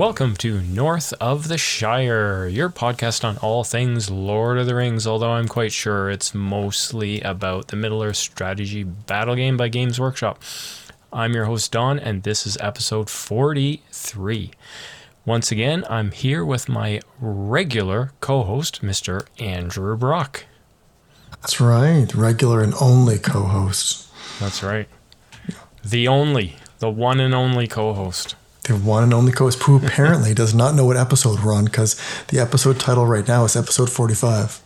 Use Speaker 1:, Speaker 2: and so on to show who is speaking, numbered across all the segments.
Speaker 1: Welcome to North of the Shire, your podcast on all things Lord of the Rings, although I'm quite sure it's mostly about the Middle Earth strategy battle game by Games Workshop. I'm your host, Don, and this is episode 43. Once again, I'm here with my regular co host, Mr. Andrew Brock.
Speaker 2: That's right, regular and only co host.
Speaker 1: That's right. The only, the one and only co host
Speaker 2: the one and only co-host who apparently does not know what episode we're on because the episode title right now is episode 45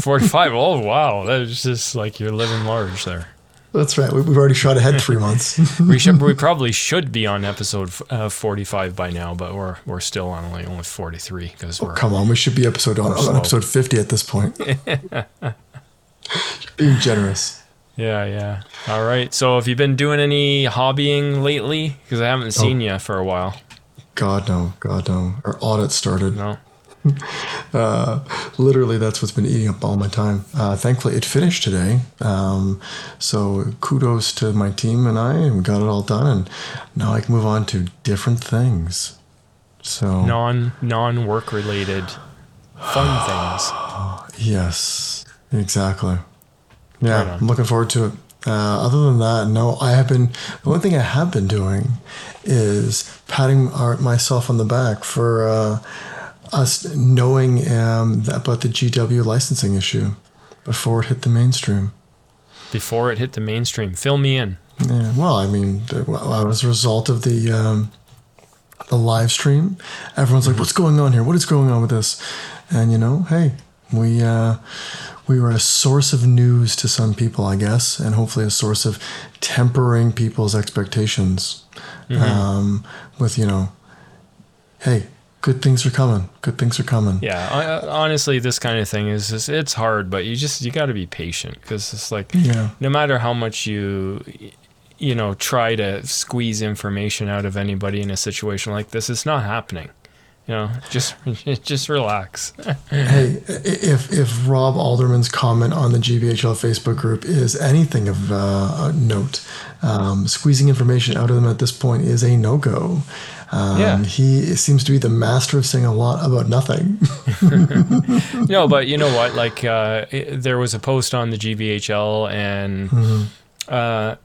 Speaker 1: 45 oh wow. That's just like you're living large there.
Speaker 2: That's right. We've already shot ahead three months.
Speaker 1: We should we probably should be on episode uh, 45 by now but we're we're still on only only 43 because
Speaker 2: oh, come on. We should be episode on, on episode 50 at this point. Being generous
Speaker 1: yeah, yeah. All right. So, have you been doing any hobbying lately? Because I haven't seen oh. you for a while.
Speaker 2: God no, God no. Our audit started.
Speaker 1: No.
Speaker 2: uh, literally, that's what's been eating up all my time. Uh, thankfully, it finished today. Um, so kudos to my team and I, and we got it all done. And now I can move on to different things. So
Speaker 1: non non work related fun
Speaker 2: things. yes, exactly. Yeah, right I'm looking forward to it. Uh, other than that, no, I have been. The only thing I have been doing is patting our, myself on the back for uh, us knowing um, about the GW licensing issue before it hit the mainstream.
Speaker 1: Before it hit the mainstream, fill me in.
Speaker 2: Yeah, well, I mean, as a result of the um, the live stream, everyone's like, mm-hmm. "What's going on here? What is going on with this?" And you know, hey, we uh, we were a source of news to some people, I guess, and hopefully a source of tempering people's expectations. Mm-hmm. Um, with you know, hey, good things are coming. Good things are coming.
Speaker 1: Yeah, I, honestly, this kind of thing is just, it's hard, but you just you got to be patient because it's like
Speaker 2: yeah.
Speaker 1: no matter how much you you know try to squeeze information out of anybody in a situation like this, it's not happening you know, just just relax.
Speaker 2: hey, if if Rob Alderman's comment on the GBHL Facebook group is anything of uh, note, um, squeezing information out of them at this point is a no go. Um, yeah. He seems to be the master of saying a lot about nothing.
Speaker 1: no, but you know what? Like, uh, it, there was a post on the GBHL, and mm-hmm. uh,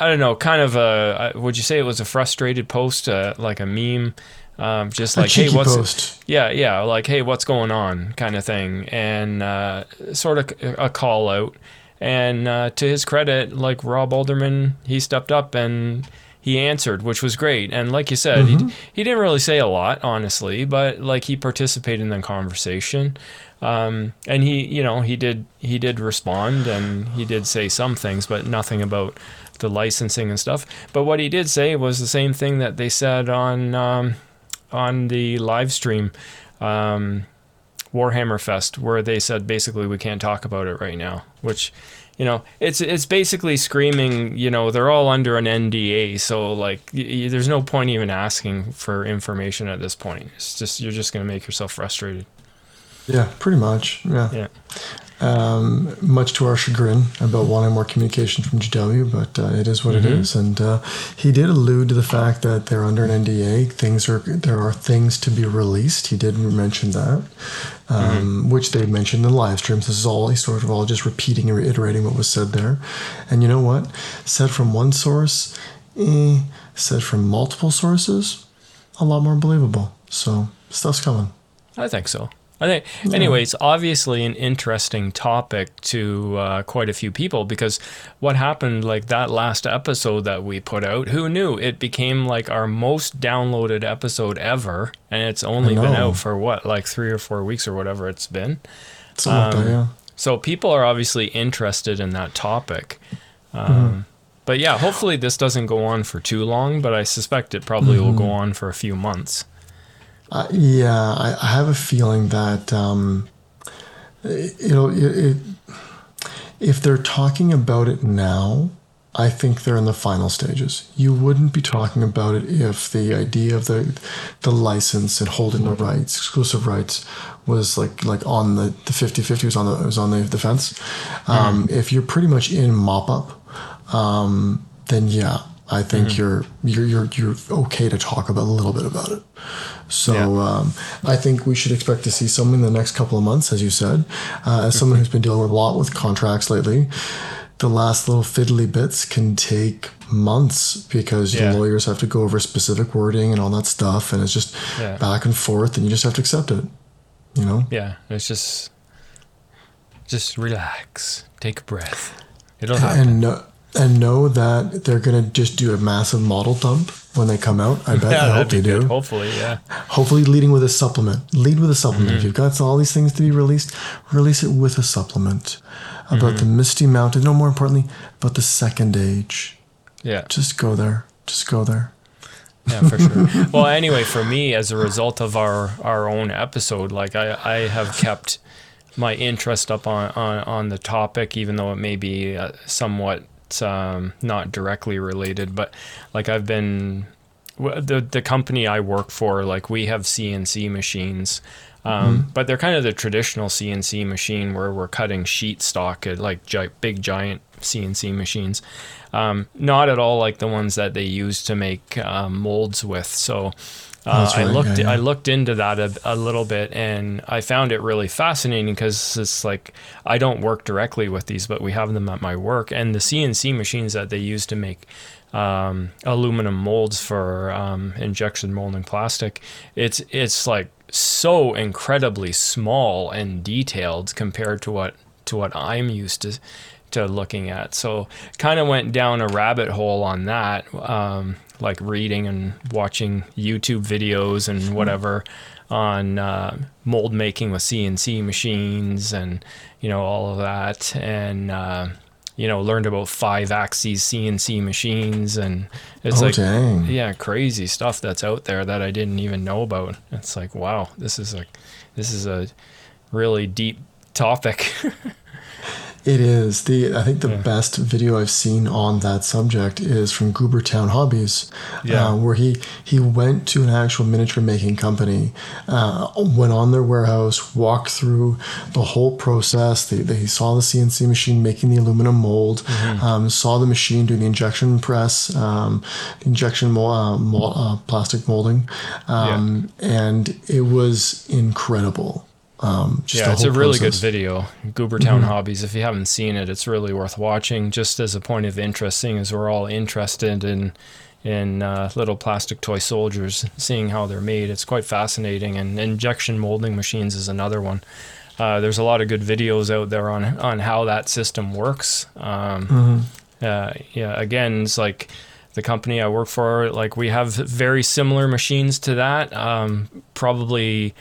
Speaker 1: I don't know, kind of a. Would you say it was a frustrated post, uh, like a meme? Um, just like, hey, what's
Speaker 2: post.
Speaker 1: yeah, yeah, like, hey, what's going on, kind of thing, and uh, sort of a call out. And uh, to his credit, like Rob Alderman, he stepped up and he answered, which was great. And like you said, mm-hmm. he, he didn't really say a lot, honestly, but like he participated in the conversation. Um, and he, you know, he did he did respond and he did say some things, but nothing about the licensing and stuff. But what he did say was the same thing that they said on. Um, on the live stream um, Warhammer Fest where they said basically we can't talk about it right now, which you know it's it's basically screaming you know they're all under an NDA so like y- there's no point even asking for information at this point. It's just you're just going to make yourself frustrated.
Speaker 2: Yeah pretty much yeah.
Speaker 1: Yeah
Speaker 2: um, much to our chagrin about wanting more communication from GW, but uh, it is what mm-hmm. it is. And uh, he did allude to the fact that they're under an NDA. Things are there are things to be released. He did mention that, um, mm-hmm. which they mentioned in the live streams. This is all he's sort of all just repeating and reiterating what was said there. And you know what? Said from one source, eh, said from multiple sources, a lot more believable. So stuff's coming.
Speaker 1: I think so. I think, yeah. anyways, obviously an interesting topic to uh, quite a few people because what happened like that last episode that we put out, who knew it became like our most downloaded episode ever, and it's only been out for what like three or four weeks or whatever it's been.
Speaker 2: It's um, yeah.
Speaker 1: So people are obviously interested in that topic. Um, mm-hmm. But yeah, hopefully this doesn't go on for too long, but I suspect it probably mm-hmm. will go on for a few months.
Speaker 2: Uh, yeah, I, I, have a feeling that um, know it, it, if they're talking about it now, I think they're in the final stages. You wouldn't be talking about it if the idea of the the license and holding the rights, exclusive rights, was like like on the the 50-50 was on the was on the, the fence. Um, mm. If you're pretty much in mop up, um, then yeah, I think you're, you're you're you're okay to talk about a little bit about it. So
Speaker 1: Yeah.
Speaker 2: um, I think we should expect to see something in the next couple of months, as you said. Uh, as someone who's been dealing with a lot with contracts lately, the last little fiddly bits can take months because
Speaker 1: Yeah.
Speaker 2: the lawyers have to go over specific wording and all that stuff, and it's just
Speaker 1: Yeah.
Speaker 2: back and forth, and you just have to accept it. You know.
Speaker 1: Yeah, it's just just relax, take a breath. It'll happen.
Speaker 2: and and know that they're gonna just do a massive model dump when they come out. I bet.
Speaker 1: yeah,
Speaker 2: I hope they
Speaker 1: be good.
Speaker 2: do.
Speaker 1: Hopefully, yeah.
Speaker 2: Hopefully, leading with a supplement. Lead with a supplement.
Speaker 1: Mm-hmm.
Speaker 2: If you've got all these things to be released, release it with a supplement about
Speaker 1: Mm-hmm.
Speaker 2: the Misty Mountain. No, more importantly, about the second age.
Speaker 1: Yeah.
Speaker 2: Just go there. Just go there.
Speaker 1: Yeah, for sure. well, anyway, for me, as a result of our our own episode, like I I have kept my interest up on on on the topic, even though it may be uh, somewhat um, not directly related. But like I've been the the company I work for, like we have CNC machines. Um, But they're kind of the traditional CNC machine where we're cutting sheet stock at like gi- big giant CNC machines. Um, not at all like the ones that they use to make um, molds with. So uh,
Speaker 2: That's
Speaker 1: I looked
Speaker 2: yeah, yeah.
Speaker 1: I looked into that a, a little bit and I found it really fascinating because it's like I don't work directly with these, but we have them at my work and the CNC machines that they use to make um, aluminum molds for um, injection molding plastic. It's it's like so incredibly small and detailed compared to what to what I'm used to to looking at. So kind of went down a rabbit hole on that, um, like reading and watching YouTube videos and whatever on uh, mold making with CNC machines and you know all of that and. Uh, you know, learned about five axes CNC machines, and it's
Speaker 2: oh
Speaker 1: like,
Speaker 2: dang!
Speaker 1: yeah, crazy stuff that's out there that I didn't even know about. It's like, wow, this is like, this is a really deep topic.
Speaker 2: It is the. I think the best video I've seen on that subject is from Goobertown Hobbies,
Speaker 1: Yeah.
Speaker 2: uh, where he he went to an actual miniature making company, uh, went on their warehouse, walked through the whole process. They, they saw the CNC machine making the aluminum mold, um, saw the machine doing the injection press, um, injection mo- uh, mol- uh, plastic molding, um, and it was incredible. Um, just
Speaker 1: yeah, it's a really
Speaker 2: process.
Speaker 1: good video. Goobertown Hobbies. If you haven't seen it, it's really worth watching. Just as a point of interest, seeing as we're all interested in in uh, little plastic toy soldiers, seeing how they're made, it's quite fascinating. And injection molding machines is another one. Uh, there's a lot of good videos out there on on how that system works. Um, uh, yeah, again, it's like the company I work for. Like we have very similar machines to that. Um, probably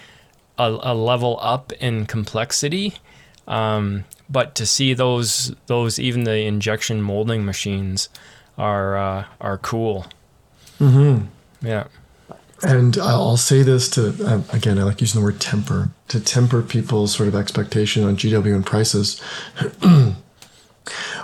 Speaker 1: a, a level up in complexity. Um, but to see those those even the injection molding machines are uh, are cool. Mm-hmm. Yeah.
Speaker 2: And I'll say this to, um, again, I like using the word temper, to temper people's sort of expectation on GW and prices.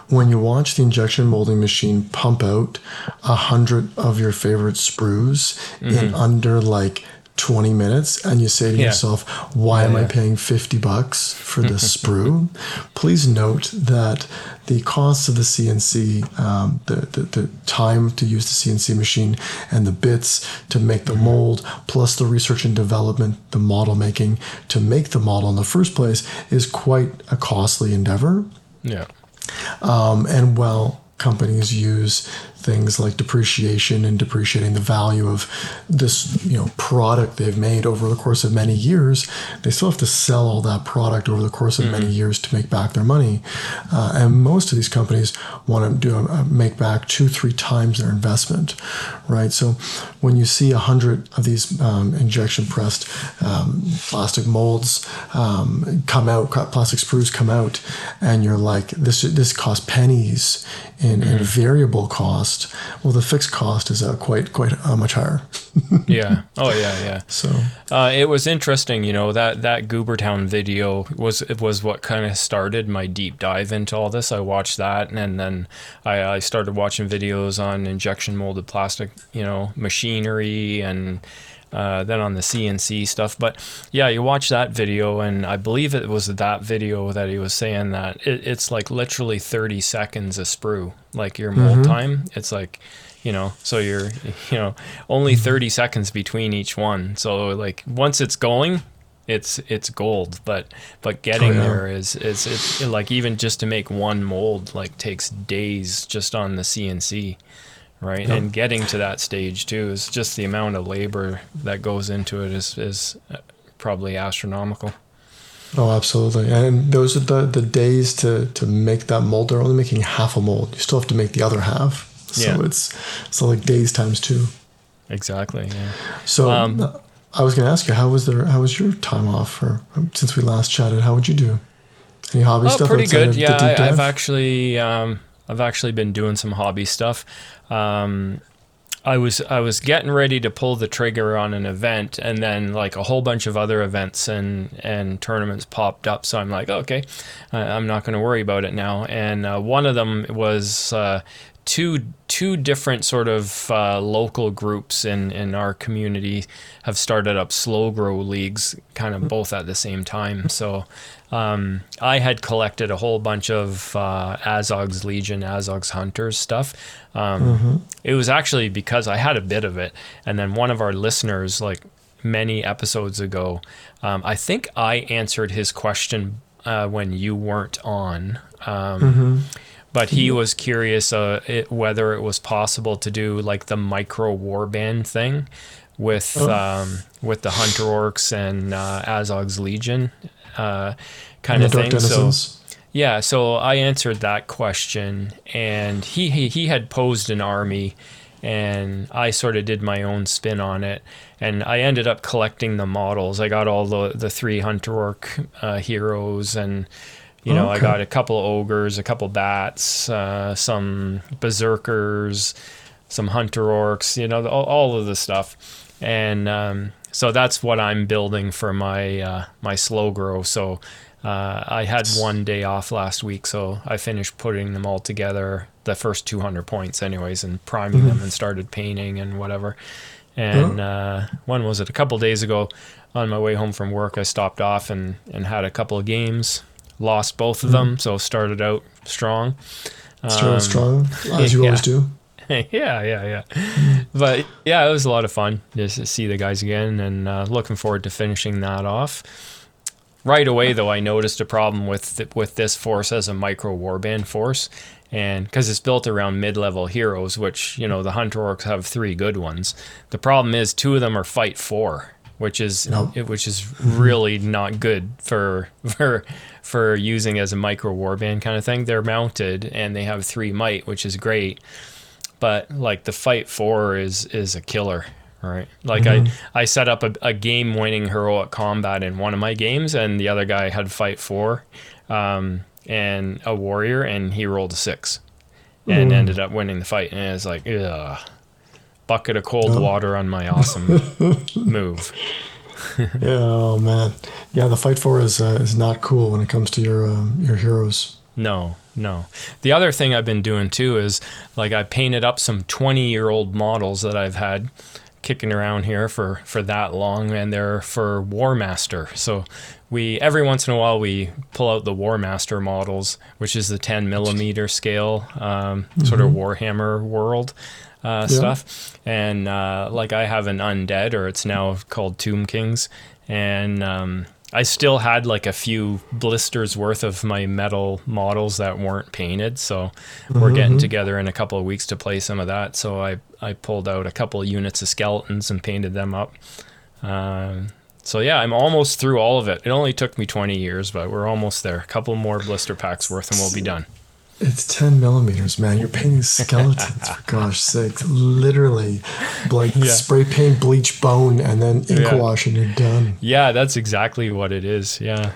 Speaker 2: when you watch the injection molding machine pump out a hundred of your favorite sprues in under like 20 minutes and you say to
Speaker 1: Yeah.
Speaker 2: yourself why am i paying 50 bucks for this sprue please note that the cost of the cnc um, the, the, the time to use the cnc machine and the bits to make the mold plus the research and development the model making to make the model in the first place is quite a costly endeavor
Speaker 1: Yeah.
Speaker 2: um, and while companies use things like depreciation and depreciating the value of this you know product they've made over the course of many years they still have to sell all that product over the course of many years to make back their money. Uh, and most of these companies want to do a, make back two three times their investment right? So when you see a hundred of these um, injection pressed um, plastic molds um, come out plastic sprues come out and you're like this this costs pennies in, in variable cost well the fixed cost is uh, quite quite uh, much higher
Speaker 1: Yeah. Oh yeah. Yeah.
Speaker 2: so
Speaker 1: Uh, it was interesting, you know that that Goobertown video was it was what kind of started my deep dive into all this. I watched that, and then I, I started watching videos on injection molded plastic, you know, machinery, and uh, then on the CNC stuff. But yeah, you watch that video, and I believe it was that video that he was saying that it, it's like literally thirty seconds a sprue, like your mold time. It's like you know so you're you know only 30 seconds between each one so like once it's going it's it's gold but but getting
Speaker 3: Oh, yeah.
Speaker 1: there is is it's like even just to make one mold like takes days just on the cnc right
Speaker 3: Yep.
Speaker 1: and getting to that stage too is just the amount of labor that goes into it is is uh, probably astronomical
Speaker 3: Oh, absolutely. And those are the, the days to, to make that mold. They're only making half a mold. You still have to make the other half. So
Speaker 1: Yeah.
Speaker 3: it's so like days times two.
Speaker 1: exactly yeah
Speaker 3: So
Speaker 1: Um,
Speaker 3: I was going to ask you, how was there? How was your time off? Or um, since we last chatted, how would you do? Any hobby
Speaker 1: Oh,
Speaker 3: stuff?
Speaker 1: pretty good. Yeah, I. I've actually um, I've actually been doing some hobby stuff. Um, I was I was getting ready to pull the trigger on an event, and then like a whole bunch of other events and and tournaments popped up. So I'm like, okay, I'm not going to worry about it now. And uh, one of them was. Uh, Two two different sort of uh, local groups in, in our community have started up slow grow leagues, kind of both at the same time. So um, I had collected a whole bunch of uh, Azog's Legion, Azog's Hunters stuff. Um, It was actually because I had a bit of it, and then one of our listeners, like many episodes ago, um, I think I answered his question uh, when you weren't on. Um, But he was curious uh, it, whether it was possible to do like the micro warband thing with
Speaker 3: Oh.
Speaker 1: um, with the Hunter Orcs and uh, Azog's Legion uh, kind of thing. So yeah, so I answered that question, and he he, he had posed an army, and I sort of did my own spin on it, and I ended up collecting the models. I got all the the three hunter orc uh, heroes, and you know I got a couple ogres, a couple bats, uh, some berserkers, some hunter orcs, you know all, all of the stuff, and um, so that's what I'm building for my uh, my slow grow. So. Uh, I had one day off last week, so I finished putting them all together, the first 200 points, anyways, and priming them and started painting and whatever. And uh, when was it? A couple days ago, on my way home from work, I stopped off and, and had a couple of games. Lost both of them, so started out strong. Um,
Speaker 3: strong, as you
Speaker 1: yeah.
Speaker 3: always do.
Speaker 1: yeah, yeah, yeah. But yeah, it was a lot of fun just to see the guys again, and uh, looking forward to finishing that off. Right away, though, I noticed a problem with th- with this force as a micro warband force, and because it's built around mid-level heroes, which you know the hunter orcs have three good ones. The problem is two of them are fight four, which is it- which is really not good for for for using as a micro warband kind of thing. They're mounted and they have three might, which is great but like the fight four is is a killer right? Like i i set up a, a game winning heroic combat in one of my games and the other guy had fight four um, and a warrior and he rolled a six and ended up winning the fight. And it's like ugh, bucket of cold water on my awesome move.
Speaker 3: Yeah, oh man, yeah. The fight for is uh, is not cool when it comes to your um, your heroes.
Speaker 1: No, no. The other thing I've been doing too is like I painted up some 20 year old models that I've had kicking around here for for that long and they're for Warmaster. So we every once in a while we pull out the Warmaster models, which is the 10 millimeter scale um, sort of Warhammer world. Uh,
Speaker 3: Yeah.
Speaker 1: stuff and uh, like I have an undead or it's now called Tomb Kings and um, I still had like a few blisters worth of my metal models that weren't painted. So we're getting together in a couple of weeks to play some of that. So I, I pulled out a couple of units of skeletons and painted them up. Um, so yeah, I'm almost through all of it. It only took me 20 years, but we're almost there. A couple more blister packs worth and we'll be done.
Speaker 3: It's ten millimeters, man. You're painting skeletons for gosh sakes. Literally, like
Speaker 1: Yeah.
Speaker 3: spray paint, bleach bone, and then ink
Speaker 1: Yeah.
Speaker 3: wash, and you're done.
Speaker 1: Yeah, that's exactly what it is. Yeah.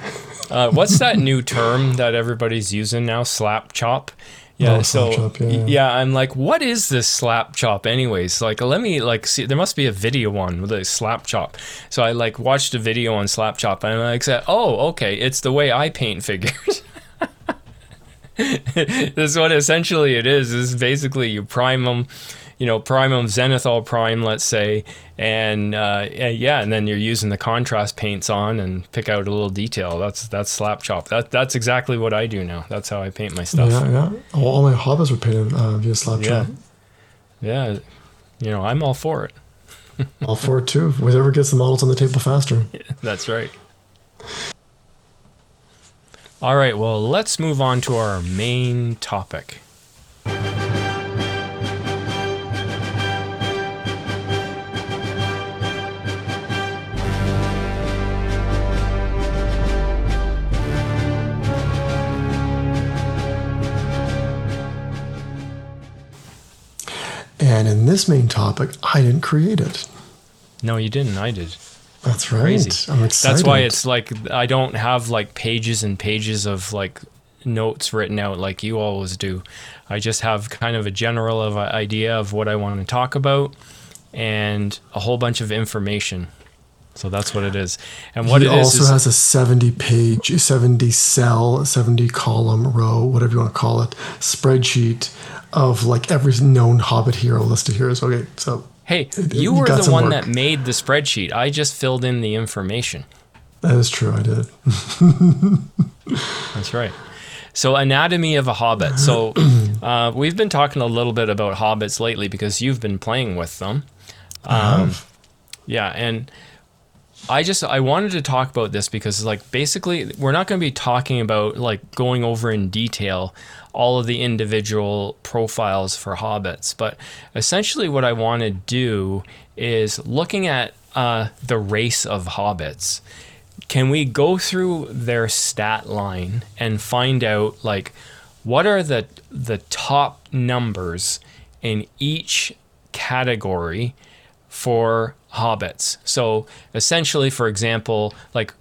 Speaker 1: Uh, what's that new term that everybody's using now? Slap chop. Yeah.
Speaker 3: Oh,
Speaker 1: so
Speaker 3: slap chop, yeah.
Speaker 1: yeah, I'm like, what is this slap chop, anyways? Like, let me like see. There must be a video on with a slap chop. So I like watched a video on slap chop, and I like said, oh, okay, it's the way I paint figures. this is what essentially it is. Is basically you prime them, you know, prime them zenithal prime, let's say, and uh, yeah, yeah, and then you're using the contrast paints on and pick out a little detail. That's that's slap chop. That that's exactly what I do now. That's how I paint my stuff.
Speaker 3: Yeah, yeah. All, all my hobbits were painted uh, via slap
Speaker 1: Yeah.
Speaker 3: chop.
Speaker 1: Yeah, you know, I'm all for it.
Speaker 2: All for it too. Whatever gets the models on the table faster.
Speaker 1: That's right. All right, well, let's move on to our main topic.
Speaker 2: And in this main topic, I didn't create it.
Speaker 1: No, you didn't. I did.
Speaker 2: That's right.
Speaker 1: Crazy.
Speaker 2: I'm excited.
Speaker 1: That's why it's like I don't have like pages and pages of like notes written out like you always do. I just have kind of a general of a idea of what I want to talk about and a whole bunch of information. So that's what it is. And what
Speaker 2: he
Speaker 1: it is
Speaker 2: also
Speaker 1: is
Speaker 2: has a 70 page, 70 cell, 70 column row, whatever you want to call it, spreadsheet of like every known Hobbit hero listed here. So, okay, so
Speaker 1: Hey, you were the one
Speaker 2: work.
Speaker 1: that made the spreadsheet. I just filled in the information.
Speaker 2: that is true. I did.
Speaker 1: That's right. So, anatomy of a hobbit. So, uh, we've been talking a little bit about hobbits lately because you've been playing with them. Um, yeah, and I just I wanted to talk about this because like basically we're not going to be talking about like going over in detail all of the individual profiles for hobbits, but essentially what I want to do is looking at uh, the race of hobbits. Can we go through their stat line and find out like what are the the top numbers in each category for hobbits. So essentially, for example, like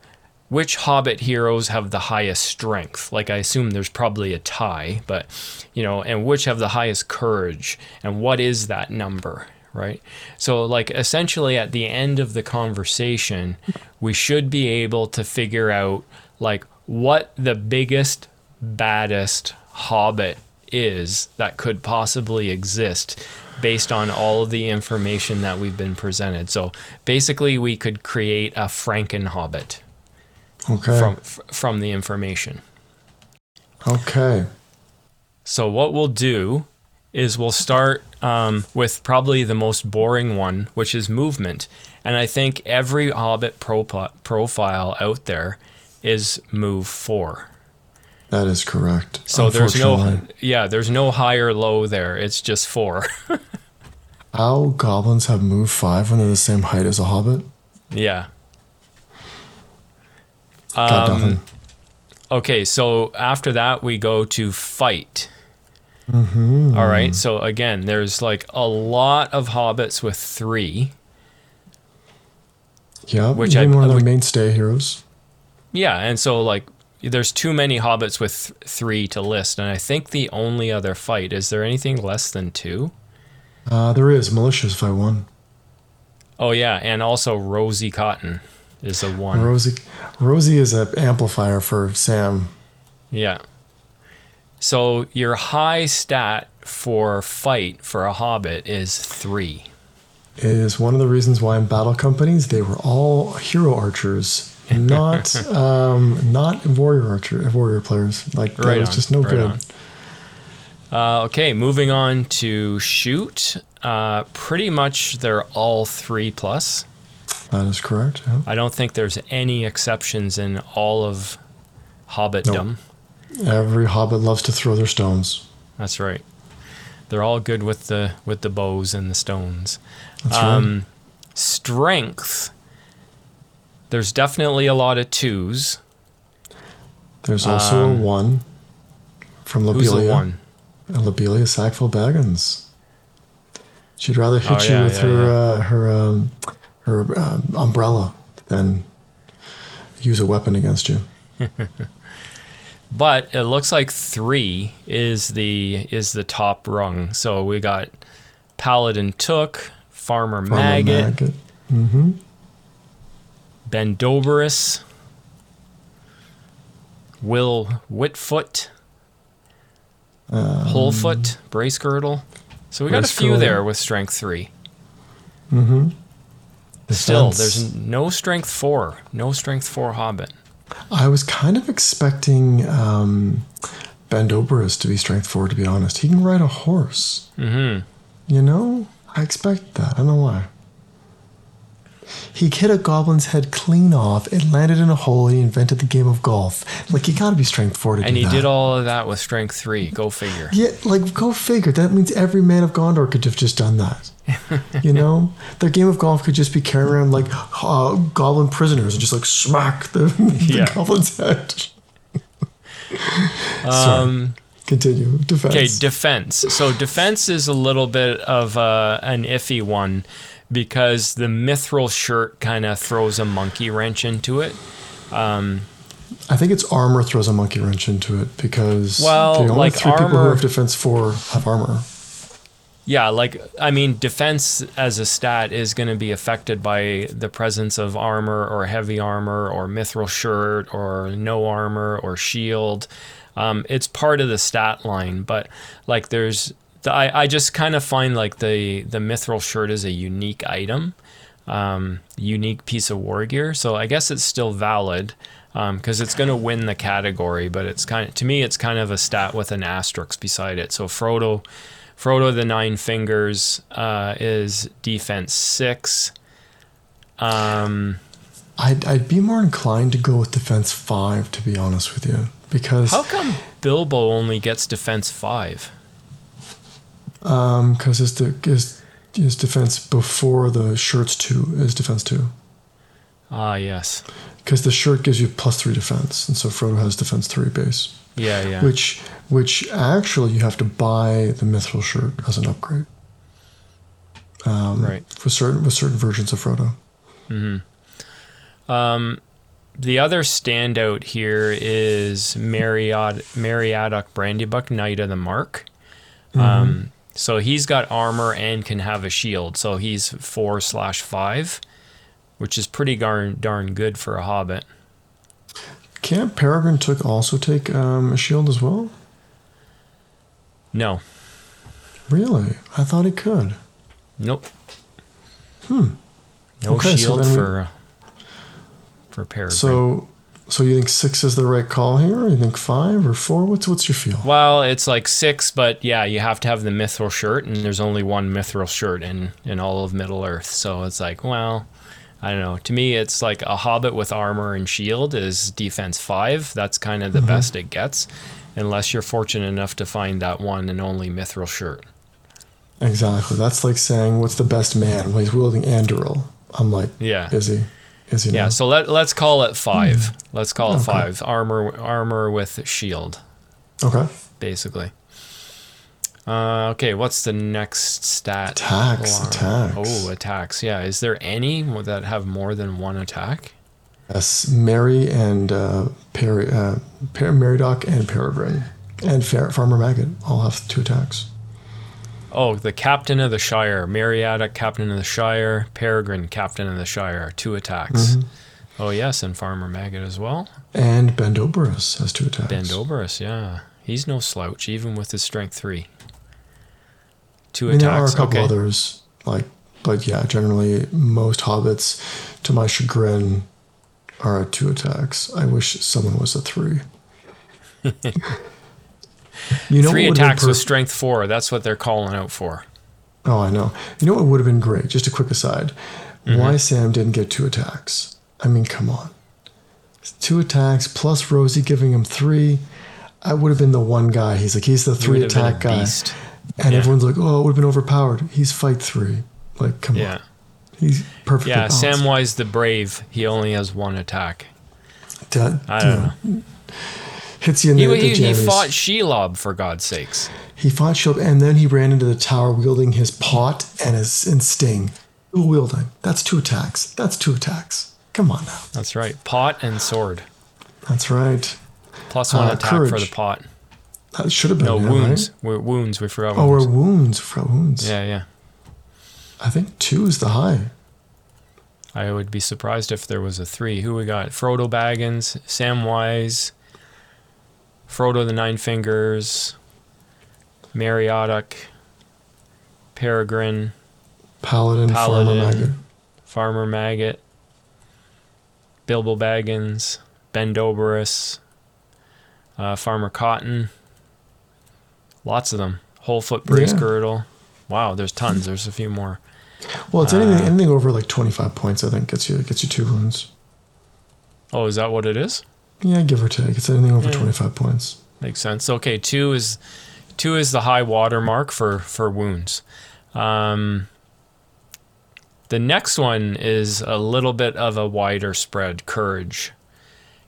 Speaker 1: which hobbit heroes have the highest strength? Like I assume there's probably a tie, but you know, and which have the highest courage and what is that number, right? So like essentially at the end of the conversation, we should be able to figure out like what the biggest baddest hobbit is that could possibly exist based on all of the information that we've been presented. So basically, we could create a FrankenHobbit
Speaker 2: Okay.
Speaker 1: from f- from the information.
Speaker 2: okay.
Speaker 1: So what we'll do is we'll start um, with probably the most boring one, which is movement. And I think every Hobbit propi- profile out there is move four.
Speaker 2: That is correct.
Speaker 1: So there's no yeah, there's no high or low there. It's just four.
Speaker 2: How goblins have move five when they're the same height as a hobbit?
Speaker 1: yeah.
Speaker 2: Got
Speaker 1: Um,
Speaker 2: nothing.
Speaker 1: Okay, so after that we go to fight. Mm-hmm. right. So again, there's like a lot of hobbits with three.
Speaker 2: Yeah,
Speaker 1: which I-
Speaker 2: one of
Speaker 1: which-
Speaker 2: mainstay heroes.
Speaker 1: Yeah, and so like there's too many hobbits with th- three to list, and I think the only other fight is there anything less than two?
Speaker 2: Uh, there is malicious fight one.
Speaker 1: Oh yeah, and also Rosie Cotton is a one.
Speaker 2: Rosie, Rosie is an amplifier for Sam.
Speaker 1: Yeah. So your high stat for fight for a hobbit is three.
Speaker 2: It is one of the reasons why in battle companies they were all hero archers, not um, not warrior archer warrior players. Like that
Speaker 1: Right
Speaker 2: was
Speaker 1: on,
Speaker 2: just no
Speaker 1: right
Speaker 2: good.
Speaker 1: Uh, okay, moving on to shoot. Uh, pretty much they're all three plus.
Speaker 2: That is correct. yeah.
Speaker 1: I don't think there's any exceptions in all of Hobbitdom.
Speaker 2: Every hobbit loves to throw their stones.
Speaker 1: That's right. They're all good with the with the bows and the stones.
Speaker 2: That's right.
Speaker 1: Um, strength. There's definitely a lot of twos.
Speaker 2: There's also a
Speaker 1: um,
Speaker 2: one from Lobelia.
Speaker 1: Who's
Speaker 2: Lobelia.
Speaker 1: the one?
Speaker 2: Lobelia Sackville Baggins. She'd rather hit
Speaker 1: Oh,
Speaker 2: you
Speaker 1: yeah,
Speaker 2: with
Speaker 1: yeah,
Speaker 2: her
Speaker 1: yeah.
Speaker 2: Uh, her um, her uh, umbrella than use a weapon against you.
Speaker 1: But it looks like three is the is the top rung. So we got Paladin Took, Farmer,
Speaker 2: Farmer
Speaker 1: Maggot,
Speaker 2: Maggot. Mm-hmm.
Speaker 1: Bendoberus, Will Whitfoot,
Speaker 2: Um,
Speaker 1: Wholefoot, Bracegirdle. So we got a few there with strength three.
Speaker 2: Mm-hmm.
Speaker 1: Still,
Speaker 2: Defense.
Speaker 1: there's no strength four. No strength four Hobbit.
Speaker 2: I was kind of expecting um, Bendoberus to be strength four. To be honest, he can ride a horse.
Speaker 1: Mm-hmm.
Speaker 2: You know, I expect that. I don't know why. He hit a goblin's head clean off. It landed in a hole. He invented the game of golf. Like you got to be strength four to
Speaker 1: And
Speaker 2: do
Speaker 1: he did all of that with strength three. Go figure.
Speaker 2: Yeah, like go figure. That means every man of Gondor could have just done that. you know, their game of golf could just be carrying around like uh, goblin prisoners and just like smack the, the
Speaker 1: Yeah.
Speaker 2: goblin's head.
Speaker 1: Um,
Speaker 2: Continue. Defense.
Speaker 1: Okay, defense. So defense is a little bit of uh, an iffy one because the mithril shirt kind of throws a monkey wrench into it.
Speaker 2: I think it's armor throws a monkey wrench into it because
Speaker 1: Well,
Speaker 2: the only
Speaker 1: like
Speaker 2: three people who have defense four have armor.
Speaker 1: Yeah, like I mean, defense as a stat is going to be affected by the presence of armor or heavy armor or mithril shirt or no armor or shield. Um, it's part of the stat line, but like there's, the, I I just kind of find like the the mithril shirt is a unique item, um, unique piece of war gear. So I guess it's still valid because it's going to win the category, but it's kind of to me it's kind of a stat with an asterisk beside it. So Frodo. Frodo the Nine Fingers uh, is defense six. Um,
Speaker 2: I'd, I'd be more inclined to go with defense five, to be honest with you, because
Speaker 1: how come Bilbo only gets defense five?
Speaker 2: Um, cause his, de- his his defense before the shirt's two is defense two,
Speaker 1: Ah, yes.
Speaker 2: because the shirt gives you plus three defense, and so Frodo has defense three base,
Speaker 1: Yeah, yeah.
Speaker 2: which which actually you have to buy the mithril shirt as an upgrade. Um,
Speaker 1: Right.
Speaker 2: For certain with certain versions of Frodo.
Speaker 1: the other standout here is Mariad Meriadoc Brandybuck, Knight of the Mark. Um, so he's got armor and can have a shield. So he's four slash five, which is pretty darn darn good for a hobbit.
Speaker 2: Can't Peregrine Took also take um, a shield as well?
Speaker 1: No,
Speaker 2: Really? I thought he could.
Speaker 1: nope. Hmm. No
Speaker 2: Okay, so
Speaker 1: shield
Speaker 2: we-
Speaker 1: for uh, for Peregrine.
Speaker 2: So, so you think six is the right call here? You think five or four? What's what's your feel?
Speaker 1: Well, it's like six, but yeah, you have to have the mithril shirt, and there's only one mithril shirt in in all of Middle Earth. So it's like, well, I don't know. To me, it's like a hobbit with armor and shield is defense five. That's kind of the mm-hmm. best it gets, unless you're fortunate enough to find that one and only mithril shirt.
Speaker 2: Exactly. That's like saying what's the best man? Well, he's wielding Anduril. I'm like,
Speaker 1: Yeah.
Speaker 2: is he? Is he?
Speaker 1: Yeah,
Speaker 2: now?
Speaker 1: so let let's call it five. Let's call it
Speaker 2: Okay.
Speaker 1: five. Armor armor with shield,
Speaker 2: Okay.
Speaker 1: basically. Uh, okay, what's the next stat?
Speaker 2: Attacks,
Speaker 1: on.
Speaker 2: attacks.
Speaker 1: Oh, attacks. Yeah, is there any that have more than one attack?
Speaker 2: Yes, Mary and uh, Perry, uh, per- Meriadoc and Peregrine and Far- Farmer Maggot all have two attacks.
Speaker 1: Oh, the captain of the Shire, Marietta, captain of the Shire, Peregrine, captain of the Shire, two attacks. Mm-hmm. Oh yes, and Farmer Maggot as well.
Speaker 2: And Bendoberus has two attacks.
Speaker 1: Bendoberus, yeah, he's no slouch, even with his strength three. Two
Speaker 2: I mean, there are a couple
Speaker 1: okay.
Speaker 2: others, like, but yeah, generally most hobbits, to my chagrin, are at two attacks. I wish someone was a three. you know
Speaker 1: Three
Speaker 2: what would have
Speaker 1: attacks
Speaker 2: been
Speaker 1: with strength four. That's what they're calling out for.
Speaker 2: Oh, I know. You know what would have been great? Just a quick aside.
Speaker 1: Mm-hmm.
Speaker 2: Why Sam didn't get two attacks? I mean, come on. Two attacks plus Rosie giving him three. I would have been the one guy. He's like, he's the three
Speaker 1: would have been a
Speaker 2: attack guy.
Speaker 1: beast.
Speaker 2: And
Speaker 1: Yeah.
Speaker 2: everyone's like, oh, it would have been overpowered. He's fight three. Like, come
Speaker 1: Yeah,
Speaker 2: on. He's perfectly
Speaker 1: yeah.
Speaker 2: balanced.
Speaker 1: Samwise the Brave. He only has one attack.
Speaker 2: That,
Speaker 1: I don't
Speaker 2: know,
Speaker 1: know.
Speaker 2: Hits you in
Speaker 1: He,
Speaker 2: the, the
Speaker 1: he, he fought Shelob for God's sakes.
Speaker 2: He fought Shelob, and then he ran into the tower wielding his pot and his and sting. Dual wielding. That's two attacks. That's two attacks. Come on now.
Speaker 1: That's right. Pot and sword.
Speaker 2: That's right.
Speaker 1: Plus one
Speaker 2: Uh,
Speaker 1: attack for the pot.
Speaker 2: That should have been
Speaker 1: No
Speaker 2: yeah,
Speaker 1: wounds.
Speaker 2: right?
Speaker 1: Wo- Wounds. We forgot.
Speaker 2: Oh,
Speaker 1: wounds.
Speaker 2: wounds. For wounds.
Speaker 1: Yeah, yeah.
Speaker 2: I think two is the high.
Speaker 1: I would be surprised if there was a three. Who we got? Frodo Baggins, Samwise, Frodo the Nine Fingers, Meriadoc, Peregrine,
Speaker 2: Paladin, Farmer Maggot.
Speaker 1: Farmer Maggot, Bilbo Baggins, Bendoberus, uh, Farmer Cotton. Lots of them. Whole Foot Brace
Speaker 2: Yeah.
Speaker 1: Girdle. Wow, there's tons. There's a few more.
Speaker 2: Well, it's anything anything over like 25 points. I think gets you gets you two wounds.
Speaker 1: Oh, is that what it is?
Speaker 2: Yeah, give or take. It's anything over 25 points.
Speaker 1: Makes sense. Okay, two is two is the high water mark for for wounds. Um, the next one is a little bit of a wider spread, courage,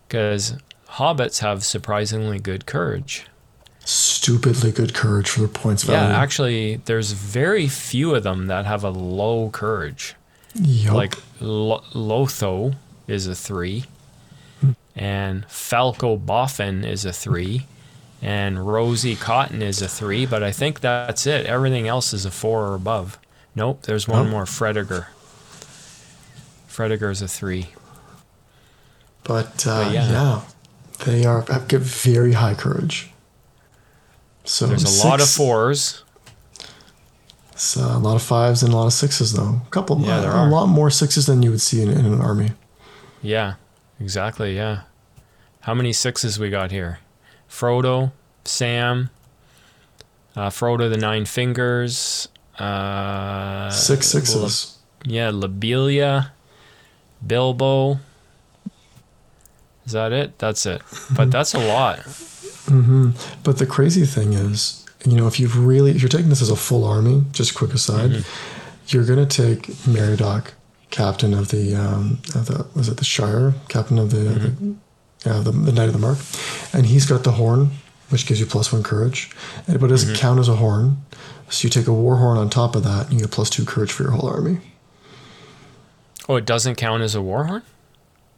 Speaker 1: because hobbits have surprisingly good courage.
Speaker 2: Stupidly good courage for their points value.
Speaker 1: Yeah, actually, there's very few of them that have a low courage.
Speaker 2: Yup.
Speaker 1: Like Lo- Lotho is a three, and Falco Boffin is a three, and Rosie Cotton is a three. But I think that's it. Everything else is a four or above. Nope, there's one
Speaker 2: Oh.
Speaker 1: more. Fredegar. Fredegar's a three.
Speaker 2: But, uh,
Speaker 1: But yeah.
Speaker 2: yeah. they are have got very high courage. So
Speaker 1: There's a lot of fours.
Speaker 2: uh, a lot of fives and a lot of sixes, though. A couple,
Speaker 1: Yeah,
Speaker 2: uh,
Speaker 1: there
Speaker 2: a
Speaker 1: are.
Speaker 2: lot more sixes than you would see in, in an army.
Speaker 1: Yeah, exactly. Yeah. How many sixes we got here? Frodo, Sam, uh, Frodo the Nine Fingers, uh,
Speaker 2: Six sixes.
Speaker 1: Le- yeah, Lobelia, Bilbo. Is that it? That's it. But that's a lot.
Speaker 2: hmm But the crazy thing is, you know, if you've really, if you're taking this as a full army, just quick aside,
Speaker 1: Mm-hmm.
Speaker 2: you're going to take Meriadoc, captain of the, um, of the, was it the Shire? Captain of the,
Speaker 1: Mm-hmm.
Speaker 2: the yeah, the, the Knight of the Mark. And he's got the horn, which gives you plus one courage, but it doesn't
Speaker 1: Mm-hmm.
Speaker 2: count as a horn. So you take a war horn on top of that, and you get plus two courage for your whole army.
Speaker 1: Oh, it doesn't count as a warhorn?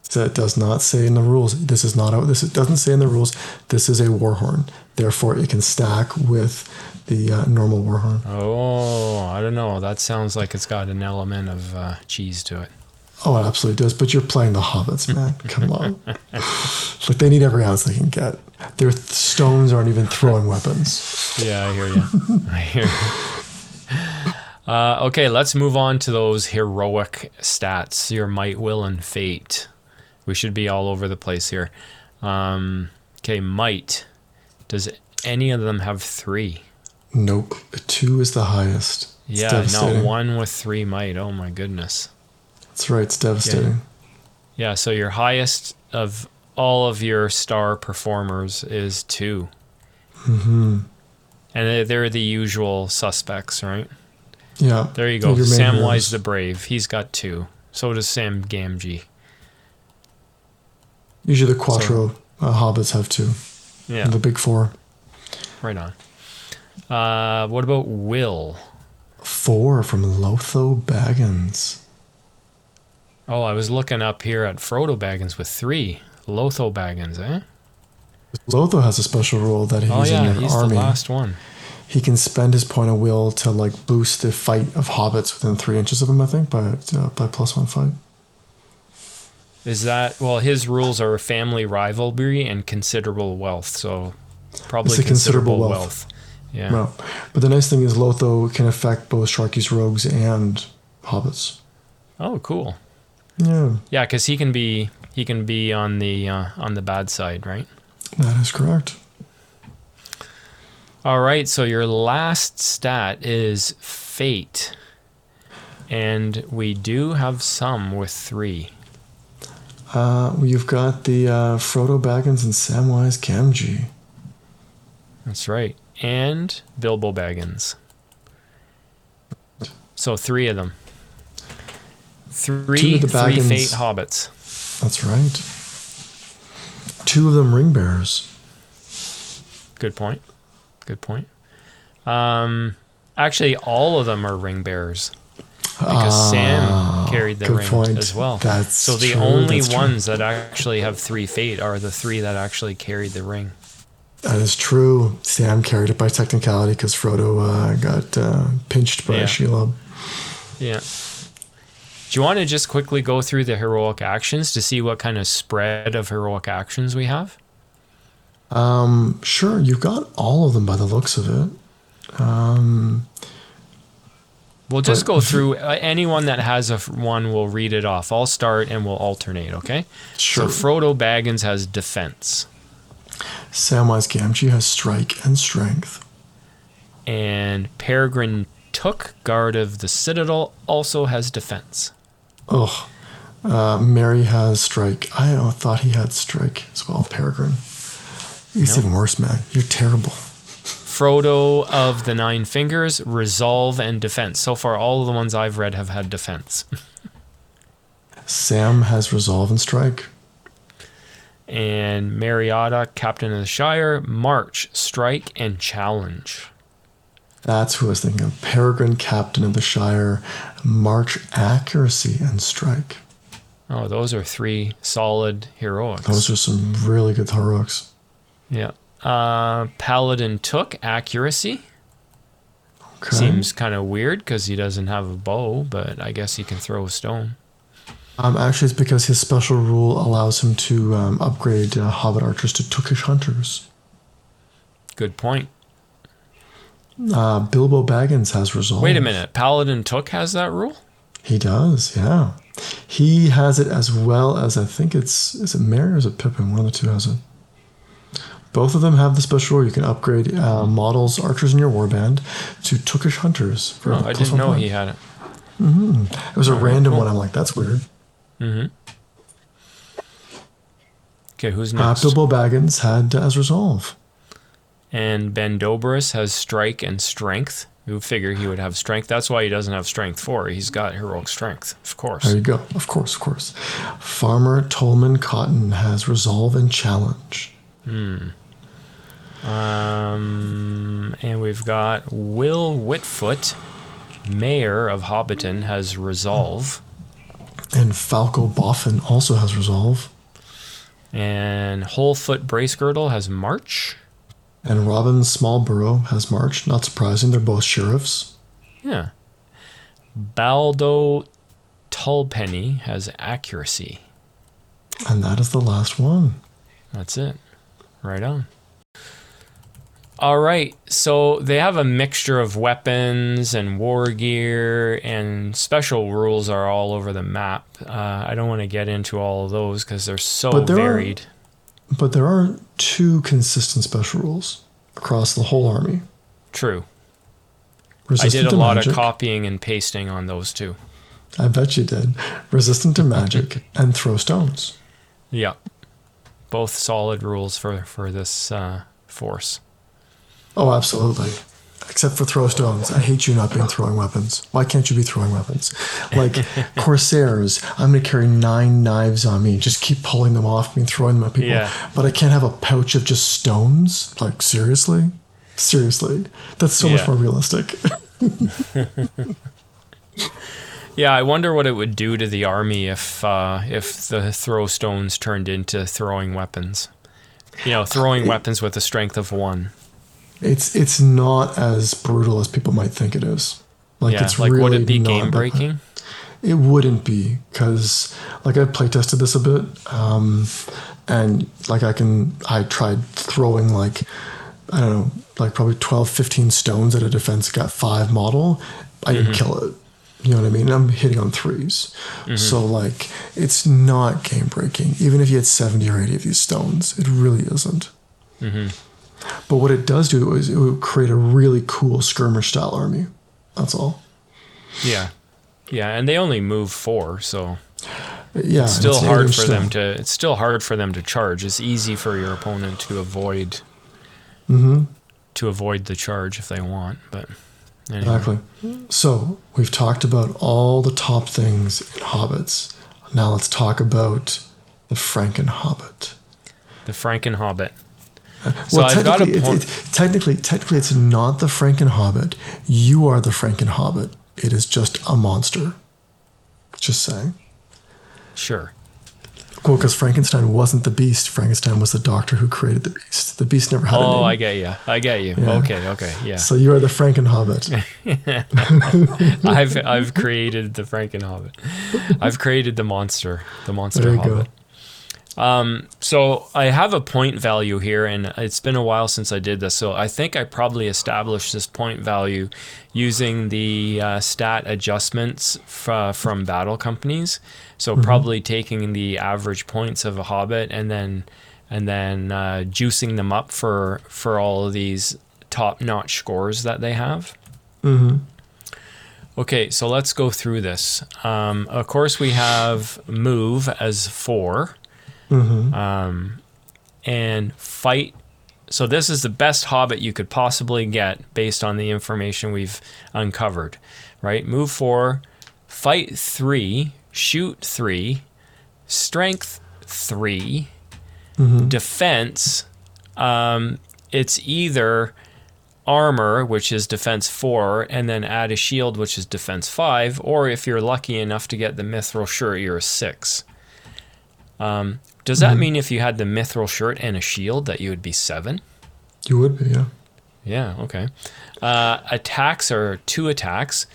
Speaker 2: So it does not say in the rules. This is not. A, this it doesn't say in the rules. This is a war horn. Therefore, it can stack with the uh, normal war horn.
Speaker 1: Oh, I don't know. That sounds like it's got an element of uh, cheese to it.
Speaker 2: Oh, it absolutely does. But you're playing the hobbits, man. Come on. like they need every ounce they can get. Their th- stones aren't even throwing weapons.
Speaker 1: Yeah, I hear you. I hear you. Uh, okay, let's move on to those heroic stats your might, will, and fate. We should be all over the place here. Um, okay, might. Does any of them have three?
Speaker 2: Nope. Two is the highest. It's
Speaker 1: Yeah, not one with three might. Oh my goodness.
Speaker 2: That's right. It's devastating.
Speaker 1: Yeah, so your highest of all of your star performers is two.
Speaker 2: mm-hmm.
Speaker 1: And they- they're the usual suspects, right?
Speaker 2: Yeah.
Speaker 1: There you go. Samwise the Brave. He's got two. So does Sam Gamgee.
Speaker 2: Usually the quattro uh, hobbits have two.
Speaker 1: Yeah,
Speaker 2: The big four.
Speaker 1: right on. Uh, what about Will?
Speaker 2: Four from Lotho Baggins.
Speaker 1: Oh, I was looking up here at Frodo Baggins with three. Lotho Baggins, eh?
Speaker 2: Lotho has a special rule that he's
Speaker 1: oh yeah,
Speaker 2: in an
Speaker 1: he's
Speaker 2: army.
Speaker 1: the last one.
Speaker 2: He can spend his point of will to like boost the fight of hobbits within three inches of him. I think by uh, by plus one fight.
Speaker 1: Is that well? His rules are family rivalry and considerable wealth. So probably
Speaker 2: considerable
Speaker 1: considerable,
Speaker 2: wealth.
Speaker 1: wealth. Yeah.
Speaker 2: No, but the nice thing is Lotho can affect both Sharkey's rogues and hobbits.
Speaker 1: Oh, cool.
Speaker 2: Yeah,
Speaker 1: Yeah, because he can be he can be on the uh, on the bad side, right?
Speaker 2: that is correct.
Speaker 1: All right, so your last stat is fate. And we do have some with three.
Speaker 2: Uh, you've got the uh, Frodo Baggins and Samwise Gamgee.
Speaker 1: That's right. And Bilbo Baggins. So three of them. Three,
Speaker 2: the
Speaker 1: three fate hobbits.
Speaker 2: That's right. Two of them ring bearers.
Speaker 1: Good point. Good point. Um, actually, all of them are ring bearers because Sam
Speaker 2: Ah,
Speaker 1: carried the ring
Speaker 2: point.
Speaker 1: as well.
Speaker 2: That's
Speaker 1: so the
Speaker 2: true,
Speaker 1: only
Speaker 2: that's true.
Speaker 1: ones that actually have three fate are the three that actually carried the ring.
Speaker 2: That is true. Sam carried it by technicality because Frodo uh, got uh, pinched by
Speaker 1: Yeah.
Speaker 2: Shelob.
Speaker 1: Yeah. Do you want to just quickly go through the heroic actions to see what kind of spread of heroic actions we have?
Speaker 2: Um, sure, you've got all of them by the looks of it. Um,
Speaker 1: We'll just
Speaker 2: But-
Speaker 1: go through uh, anyone that has a one. We'll read it off. I'll start and we'll alternate. Okay.
Speaker 2: sure.
Speaker 1: So Frodo Baggins has defense,
Speaker 2: Samwise Gamgee has strike and strength.
Speaker 1: and Peregrine Took, guard of the citadel, also has defense.
Speaker 2: Oh, uh, Merry has strike. I oh, thought he had strike as well. Peregrine. He's
Speaker 1: No.
Speaker 2: even worse, man. You're terrible.
Speaker 1: Frodo of the Nine Fingers, resolve and defense. So far, all of the ones I've read have had defense.
Speaker 2: Sam has resolve and strike.
Speaker 1: And Meriadoc, Captain of the Shire, March, Strike, and Challenge.
Speaker 2: That's who I was thinking of. Peregrine, Captain of the Shire, March, Accuracy, and Strike.
Speaker 1: Oh, those are three solid heroics.
Speaker 2: Those are some really good heroics.
Speaker 1: yeah. Uh, Paladin Took accuracy.
Speaker 2: Okay.
Speaker 1: Seems kind of weird because he doesn't have a bow, but I guess he can throw a stone.
Speaker 2: Um, actually, it's because his special rule allows him to um, upgrade uh, Hobbit archers to Tookish hunters.
Speaker 1: Good point.
Speaker 2: Uh, Bilbo Baggins has resolve.
Speaker 1: Wait a minute. Paladin Took has that rule?
Speaker 2: He does, yeah. He has it as well as I think it's is it Merry or is it Pippin? One of the two has it. Both of them have the special rule. You can upgrade uh, models archers in your warband to Tookish hunters. For
Speaker 1: Oh, I didn't know
Speaker 2: point.
Speaker 1: he had it.
Speaker 2: It was a random one. I'm like, that's weird.
Speaker 1: Okay, who's
Speaker 2: Uh,
Speaker 1: next?
Speaker 2: Bilbo Baggins had as resolve.
Speaker 1: and Bandobras has strike and strength. You would figure he would have strength. That's why he doesn't have strength four. He's got heroic strength, of course.
Speaker 2: There you go. Of course, of course. Farmer Tolman Cotton has resolve and challenge. Hmm.
Speaker 1: Um, and we've got Will Whitfoot, Mayor of Hobbiton, has resolve,
Speaker 2: And Folco Boffin also has resolve.
Speaker 1: and Whole Foot Bracegirdle has march.
Speaker 2: And Robin Smallburrow has march. Not surprising. They're both sheriffs.
Speaker 1: Yeah. Baldo Tulpenny has accuracy.
Speaker 2: And that is the last one.
Speaker 1: That's it. Right on. All right. So they have a mixture of weapons and war gear, and special rules are all over the map. Uh, I don't want to get into all of those because they're so
Speaker 2: But there are-
Speaker 1: varied.
Speaker 2: But there are two consistent special rules across the whole army.
Speaker 1: True. I did a lot
Speaker 2: magic.
Speaker 1: of copying and pasting on those two.
Speaker 2: I bet you did. Resistant to magic and throw stones.
Speaker 1: Yeah. Both solid rules for, for this uh, force.
Speaker 2: Oh, absolutely. Except for throw stones. I hate you not being throwing weapons. Why can't you be throwing weapons? Like Corsairs, I'm going to carry nine knives on me. Just keep pulling them off me and throwing them at people.
Speaker 1: Yeah.
Speaker 2: But I can't have a pouch of just stones? Like, seriously? Seriously. That's so
Speaker 1: Yeah.
Speaker 2: much more realistic.
Speaker 1: Yeah, I wonder what it would do to the army if uh, if the throw stones turned into throwing weapons. You know, throwing weapons with a strength of one.
Speaker 2: It's it's not as brutal as people might think it is. Like,
Speaker 1: yeah,
Speaker 2: it's
Speaker 1: like would
Speaker 2: really
Speaker 1: it be game breaking?
Speaker 2: It wouldn't be because, like, I play tested this a bit, um, and like I can, I tried throwing like, I don't know, like probably 12, 15 stones at a defense got five model. I didn't mm-hmm. kill it. You know what I mean? I'm hitting on 3s mm-hmm. So like, it's not game breaking. Even if you had seventy or eighty of these stones, it really isn't. Mm-hmm. But what it does do is it would create a really cool skirmish style army. That's all.
Speaker 1: Yeah, yeah, and they only move four, so
Speaker 2: Yeah,
Speaker 1: it's still
Speaker 2: it's
Speaker 1: hard for them to. It's still hard for them to charge. It's easy for your opponent to avoid.
Speaker 2: Mm-hmm.
Speaker 1: To avoid the charge if they want, but anyway.
Speaker 2: Exactly. So we've talked about all the top things in hobbits. Now let's talk about the Franken Hobbit.
Speaker 1: the Franken Hobbit. So I've got a
Speaker 2: technically,
Speaker 1: point.
Speaker 2: it, it, technically, technically, it's not the Franken Hobbit. You are the Franken Hobbit. It is just a monster. Just saying.
Speaker 1: Sure.
Speaker 2: Well, because Frankenstein wasn't the beast. Frankenstein was the doctor who created the beast. The beast never had a
Speaker 1: Oh. I get you. I get you.
Speaker 2: Yeah.
Speaker 1: Okay. Okay. Yeah.
Speaker 2: So you are the Franken Hobbit.
Speaker 1: I've I've created the Franken Hobbit. I've created the monster, the monster
Speaker 2: There you
Speaker 1: Hobbit.
Speaker 2: go.
Speaker 1: So I have a point value here, and it's been a while since I did this. So I think I probably established this point value using the uh, stat adjustments f- from battle companies. So probably taking the average points of a Hobbit and then and then uh, juicing them up for for all of these top notch scores that they have. Okay, so let's go through this. Um, of course, we have move as 4 um, and fight. So this is the best hobbit you could possibly get based on the information we've uncovered, right? Move four, fight three, shoot three, strength 3 defense. Um, it's either armor, which is defense four, and then add a shield, which is defense five, or if you're lucky enough to get the mithril shirt, you're a six. Um, does that mean if you had the mithril shirt and a shield that you would be seven?
Speaker 3: You would be, yeah.
Speaker 1: Yeah, okay. Uh, attacks are two attacks,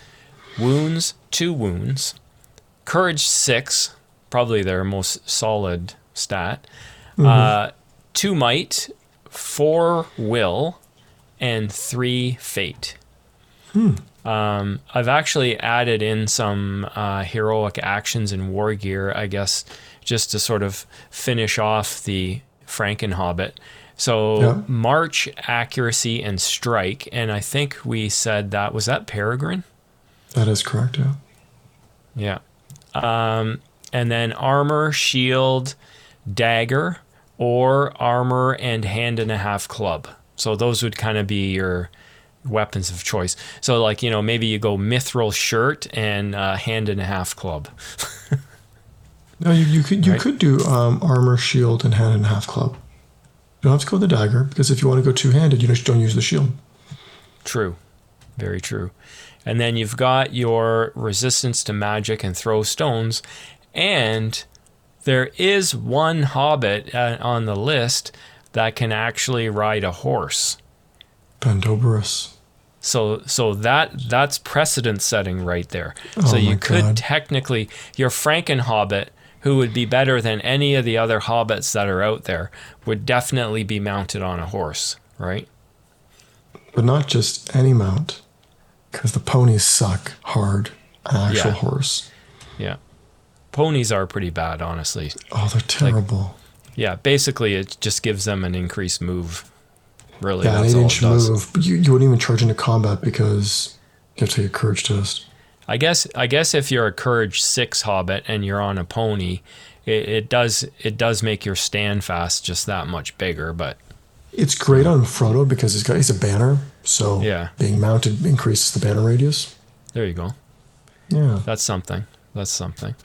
Speaker 1: wounds, two wounds, courage, six, probably their most solid stat, uh, two might, four will, and three fate. Um, I've actually added in some uh, heroic actions and war gear, I guess, just to sort of finish off the Franken Hobbit. So
Speaker 3: Yeah.
Speaker 1: march, accuracy, and strike, and I think we said that was that Peregrine.
Speaker 3: That is correct, yeah.
Speaker 1: Yeah. Um, and then armor, shield, dagger, or armor and hand and a half club. So those would kind of be your weapons of choice. So like you know maybe you go mithril shirt and uh, hand and a half club.
Speaker 3: No, you, you could you
Speaker 1: Right.
Speaker 3: could do um, armor, shield, and hand and half club. You don't have to go with the dagger because if you want to go two handed, you just don't use the shield.
Speaker 1: True. Very true. And then you've got your resistance to magic and throw stones. And there is one hobbit uh, on the list that can actually ride a horse.
Speaker 3: Bandobras.
Speaker 1: So so that that's precedent setting right there. so
Speaker 3: Oh
Speaker 1: you could
Speaker 3: God.
Speaker 1: technically your Franken Hobbit, who would be better than any of the other hobbits that are out there, would definitely be mounted on a horse, right?
Speaker 3: But not just any mount, because the ponies suck hard. An actual
Speaker 1: Yeah.
Speaker 3: horse.
Speaker 1: Yeah. Ponies are pretty bad, honestly.
Speaker 3: Oh, they're terrible.
Speaker 1: Yeah, basically it just gives them an increased move. Really,
Speaker 3: yeah, an
Speaker 1: that's
Speaker 3: eight
Speaker 1: all
Speaker 3: inch
Speaker 1: it does.
Speaker 3: move. But you, you wouldn't even charge into combat because you have to take a courage test.
Speaker 1: I guess I guess if you're a courage six hobbit and you're on a pony, it, it does it does make your stand fast just that much bigger. But
Speaker 3: It's great on Frodo because he's got he's a banner, so
Speaker 1: Yeah.
Speaker 3: being mounted increases the banner radius.
Speaker 1: there you go.
Speaker 3: Yeah.
Speaker 1: That's something. That's something.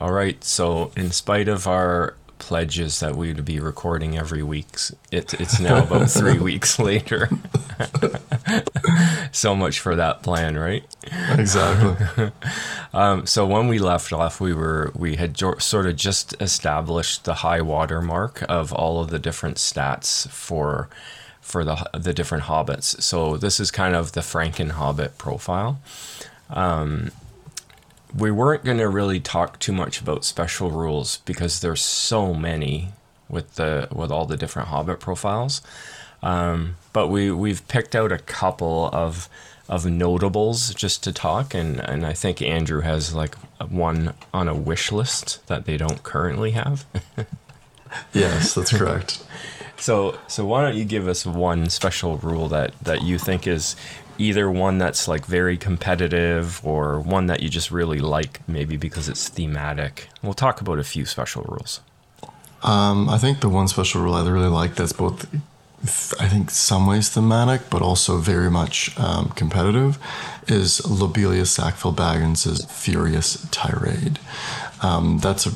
Speaker 1: All right. So, in spite of our pledges that we would be recording every week, it, it's now about three weeks later. so much for that plan, right?
Speaker 3: Exactly.
Speaker 1: Um, so when we left off, we were we had jo- sort of just established the high water mark of all of the different stats for for the the different hobbits. So this is kind of the Franken Hobbit profile. Um, we weren't going to really talk too much about special rules because there's so many with the with all the different Hobbit profiles. Um, but we we've picked out a couple of of notables just to talk, and and I think Andrew has like one on a wish list that they don't currently have.
Speaker 2: Yes, that's correct.
Speaker 1: So so why don't you give us one special rule that that you think is either one that's like very competitive or one that you just really like maybe because it's thematic. We'll talk about a few special rules.
Speaker 2: Um, I think the one special rule I really like that's both, I think, some ways thematic, but also very much um, competitive, is Lobelia Sackville Baggins' Furious Tirade. Um, that's a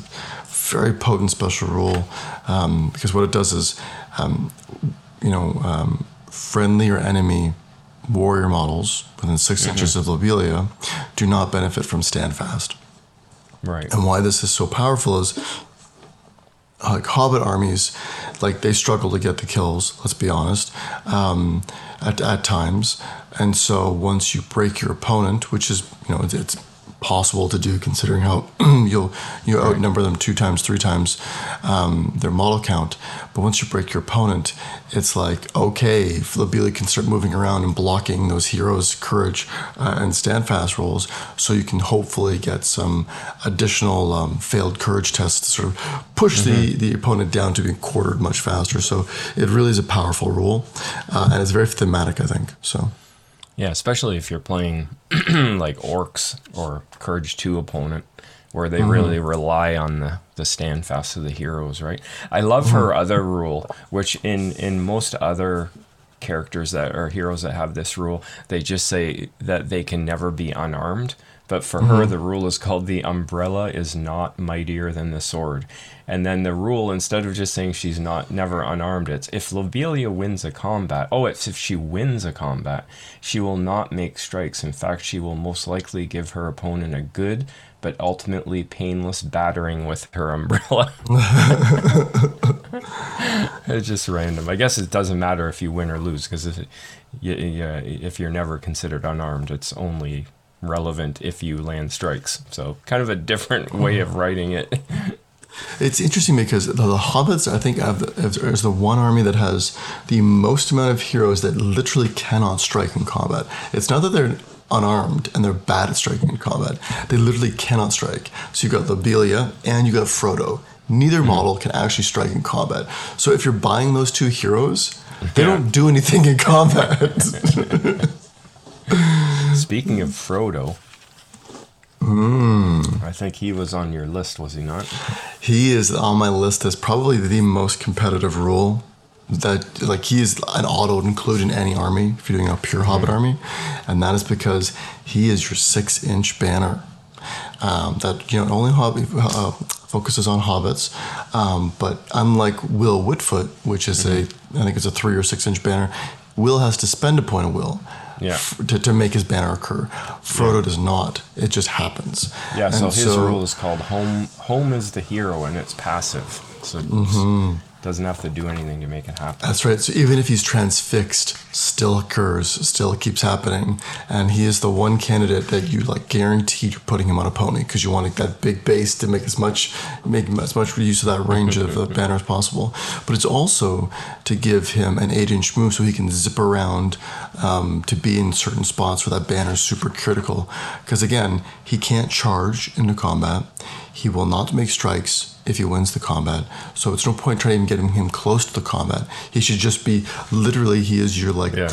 Speaker 2: very potent special rule um, because what it does is, um, you know, um, friendly or enemy warrior models within 6 inches of Lobelia do not benefit from Standfast.
Speaker 1: Right.
Speaker 2: And why this is so powerful is like Hobbit armies, like they struggle to get the kills. Let's be honest, um, at at times. And so once you break your opponent, which is you know it's, it's possible to do considering how you'll you outnumber them two times, three times um, their model count. But once you break your opponent, it's like okay, Lobelia can start moving around and blocking those heroes' courage uh, and standfast rolls, so you can hopefully get some additional um, failed courage tests to sort of push the the opponent down to being quartered much faster. So it really is a powerful rule, uh, and it's very thematic, I think. So.
Speaker 1: Yeah, especially if you're playing like orcs or Courage 2 opponent, where they mm-hmm. really rely on the, the stand fast of the heroes, right? I love her mm-hmm. other rule, which in, in most other characters that are heroes that have this rule, they just say that they can never be unarmed. But for her, mm-hmm. the rule is called the umbrella is not mightier than the sword. And then the rule, instead of just saying she's not never unarmed, it's if Lobelia wins a combat, oh, it's if she wins a combat, she will not make strikes. In fact, she will most likely give her opponent a good but ultimately painless battering with her umbrella. it's just random. I guess it doesn't matter if you win or lose because if, you, uh, if you're never considered unarmed, it's only relevant if you land strikes. So kind of a different way of writing it.
Speaker 2: It's interesting because the, the hobbits, I think, have, is the one army that has the most amount of heroes that literally cannot strike in combat. It's not that they're unarmed and they're bad at striking in combat; they literally cannot strike. So you got Lobelia and you got Frodo. Neither hmm. model can actually strike in combat. So if you're buying those two heroes, they
Speaker 1: Yeah.
Speaker 2: don't do anything in combat.
Speaker 1: Speaking of Frodo, I think he was on your list, was he not?
Speaker 2: He is on my list as probably the most competitive rule. That like he is an auto include in any army if you're doing a pure Hobbit army, and that is because he is your six inch banner. Um, that you know only Hobbit uh, focuses on hobbits, um, but unlike Will Whitfoot, which is a I think it's a three or six inch banner, Will has to spend a point of will.
Speaker 1: Yeah.
Speaker 2: f- to, to make his banner occur. Frodo does not. It just happens.
Speaker 1: Yeah, so
Speaker 2: And
Speaker 1: his rule is called home. Home is the hero, and it's passive, so
Speaker 2: Mm-hmm.
Speaker 1: Doesn't have to do anything to make it happen.
Speaker 2: That's right. So even if he's transfixed, still occurs, still keeps happening, and he is the one candidate that you like guaranteed you're putting him on a pony because you want that big base to make as much make as much use of that range of the banner as possible. But it's also to give him an eight inch move so he can zip around um, to be in certain spots where that banner is super critical. Because again, he can't charge into combat. He will not make strikes if he wins the combat. So it's no point trying to even getting him close to the combat. He should just be literally he is your like
Speaker 1: Yeah.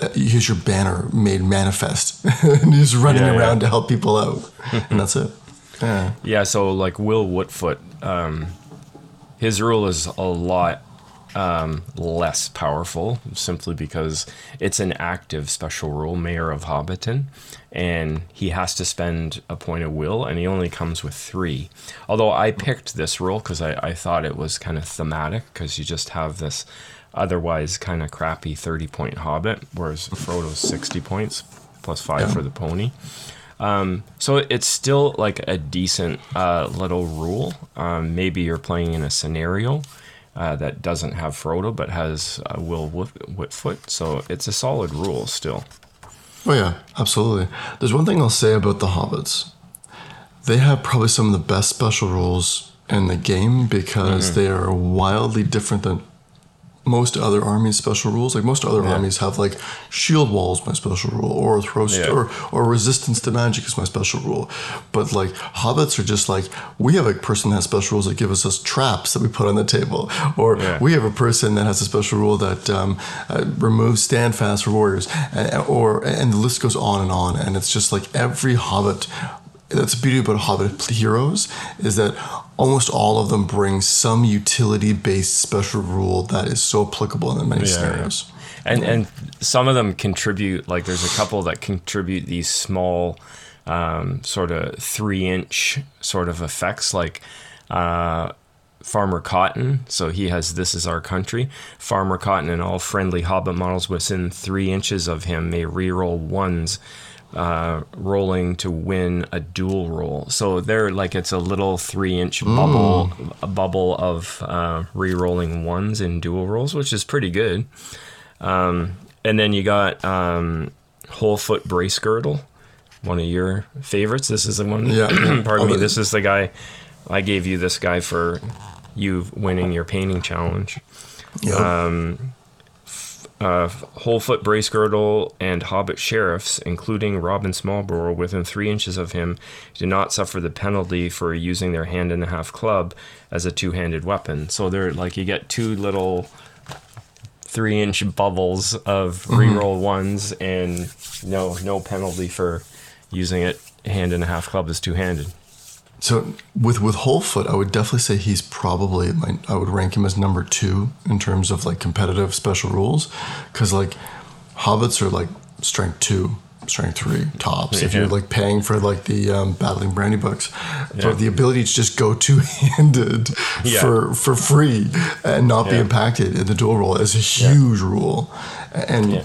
Speaker 2: uh, here's your banner made manifest and he's running
Speaker 1: Yeah, yeah.
Speaker 2: around to help people out. and that's it. Yeah.
Speaker 1: Yeah, so like Will Woodfoot, um, his rule is a lot um, less powerful simply because it's an active special rule, Mayor of Hobbiton, and he has to spend a point of will, and he only comes with three. Although I picked this rule because I, I thought it was kind of thematic because you just have this otherwise kind of crappy 30 point Hobbit, whereas Frodo's 60 points plus five
Speaker 2: Yeah.
Speaker 1: for the pony. So it's still like a decent uh, little rule. Um, maybe you're playing in a scenario uh, that doesn't have Frodo but has uh, Will Whit- Whitfoot, so it's a solid rule still.
Speaker 2: Oh yeah, absolutely. There's one thing I'll say about the hobbits. They have probably some of the best special rules in the game because mm. they are wildly different than most other armies' special rules. Like most other armies have like shield walls, my special rule, or throw
Speaker 1: Yeah.
Speaker 2: or or resistance to magic is my special rule. But like hobbits are just like we have a person that has special rules that give us us traps that we put on the table, or
Speaker 1: Yeah.
Speaker 2: we have a person that has a special rule that um, uh, removes stand fast for warriors, uh, or and the list goes on and on. And it's just like every hobbit. That's the beauty about Hobbit heroes is that almost all of them bring some utility-based special rule that is so applicable in many
Speaker 1: Yeah,
Speaker 2: scenarios.
Speaker 1: And and some of them contribute. Like there's a couple that contribute these small, um, sort of three inch sort of effects, like. Uh, Farmer Cotton, so he has This Is Our Country. Farmer Cotton and all friendly Hobbit models within three inches of him may reroll ones, uh, rolling to win a duel roll. So they're like it's a little three inch bubble, a bubble of uh, re-rolling ones in duel rolls, which is pretty good. Um, and then you got um, whole foot Bracegirdle. one of your favorites. This is the one.
Speaker 2: Yeah.
Speaker 1: Pardon me.
Speaker 2: Oh,
Speaker 1: This is the guy. I gave you this guy for you winning your painting challenge.
Speaker 2: Yep.
Speaker 1: Uh, whole foot Bracegirdle and hobbit sheriffs, including Robin Smallburrow, within three inches of him, did not suffer the penalty for using their hand and a half club as a two handed weapon. So they're like you get two little three inch bubbles of reroll ones and no no penalty for using it hand and a half club as two handed.
Speaker 2: So with with whole foot, I would definitely say he's probably my, I would rank him as number two in terms of like competitive special rules, because like hobbits are like strength two, strength three tops. If you're like paying for like the um, battling Brandybucks, so the ability to just go two handed
Speaker 1: Yeah.
Speaker 2: for for free and not be impacted in the duel roll is a huge rule, and.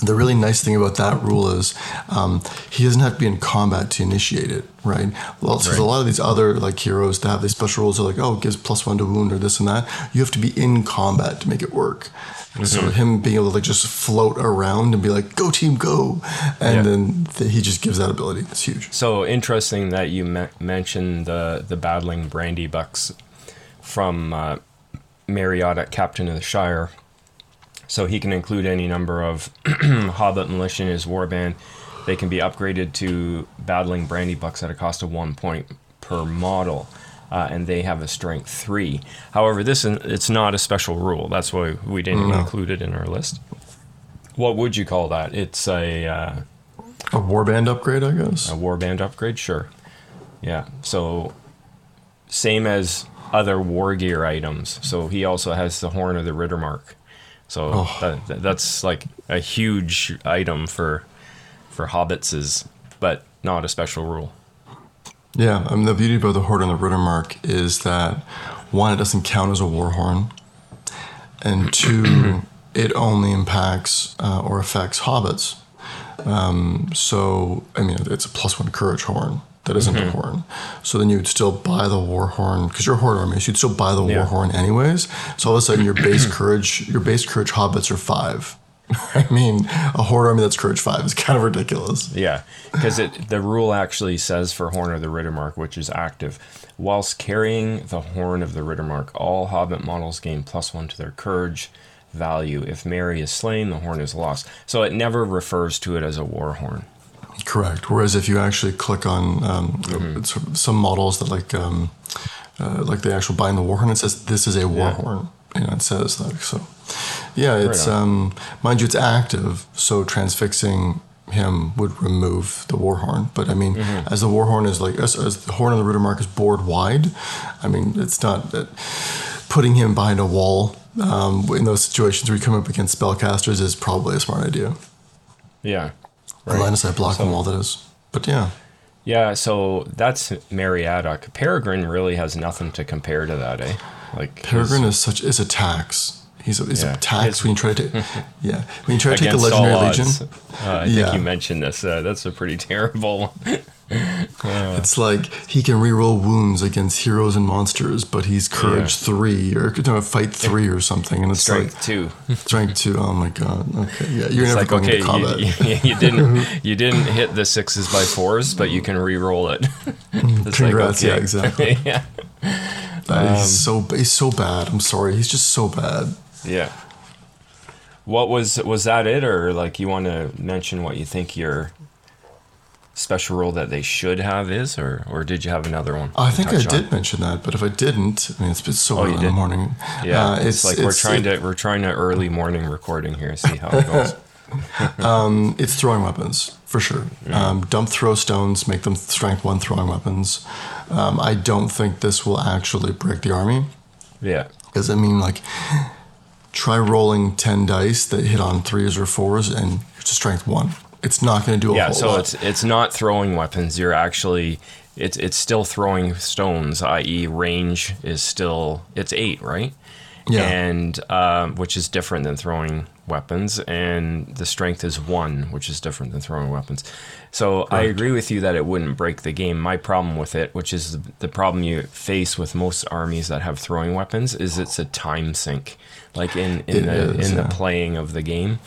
Speaker 2: The really nice thing about that rule is um, he doesn't have to be in combat to initiate it, right? Well, so
Speaker 1: Right.
Speaker 2: a lot of these other like heroes that have these special rules are like, oh, it gives plus one to wound or this and that. You have to be in combat to make it work. So
Speaker 1: Mm-hmm.
Speaker 2: him being able to like just float around and be like, go team, go, and
Speaker 1: Yeah.
Speaker 2: then th- he just gives that ability. It's huge.
Speaker 1: So interesting that you me- mentioned the the battling Brandybucks from uh, Meriadoc, Captain of the Shire. So he can include any number of Hobbit militia in his warband. They can be upgraded to battling Brandybucks at a cost of one point per model, uh, and they have a strength three. However, this is, it's not a special rule. That's why we didn't include it in our list. What would you call that? It's a uh,
Speaker 2: A warband upgrade, I guess.
Speaker 1: a warband upgrade, sure. Yeah. So same as other war gear items. So he also has the horn of the Riddermark. So
Speaker 2: Oh.
Speaker 1: that, that- that's like a huge item for for hobbits is but not a special rule.
Speaker 2: Yeah, I mean, the beauty about the Horde and the Riddermark is that one, it doesn't count as a war horn, and two, it only impacts uh, or affects hobbits. Um, so, I mean, it's a plus one courage horn. That isn't a mm-hmm. horn. So then you'd still buy the war horn because you're a horde army. So you'd still buy the
Speaker 1: Yeah.
Speaker 2: war horn anyways. So all of a sudden, your base courage, your base courage hobbits are five. I mean, a horde army that's courage five is kind of ridiculous.
Speaker 1: Yeah, because it the rule actually says for Horn of the Riddermark, which is active, whilst carrying the Horn of the Riddermark, all Hobbit models gain plus one to their courage value. If Merry is slain, the horn is lost. So it never refers to it as a war horn.
Speaker 2: Correct. Whereas if you actually click on um,
Speaker 1: Mm-hmm.
Speaker 2: some models that like um, uh, like the actual bind the warhorn, it says this is a
Speaker 1: Yeah.
Speaker 2: warhorn. You know, it says that. So yeah, it's
Speaker 1: on.
Speaker 2: um, mind you, it's active. So transfixing him would remove the warhorn. But I mean,
Speaker 1: Mm-hmm.
Speaker 2: as the warhorn is like as, as the horn of the Riddermark is board wide, I mean, it's not that putting him behind a wall um, in those situations where you come up against spellcasters is probably a smart idea.
Speaker 1: Yeah.
Speaker 2: A line of sight blocking wall, that is. But yeah.
Speaker 1: Yeah, so that's Meriadoc. Peregrine really has nothing to compare to that, eh? Like
Speaker 2: Peregrine
Speaker 1: his-
Speaker 2: is such is a tax. He's a, he's
Speaker 1: Yeah.
Speaker 2: a tax
Speaker 1: His-
Speaker 2: when you try to yeah when you try to take a
Speaker 1: all
Speaker 2: legendary legion.
Speaker 1: Uh, I
Speaker 2: Yeah.
Speaker 1: think you mentioned this. Uh, that's a pretty terrible one.
Speaker 2: It's like he can reroll wounds against heroes and monsters, but he's courage
Speaker 1: Yeah.
Speaker 2: three or no, fight three or something, and it's
Speaker 1: Strength two.
Speaker 2: like strength two. Oh my god. Okay, yeah, you're
Speaker 1: It's
Speaker 2: never
Speaker 1: like
Speaker 2: going
Speaker 1: okay,
Speaker 2: into combat.
Speaker 1: you, you, you didn't you didn't hit the sixes by fours, but you can re-roll it. It's like,
Speaker 2: Congrats, yeah, exactly.
Speaker 1: yeah,
Speaker 2: Uh,
Speaker 1: Um,
Speaker 2: he's so he's so bad. I'm sorry, he's just so bad.
Speaker 1: yeah. What was was that it, or like you want to mention what you think your special rule that they should have is, or or did you have another one?
Speaker 2: I think I
Speaker 1: on?
Speaker 2: did mention that, but if I didn't, I mean it's been so
Speaker 1: Oh,
Speaker 2: early in the morning.
Speaker 1: Yeah,
Speaker 2: Uh,
Speaker 1: it's, like we're trying to we're trying to early morning recording here. See how it goes.
Speaker 2: It's throwing weapons for sure. Um, dump throw stones, make them strength one throwing weapons. Um, I don't think this will actually break the army
Speaker 1: yeah,
Speaker 2: because I mean, like, try rolling ten dice that hit on threes or fours, and it's a strength one. It's not going to do a
Speaker 1: yeah. So
Speaker 2: lot.
Speaker 1: it's it's not throwing weapons. You're actually it's it's still throwing stones. I.e., range is still it's eight, right?
Speaker 2: Yeah.
Speaker 1: And um, which is different than throwing weapons, and the strength is one, which is different than throwing weapons. So I agree with you that it wouldn't break the game. My problem with it, which is the, the problem you face with most armies that have throwing weapons, is it's a time sink, like in in
Speaker 2: It
Speaker 1: the
Speaker 2: is,
Speaker 1: in
Speaker 2: yeah.
Speaker 1: the playing of the game.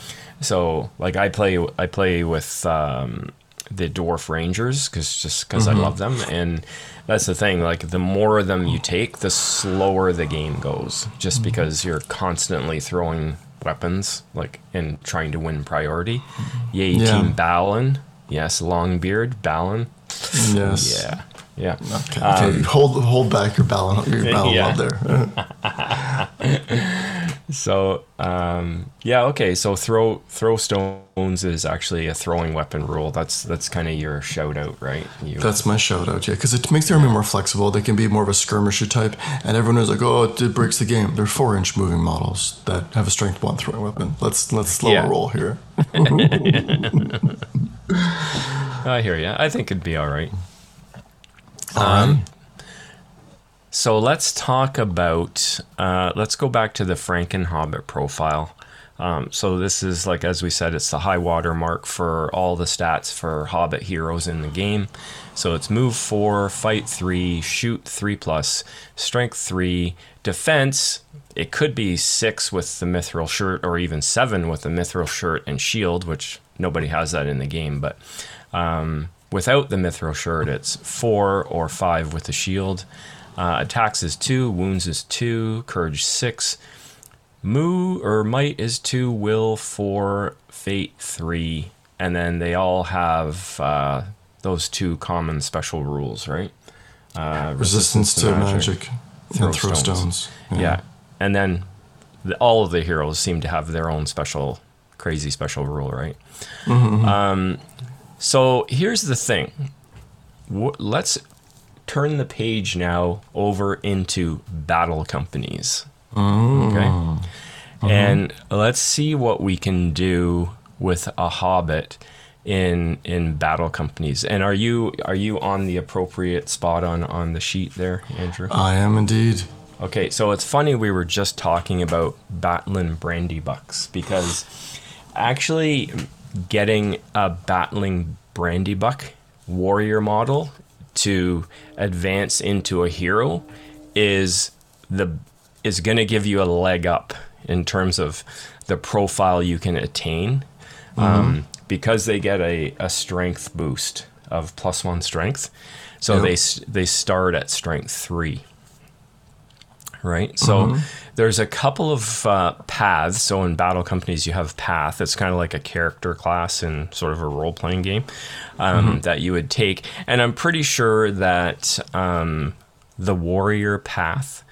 Speaker 1: So like I play I play with um, the dwarf rangers because just because I mm-hmm. love them, and that's the thing. Like the more of them you take, the slower the game goes, just mm-hmm. because you're constantly throwing weapons, like and trying to win priority. Mm-hmm. Yay,
Speaker 2: Yeah.
Speaker 1: Team Balin. Yes, Longbeard, Balin.
Speaker 2: Yes.
Speaker 1: Yeah, yeah.
Speaker 2: Okay. okay. hold hold back your balance your balance
Speaker 1: Um, Yeah.
Speaker 2: there.
Speaker 1: So um, yeah, okay. So throw throw stones is actually a throwing weapon rule. That's that's kind of your shout out, right? You,
Speaker 2: That's my shout out, yeah, because it makes the army more flexible. They can be more of a skirmisher type, and everyone is like, "Oh, it, breaks the game." They're four inch moving models that have a strength one throwing weapon. Let's let's slow
Speaker 1: Yeah.
Speaker 2: a roll here.
Speaker 1: I hear you. I think it'd be all right.
Speaker 2: Um,
Speaker 1: So let's talk about. Uh, let's go back to the Franken Hobbit profile. Um, so this is like as we said, it's the high water mark for all the stats for Hobbit heroes in the game. So it's move four, fight three, shoot three plus, strength three, defense. It could be six with the mithril shirt, or even seven with the mithril shirt and shield, which nobody has that in the game. But um, without the mithril shirt, it's four or five with the shield. Uh, attacks is two, wounds is two, courage six, moo or might is two, will four, fate three, and then they all have uh, those two common special rules, right? Uh,
Speaker 2: resistance to magic,
Speaker 1: throw
Speaker 2: and throw
Speaker 1: stones.
Speaker 2: stones.
Speaker 1: Yeah, and then the, all of the heroes seem to have their own special, crazy special rule, right? Um, so here's the thing. Let's turn the page now over into battle companies. Oh. Okay. Uh-huh. And let's see what we can do with a hobbit in in battle companies. And are you are you on the appropriate spot on on the sheet there, Andrew?
Speaker 2: I am indeed.
Speaker 1: Okay, so it's funny we were just talking about battling Brandybucks because actually getting a battling Brandybuck warrior model to advance into a hero is the is going to give you a leg up in terms of the profile you can attain um, because they get a, a strength boost of plus one strength so
Speaker 2: Yep.
Speaker 1: they they start at strength three right? So there's a couple of uh, paths. So in battle companies, you have path. It's kind of like a character class in sort of a role playing game um, that you would take. And I'm pretty sure that um, the warrior path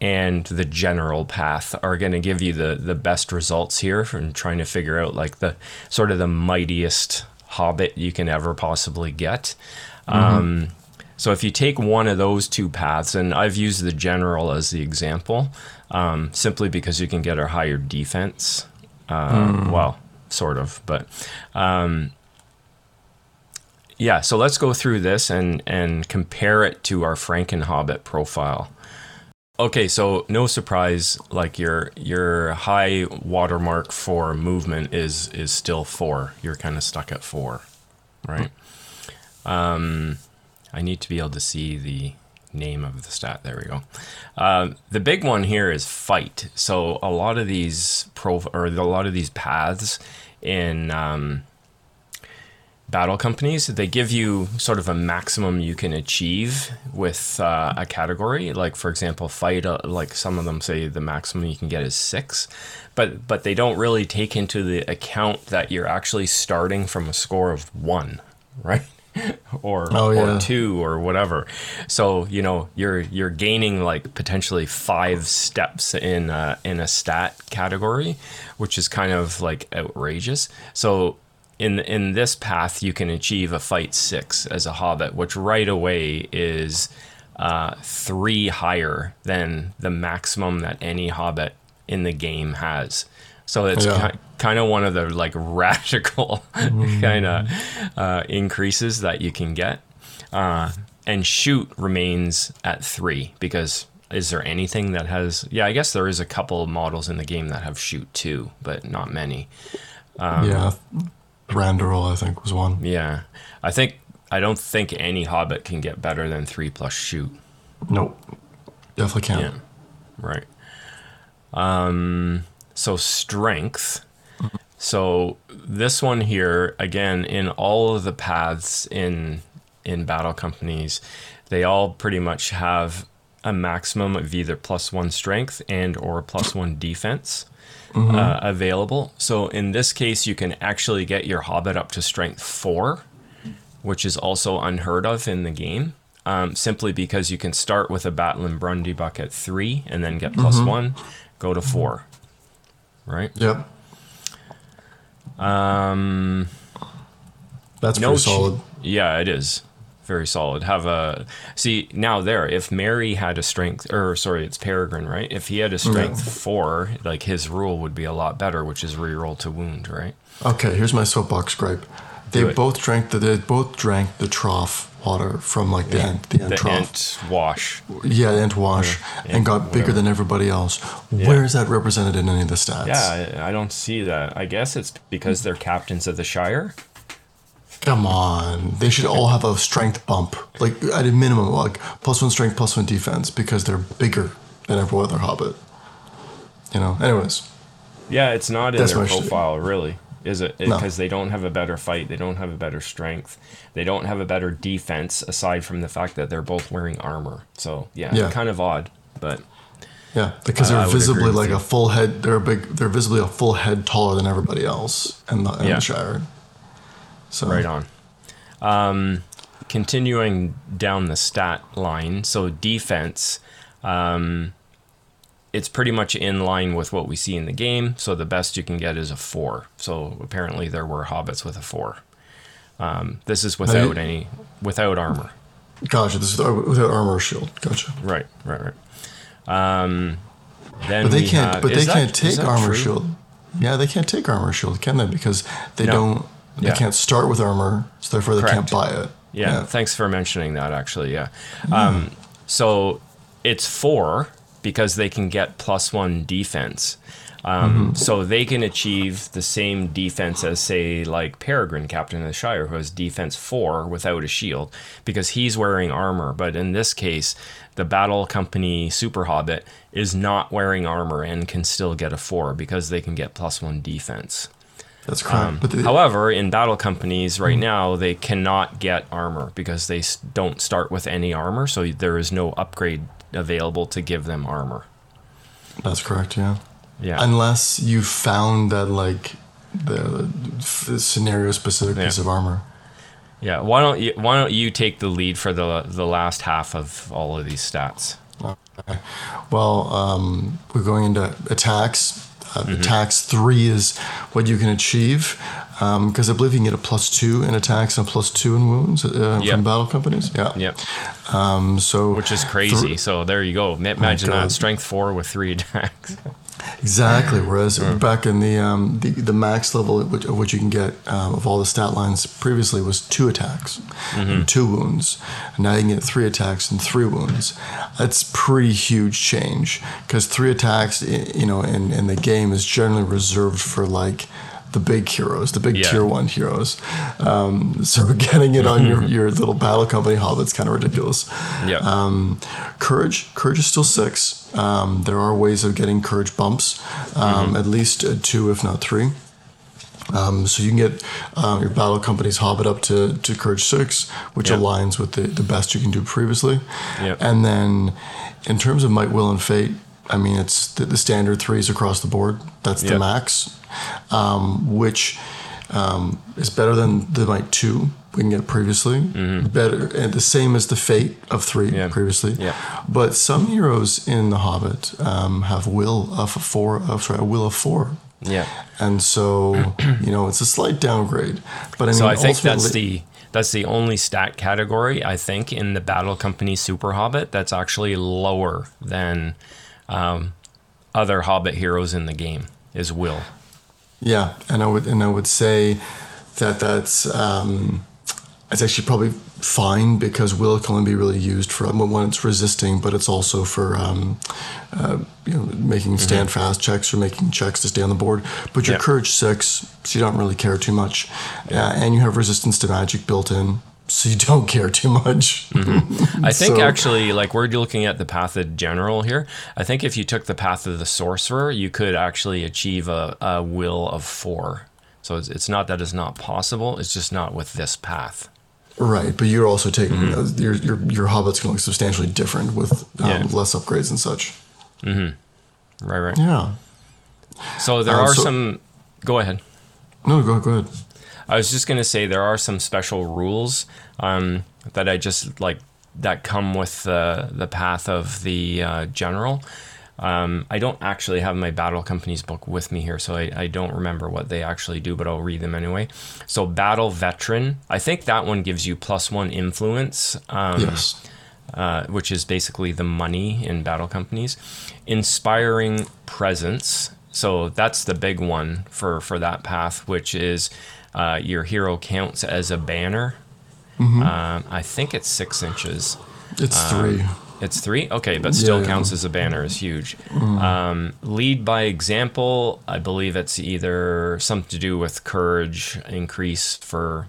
Speaker 1: and the general path are going to give you the the best results here from trying to figure out like the sort of the mightiest hobbit you can ever possibly get. Um, so if you take one of those two paths, and I've used the general as the example, um, simply because you can get a higher defense. Uh, Well, sort of, but um, yeah. So let's go through this and and compare it to our Franken Hobbit profile. Okay, so no surprise, like your your high watermark for movement is is still four. You're kind of stuck at four, right? Um, I need to be able to see the name of the stat. There we go. Um, the big one here is fight. So a lot of these pro or a lot of these paths in um, battle companies they give you sort of a maximum you can achieve with uh, a category like for example fight uh, like some of them say the maximum you can get is six but but they don't really take into the account that you're actually starting from a score of one right or
Speaker 2: Oh, yeah.
Speaker 1: or two or whatever so you know you're you're gaining like potentially five steps in uh, in a stat category which is kind of like outrageous so in in this path you can achieve a fight six as a hobbit which right away is uh, three higher than the maximum that any hobbit in the game has so it's
Speaker 2: Yeah.
Speaker 1: Ki- kind of one of the like radical kind of uh, increases that you can get uh, and shoot remains at three because is there anything that has yeah i guess there is a couple of models in the game that have shoot two but not many
Speaker 2: yeah, Randall, I think, was one.
Speaker 1: yeah i think i don't think any hobbit can get better than three plus shoot
Speaker 2: Nope, definitely can't.
Speaker 1: Yeah. Right. Um, so strength. So this one here, again, in all of the paths in in battle companies, they all pretty much have a maximum of either plus one strength and or plus one defense uh, available. So in this case, you can actually get your hobbit up to strength four, which is also unheard of in the game. Um, simply because you can start with a Battling Brandybuck at three and then get plus one, go to four. Right?
Speaker 2: Yep.
Speaker 1: Um,
Speaker 2: That's
Speaker 1: no
Speaker 2: pretty solid.
Speaker 1: Yeah, it is very solid. Have a see now there. If Merry had a strength, or sorry, it's Peregrine, right? If he had a strength four, like his rule would be a lot better, which is reroll to wound, right?
Speaker 2: Okay, here's my soapbox gripe. They both drank the they both drank the trough water from like the end the end
Speaker 1: The
Speaker 2: trough.
Speaker 1: Entwash.
Speaker 2: Yeah, the Entwash
Speaker 1: Yeah,
Speaker 2: and got bigger
Speaker 1: whatever.
Speaker 2: than everybody else. Where is that represented in any of the stats?
Speaker 1: Yeah, I, I don't see that. I guess it's because they're captains of the Shire.
Speaker 2: Come on. They should all have a strength bump. Like at a minimum, like plus one strength, plus one defense, because they're bigger than every other hobbit. You know. Anyways.
Speaker 1: Yeah, it's not in
Speaker 2: That's
Speaker 1: their profile, really, is it?
Speaker 2: No.
Speaker 1: Because they don't have a better fight. They don't have a better strength. They don't have a better defense, aside from the fact that they're both wearing armor. So yeah,
Speaker 2: Yeah.
Speaker 1: kind of odd, but
Speaker 2: Yeah, because they're
Speaker 1: agree
Speaker 2: visibly like
Speaker 1: you.
Speaker 2: a full head. They're a big. They're visibly a full head taller than everybody else in the, in
Speaker 1: Yeah.
Speaker 2: the Shire. So
Speaker 1: right on. Um, continuing down the stat line, so defense, um, it's pretty much in line with what we see in the game. So the best you can get is a four. So apparently there were hobbits with a four. Um, this is without
Speaker 2: you-
Speaker 1: any without armor.
Speaker 2: Gotcha. This is without armor or shield. Gotcha.
Speaker 1: Right, right, right. Um, then
Speaker 2: But they can't.
Speaker 1: have-
Speaker 2: but they
Speaker 1: that-
Speaker 2: can't take armor
Speaker 1: true?
Speaker 2: shield. Yeah, they can't take armor shield, can they? Because they
Speaker 1: No.
Speaker 2: don't. They
Speaker 1: Yeah.
Speaker 2: can't start with armor, so therefore they can't buy it.
Speaker 1: Yeah, thanks for mentioning that. Actually, yeah. Um, so it's four because they can get plus one defense. Um, So they can achieve the same defense as, say, like Peregrine, Captain of the Shire, who has defense four without a shield because he's wearing armor. But in this case, the Battle Company Super Hobbit is not wearing armor and can still get a four because they can get plus one defense.
Speaker 2: That's correct.
Speaker 1: Um,
Speaker 2: they,
Speaker 1: however, in battle companies right now, they cannot get armor because they don't start with any armor, so there is no upgrade available to give them armor.
Speaker 2: that's correct. Yeah.
Speaker 1: Yeah.
Speaker 2: Unless you found that like the, the scenario specific
Speaker 1: Yeah.
Speaker 2: piece of armor.
Speaker 1: yeah. Why don't you Why don't you take the lead for the the last half of all of these stats?
Speaker 2: Well, um, we're going into attacks. Uh,
Speaker 1: Mm-hmm.
Speaker 2: Attacks three is what you can achieve because I believe you can get a plus two in attacks and a plus two in wounds uh,
Speaker 1: Yep.
Speaker 2: from battle companies. Yeah.
Speaker 1: Yep.
Speaker 2: Um, so
Speaker 1: Which is crazy. so there you go. Imagine
Speaker 2: God.
Speaker 1: that strength four with three attacks.
Speaker 2: Exactly. Whereas back in the, um, the the max level which, of which you can get um, of all the stat lines previously was two attacks and two wounds. And now you can get three attacks and three wounds. That's pretty huge change because three attacks, you know, in, in the game is generally reserved for like the big heroes, the big
Speaker 1: Yeah.
Speaker 2: tier one heroes. Um, so getting it on your, your little battle company hobbit's kind of ridiculous.
Speaker 1: Yeah.
Speaker 2: Um, courage, courage is still six. Um, there are ways of getting courage bumps, um, at least uh, two, if not three. Um, so you can get um, your battle companies hobbit up to, to courage six, which
Speaker 1: Yep.
Speaker 2: aligns with the, the best you can do previously.
Speaker 1: Yep.
Speaker 2: And then in terms of might, will, and fate, I mean, it's the, the standard threes across the board. That's the
Speaker 1: Yep.
Speaker 2: max, um, which um, is better than the might two we can get previously. Better and the same as the fate of three
Speaker 1: Mm-hmm. Yeah.
Speaker 2: previously.
Speaker 1: Yeah.
Speaker 2: But some heroes in the Hobbit um, have will of four. Of sorry, a will of four.
Speaker 1: yeah.
Speaker 2: And so, you know, it's a slight downgrade. But I mean,
Speaker 1: So I think that's the that's the only stat category I think in the Battle Company Super Hobbit that's actually lower than um, other Hobbit heroes in the game is Will.
Speaker 2: Yeah, and I would and I would say that that's um, it's actually probably fine because will can only be really used for when it's resisting, but it's also for um, uh, you know making stand fast checks or making checks to stay on the board. But your
Speaker 1: Yeah.
Speaker 2: courage six, so you don't really care too much, uh, and you have resistance to magic built in, so you don't care too much.
Speaker 1: I think
Speaker 2: So-
Speaker 1: actually, like we're looking at the path of general here. I think if you took the path of the sorcerer, you could actually achieve a, a will of four So it's, it's not that it's not possible. It's just not with this path.
Speaker 2: Right, but you're also taking uh, your your your hobbits can look substantially different with um,
Speaker 1: Yeah.
Speaker 2: less upgrades and such.
Speaker 1: Right, right.
Speaker 2: Yeah.
Speaker 1: So there
Speaker 2: Um,
Speaker 1: are
Speaker 2: so-
Speaker 1: some. Go ahead.
Speaker 2: No, go go ahead.
Speaker 1: I was just gonna say there are some special rules um, that I just like that come with the the path of the uh, general. Um, I don't actually have my battle companies book with me here, so I, I don't remember what they actually do, but I'll read them anyway. So battle veteran, I think that one gives you plus one influence. Um,
Speaker 2: yes.
Speaker 1: uh, which is basically the money in battle companies. Inspiring presence. So that's the big one for, for that path, which is uh, your hero counts as a banner. Um, I think it's six inches.
Speaker 2: It's three.
Speaker 1: It's three? Okay, but still
Speaker 2: Yeah, yeah.
Speaker 1: counts as a banner, is huge. Um, lead by example, I believe it's either something to do with courage increase for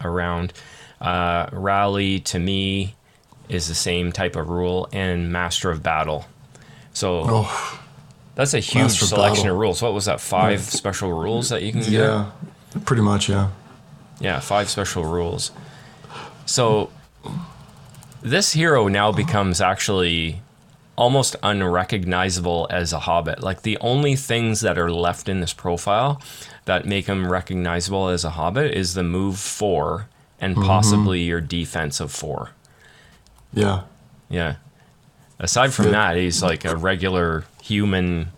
Speaker 1: a round. Uh, rally to me is the same type of rule, and master of battle. So
Speaker 2: Oh,
Speaker 1: that's a huge
Speaker 2: Master
Speaker 1: selection
Speaker 2: Battle.
Speaker 1: of rules. What was that? Five special rules that you can get?
Speaker 2: yeah. Pretty much, yeah.
Speaker 1: Yeah, five special rules. So this hero now becomes actually almost unrecognizable as a hobbit. Like the only things that are left in this profile that make him recognizable as a hobbit is the move 4 and mm-hmm. possibly your defense of 4.
Speaker 2: Yeah.
Speaker 1: Yeah. Aside from
Speaker 2: Good.
Speaker 1: that, he's like a regular human,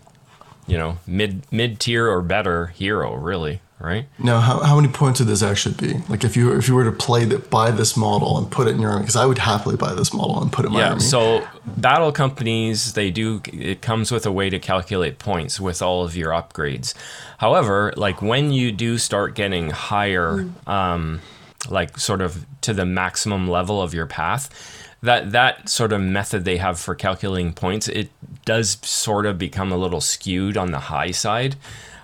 Speaker 1: you know, mid mid tier or better hero, really, right?
Speaker 2: Now, how, how many points would this actually be? Like, if you if you were to play that, buy this model and put it in your army, because I would happily buy this model and put it in my
Speaker 1: Yeah,
Speaker 2: army.
Speaker 1: so battle companies, they do, it comes with a way to calculate points with all of your upgrades. However, like when you do start getting higher, um, like sort of to the maximum level of your path, that that sort of method they have for calculating points, it does sort of become a little skewed on the high side,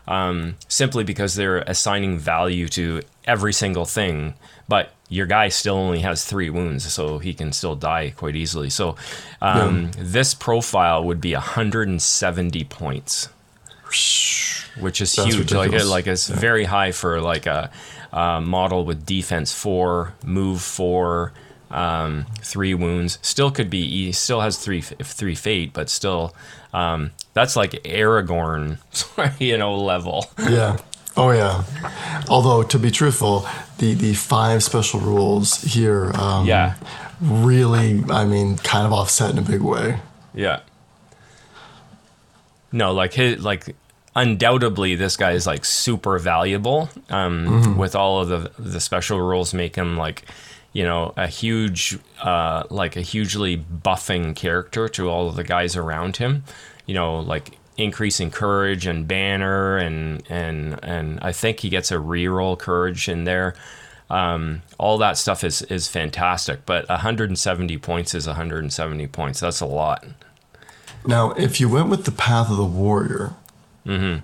Speaker 1: um, simply because they're assigning value to every single thing. But your guy still only has three wounds, so he can still die quite easily. So um, this profile would be 170 points which is
Speaker 2: That's
Speaker 1: huge. Like,
Speaker 2: ridiculous.
Speaker 1: like it's very high for like a, a model with defense four, move four, um, three wounds. Still could be. He still has three three fate, but still, um, that's like Aragorn, you know, level.
Speaker 2: Yeah. Oh yeah. Although to be truthful, the the five special rules here, um,
Speaker 1: Yeah.
Speaker 2: really, I mean, kind of offset in a big way.
Speaker 1: Yeah. No, like his like undoubtedly this guy is like super valuable. Um with all of the the special rules make him like you know a huge uh like a hugely buffing character to all of the guys around him. You know, like increasing courage and banner and and and I think he gets a reroll courage in there. Um, all that stuff is is fantastic, but 170 points is 170 points. That's a lot.
Speaker 2: Now, if you went with the path of the warrior, mm-hmm.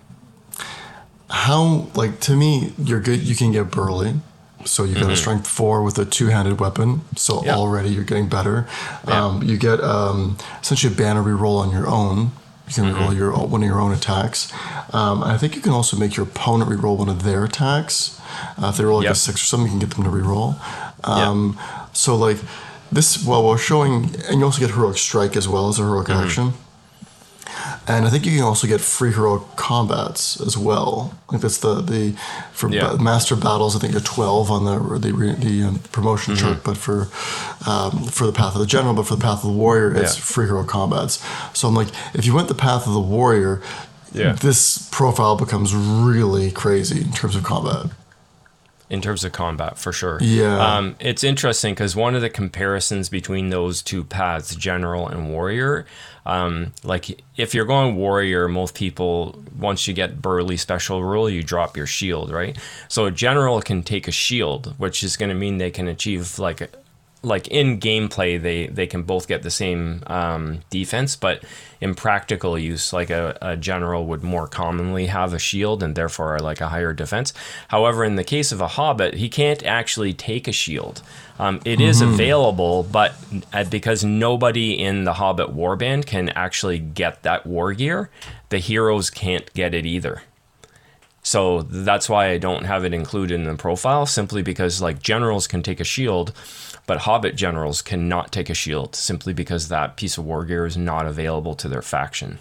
Speaker 2: how like to me, you're good. You can get burly, so you got a strength four with a two-handed weapon. So
Speaker 1: Yeah.
Speaker 2: already you're getting better. Um, you get um, essentially a banner reroll on your own. You can reroll your own, one of your own attacks. Um, I think you can also make your opponent reroll one of their attacks. Uh, if they roll like
Speaker 1: Yep.
Speaker 2: a six or something, you can get them to reroll. Um, So like this, well, we're showing, and you also get heroic strike as well as a heroic action. And I think you can also get free heroic combats as well. Like that's the the for
Speaker 1: Yeah.
Speaker 2: ba- master battles. I think you're twelve on the the re- the um, promotion
Speaker 1: Mm-hmm.
Speaker 2: chart, but for um, for the path of the general, but for the path of the warrior, it's
Speaker 1: Yeah.
Speaker 2: free hero combats. So I'm like, if you went the path of the warrior,
Speaker 1: Yeah.
Speaker 2: this profile becomes really crazy in terms of combat.
Speaker 1: In terms of combat for sure.
Speaker 2: Yeah.
Speaker 1: Um, it's interesting because one of the comparisons between those two paths, general and warrior, um, like if you're going warrior, most people once you get burly special rule, you drop your shield, right? So a general can take a shield, which is going to mean they can achieve like like in gameplay they they can both get the same um, defense but in practical use like a, a general would more commonly have a shield and therefore like a higher defense. However in the case of a hobbit he can't actually take a shield. Um, it is available but uh, because nobody in the hobbit warband can actually get that war gear the heroes can't get it either. So that's why I don't have it included in the profile, simply because like generals can take a shield, but Hobbit generals cannot take a shield simply because that piece of war gear is not available to their faction.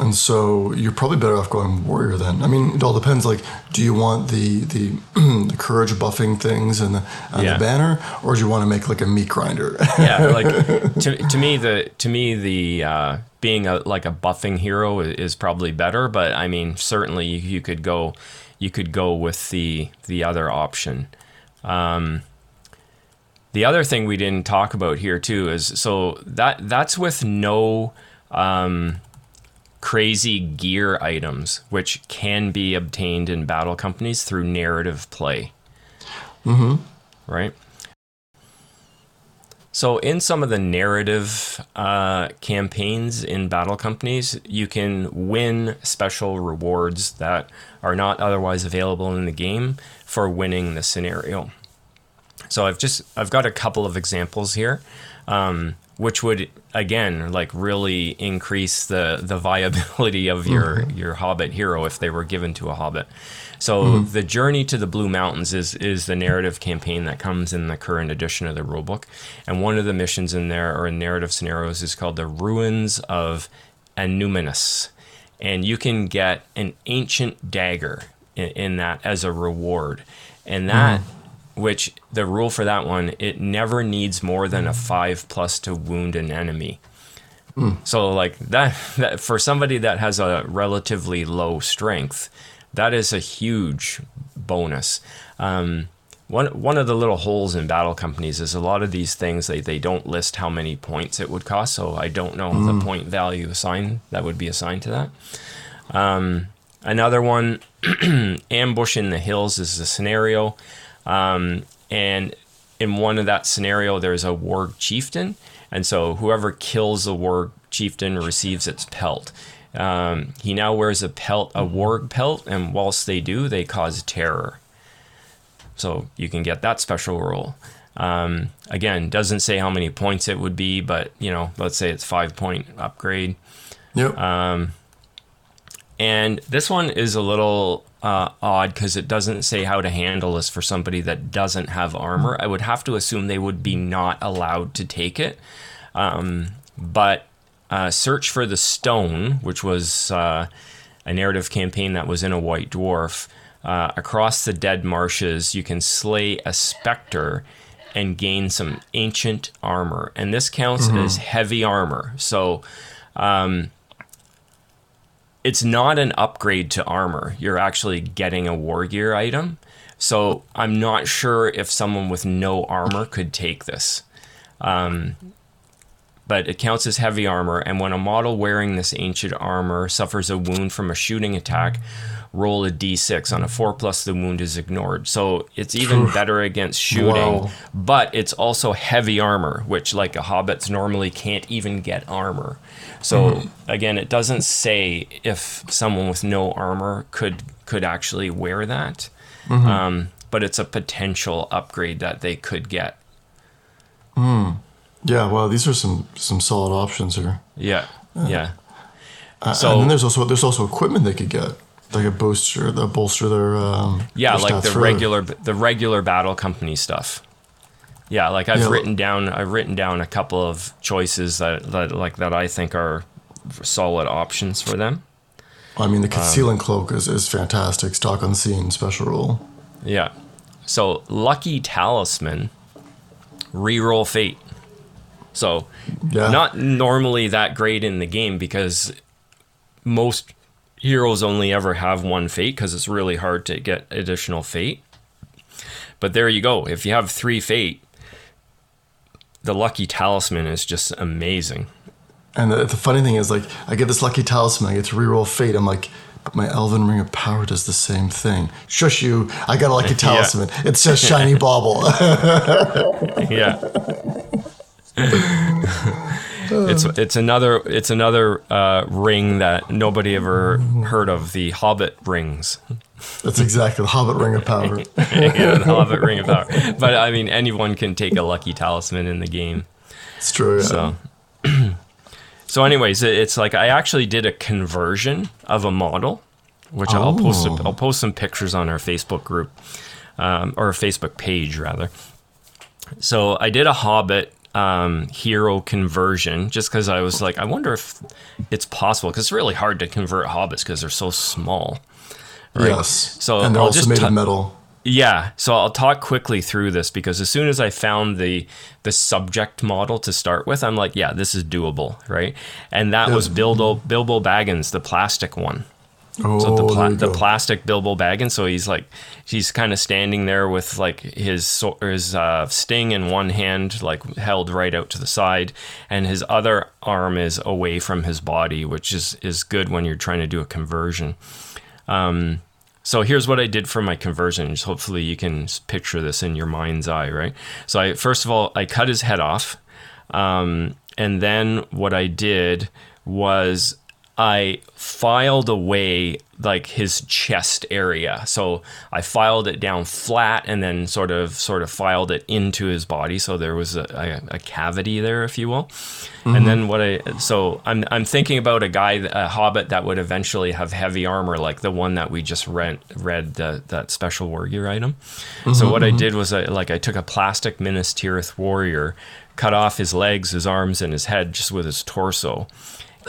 Speaker 2: And so you're probably better off going warrior then. I mean, it all depends. Like, do you want the the, the courage buffing things and the, and
Speaker 1: Yeah.
Speaker 2: the banner, or do you want to make like a meat grinder?
Speaker 1: yeah, like to, to me the to me the uh, being a like a buffing hero is probably better, but I mean certainly you, you could go you could go with the the other option. Um, the other thing we didn't talk about here too is so that that's with no um, crazy gear items, which can be obtained in battle companies through narrative play. Mm-hmm. Right. So, in some of the narrative uh, campaigns in battle companies, you can win special rewards that are not otherwise available in the game for winning the scenario. So, I've just I've got a couple of examples here, um, which would again like really increase the the viability of your mm-hmm. your Hobbit hero if they were given to a Hobbit. So mm-hmm. the journey to the Blue Mountains is is the narrative campaign that comes in the current edition of the rulebook, and one of the missions in there or in narrative scenarios is called the Ruins of Annúminas, and you can get an ancient dagger in, in that as a reward, and that. Mm-hmm. Which the rule for that one, it never needs more than a five plus to wound an enemy. So like that, that for somebody that has a relatively low strength, that is a huge bonus. Um, one one of the little holes in battle companies is a lot of these things they, they don't list how many points it would cost, so I don't know the point value assigned that would be assigned to that. Um, another one, ambush in the hills is a scenario, um, and in one of that scenario there's a warg chieftain, and so whoever kills the warg chieftain receives its pelt. Um, he now wears a pelt, a warg pelt, and whilst they do, they cause terror. So you can get that special rule. Um, again, doesn't say how many points it would be, but you know, let's say it's five point upgrade.
Speaker 2: yep.
Speaker 1: And this one is a little uh, odd because it doesn't say how to handle this for somebody that doesn't have armor. I would have to assume they would be not allowed to take it. Um, but uh, Search for the Stone, which was uh, a narrative campaign that was in a White Dwarf, uh, across the dead marshes, you can slay a specter and gain some ancient armor. And this counts as heavy armor. So it's not an upgrade to armor. You're actually getting a war gear item. So I'm not sure if someone with no armor could take this. Um, but it counts as heavy armor, and when a model wearing this ancient armor suffers a wound from a shooting attack, roll a d6. On a 4 plus, the wound is ignored. So it's even better against shooting,
Speaker 2: Wow.
Speaker 1: but it's also heavy armor, which, like a hobbits, normally can't even get armor. So again, it doesn't say if someone with no armor could could actually wear that, um, but it's a potential upgrade that they could get.
Speaker 2: yeah. Well, these are some some solid options here.
Speaker 1: Yeah, yeah.
Speaker 2: Uh,
Speaker 1: So-
Speaker 2: and then there's also there's also equipment they could get, like a bolster, the bolster their um,
Speaker 1: Yeah,
Speaker 2: their
Speaker 1: like the
Speaker 2: further.
Speaker 1: regular the regular battle company stuff. Yeah, like I've
Speaker 2: Yeah.
Speaker 1: written down I've written down a couple of choices that, that like that I think are solid options for them.
Speaker 2: I mean, the
Speaker 1: Um,
Speaker 2: concealing cloak is, is fantastic. Stalk unseen special rule.
Speaker 1: Yeah. So lucky talisman, reroll fate. So
Speaker 2: Yeah.
Speaker 1: not normally that great in the game because most heroes only ever have one fate because it's really hard to get additional fate. But there you go. If you have three fate, the lucky talisman is just amazing.
Speaker 2: And the, the funny thing is, like, I get this lucky talisman, I get to reroll fate. I'm like, but my Elven Ring of Power does the same thing. Shush you! I got a lucky talisman. It's just shiny bauble.
Speaker 1: yeah. it's it's another it's another uh, ring that nobody ever heard of the Hobbit rings.
Speaker 2: That's exactly the Hobbit Ring of Power.
Speaker 1: yeah, the Hobbit ring of power. But I mean, anyone can take a lucky talisman in the game.
Speaker 2: It's true. Yeah.
Speaker 1: So, so anyways, it's like I actually did a conversion of a model which I'll post. A,
Speaker 2: Oh.
Speaker 1: I'll post some pictures on our Facebook group um, or Facebook page rather. So I did a Hobbit um, hero conversion just because I was like, I wonder if it's possible because it's really hard to convert hobbits because they're so small. Right.
Speaker 2: Yes.
Speaker 1: So
Speaker 2: and they're
Speaker 1: I'll
Speaker 2: also
Speaker 1: just
Speaker 2: made of metal.
Speaker 1: Yeah, so I'll talk quickly through this because as soon as I found the the subject model to start with, I'm like, yeah, this is doable, right? And that was Bilbo Bilbo Baggins, the plastic one.
Speaker 2: Oh,
Speaker 1: So the, pla- the
Speaker 2: go.
Speaker 1: plastic Bilbo Baggins. So he's like, he's kind of standing there with like his his uh, sting in one hand, like held right out to the side, and his other arm is away from his body, which is is good when you're trying to do a conversion. Um, so here's what I did for my conversions. Hopefully you can picture this in your mind's eye, right? So I first of all I cut his head off, um, and then what I did was I filed away like his chest area. So I filed it down flat and then sort of sort of filed it into his body. So there was a, a, a cavity there, if you will. And mm-hmm. then what I so I'm I'm thinking about a guy, a hobbit that would eventually have heavy armor, like the one that we just read read the, that special war gear item. So mm-hmm, what I mm-hmm. did was I like I took a plastic Minas Tirith warrior, cut off his legs, his arms, and his head just with his torso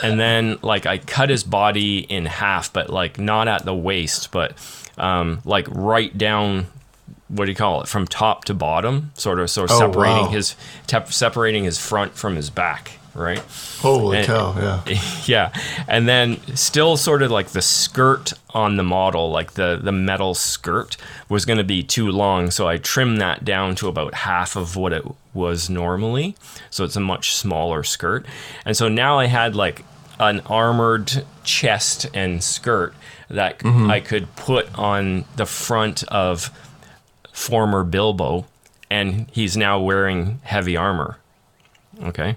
Speaker 1: and then like I cut his body in half, but like not at the waist, but um, like right down. What do you call it? From top to bottom, sort of, sort of
Speaker 2: Oh,
Speaker 1: separating
Speaker 2: wow.
Speaker 1: his tep- separating his front from his back, right?
Speaker 2: Holy
Speaker 1: and-
Speaker 2: cow! Yeah.
Speaker 1: yeah and then still sort of like the skirt on the model like the the metal skirt was going to be too long so i trimmed that down to about half of what it was normally so it's a much smaller skirt and so now i had like an armored chest and skirt that mm-hmm. i could put on the front of former bilbo and he's now wearing heavy armor okay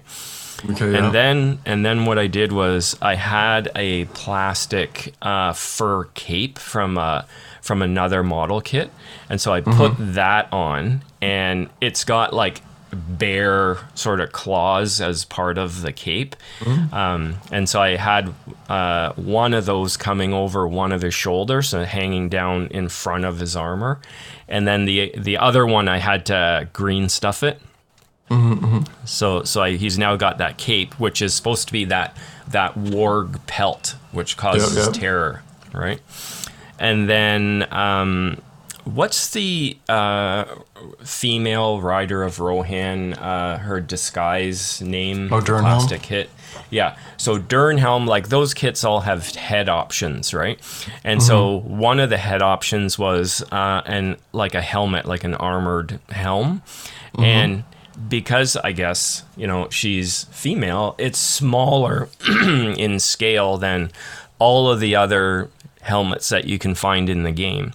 Speaker 2: Okay. Yeah.
Speaker 1: and then and then what I did was I had a plastic uh, fur cape from uh, from another model kit, and so I put that on, and it's got like bear sort of claws as part of the cape, um, and so I had uh, one of those coming over one of his shoulders and hanging down in front of his armor, and then the the other one I had to green stuff it. So so I, he's now got that cape, which is supposed to be that that warg pelt, which causes
Speaker 2: Yep, yep.
Speaker 1: terror, right? And then um, what's the uh, female rider of Rohan? Uh, her disguise name?
Speaker 2: Oh, Dernhelm?
Speaker 1: Plastic kit. Yeah. So Dernhelm, like those kits all have head options, right? And so
Speaker 2: Mm-hmm.
Speaker 1: one of the head options was uh, and like a helmet, like an armored helm,
Speaker 2: Mm-hmm.
Speaker 1: and because I guess you know she's female, it's smaller in scale than all of the other helmets that you can find in the game.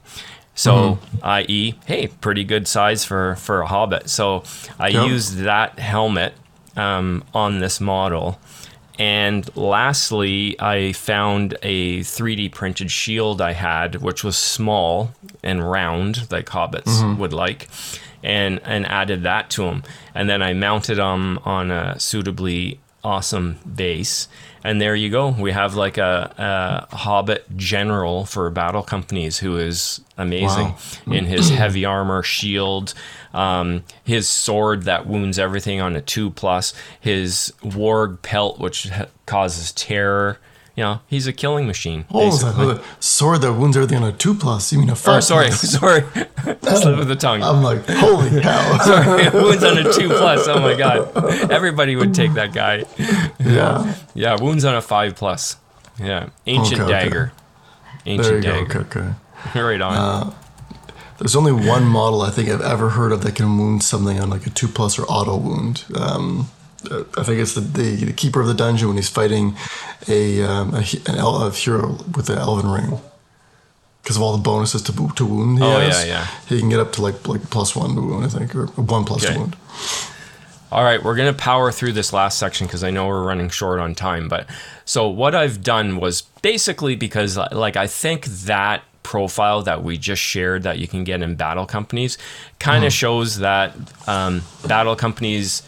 Speaker 1: So,
Speaker 2: Mm-hmm.
Speaker 1: i.e., hey, pretty good size for for a hobbit. So I
Speaker 2: Yep.
Speaker 1: used that helmet um, on this model. And lastly, I found a 3D printed shield I had, which was small and round, like hobbits would like, and and added that to them. And then I mounted them on a suitably awesome base. And there you go. We have like a, a hobbit general for battle companies who is amazing
Speaker 2: Wow.
Speaker 1: in his heavy armor, shield, um, his sword that wounds everything on a two plus, his warg pelt which ha- causes terror. You know, he's a killing machine.
Speaker 2: Hold on a second,
Speaker 1: basically.
Speaker 2: hold on. Sword that wounds everything on a two plus. You mean a five?
Speaker 1: Oh, sorry,
Speaker 2: plus.
Speaker 1: sorry. Slip of the tongue.
Speaker 2: I'm like, holy cow!
Speaker 1: sorry, wounds on a two plus. Oh my god, everybody would take that guy.
Speaker 2: yeah.
Speaker 1: Yeah, wounds on a five plus. Yeah, ancient
Speaker 2: Okay, okay.
Speaker 1: dagger.
Speaker 2: There you
Speaker 1: Ancient
Speaker 2: go.
Speaker 1: dagger.
Speaker 2: Okay, okay.
Speaker 1: Right on.
Speaker 2: There's only one model I think I've ever heard of that can wound something on like a two plus or auto wound. Um, uh, I think it's the, the, the keeper of the dungeon when he's fighting a, um, a, an el- a hero with the elven ring. Because of all the bonuses to to wound he
Speaker 1: Oh,
Speaker 2: has,
Speaker 1: yeah, yeah.
Speaker 2: he can get up to like like plus one to wound, I think, or one plus
Speaker 1: Okay.
Speaker 2: wound.
Speaker 1: All right, we're going to power through this last section because I know we're running short on time. But so what I've done was basically because, like, I think that profile that we just shared that you can get in battle companies kind of shows that um, battle companies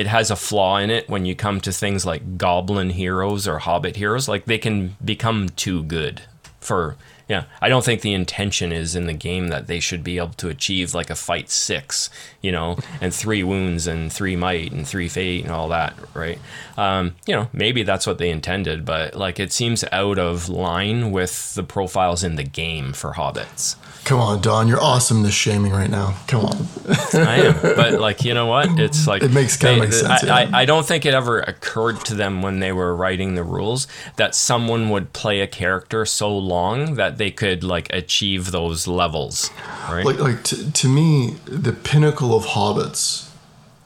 Speaker 1: it has a flaw in it when you come to things like goblin heroes or hobbit heroes like they can become too good for yeah, I don't think the intention is in the game that they should be able to achieve like a fight six, you know, and three wounds and three might and three fate and all that, right? Um, you know, maybe that's what they intended, but like it seems out of line with the profiles in the game for hobbits.
Speaker 2: Come on, Don, you're awesome this shaming right now. Come on.
Speaker 1: I am, but like you know what? It's like
Speaker 2: It makes-
Speaker 1: they-
Speaker 2: makes sense,
Speaker 1: I,
Speaker 2: yeah.
Speaker 1: I, I don't think it ever occurred to them when they were writing the rules that someone would play a character so long that they could like achieve those levels, right?
Speaker 2: like like to, to me the pinnacle of hobbits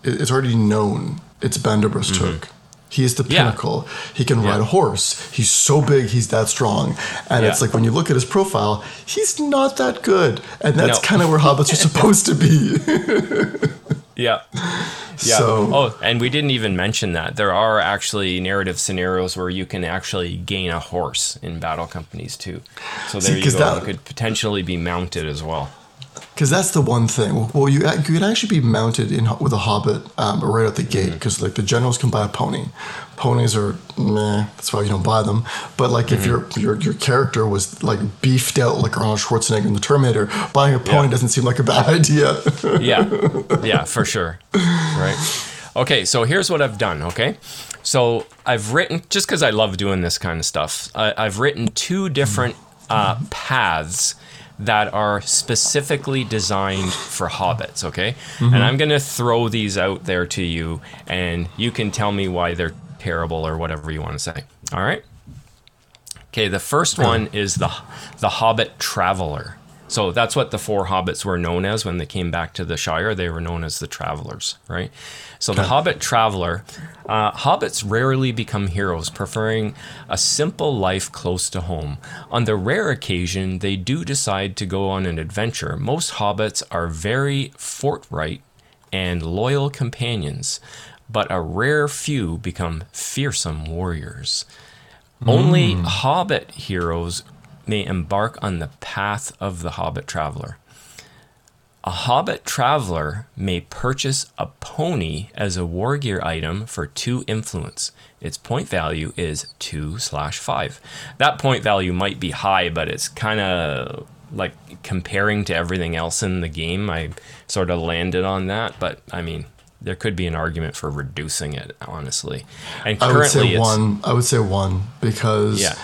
Speaker 2: it, it's already known it's Bandobras mm-hmm. Took. He is the
Speaker 1: Mm-hmm. Yeah.
Speaker 2: pinnacle. He can ride
Speaker 1: Yeah.
Speaker 2: a horse. He's so big, he's that strong. And it's like when you look at his profile, he's not that good. And that's
Speaker 1: No.
Speaker 2: kind of where hobbits are supposed to be.
Speaker 1: yeah. Yeah.
Speaker 2: So-
Speaker 1: oh, and we didn't even mention that there are actually narrative scenarios where you can actually gain a horse in battle companies too. So there
Speaker 2: See,
Speaker 1: you go.
Speaker 2: that-
Speaker 1: you could potentially be mounted as well.
Speaker 2: Because that's the one thing. Well, you, you could actually be mounted in with a hobbit um, right out the gate.
Speaker 1: Mm-hmm.
Speaker 2: Because like the generals can buy a pony. Ponies are meh. That's why you don't buy them. But like if
Speaker 1: Mm-hmm.
Speaker 2: your your your character was like beefed out like Arnold Schwarzenegger in the Terminator, buying a pony
Speaker 1: Yeah.
Speaker 2: doesn't seem like a bad idea.
Speaker 1: yeah yeah for sure right okay so here's what i've done okay so i've written just because i love doing this kind of stuff I, i've written two different uh, paths that are specifically designed for hobbits okay? And mm-hmm. i'm going to throw these out there to you and you can tell me why they're terrible or whatever you want to say all right? Okay, the first one is the the Hobbit Traveler. So that's what the four hobbits were known as when they came back to the Shire. They were known as the Travelers, right? So the Hobbit Traveler, uh, hobbits rarely become heroes, preferring a simple life close to home. On the rare occasion they do decide to go on an adventure, most hobbits are very forthright and loyal companions, but a rare few become fearsome warriors. Only Hobbit heroes may embark on the path of the Hobbit Traveler. A Hobbit Traveler may purchase a pony as a war gear item for two influence. Its point value is two slash five. That point value might be high, but it's kind of like comparing to everything else in the game. I sort of landed on that, but I mean, there could be an argument for reducing it, honestly. And
Speaker 2: I would say
Speaker 1: it's
Speaker 2: one. I would say one because
Speaker 1: Yeah.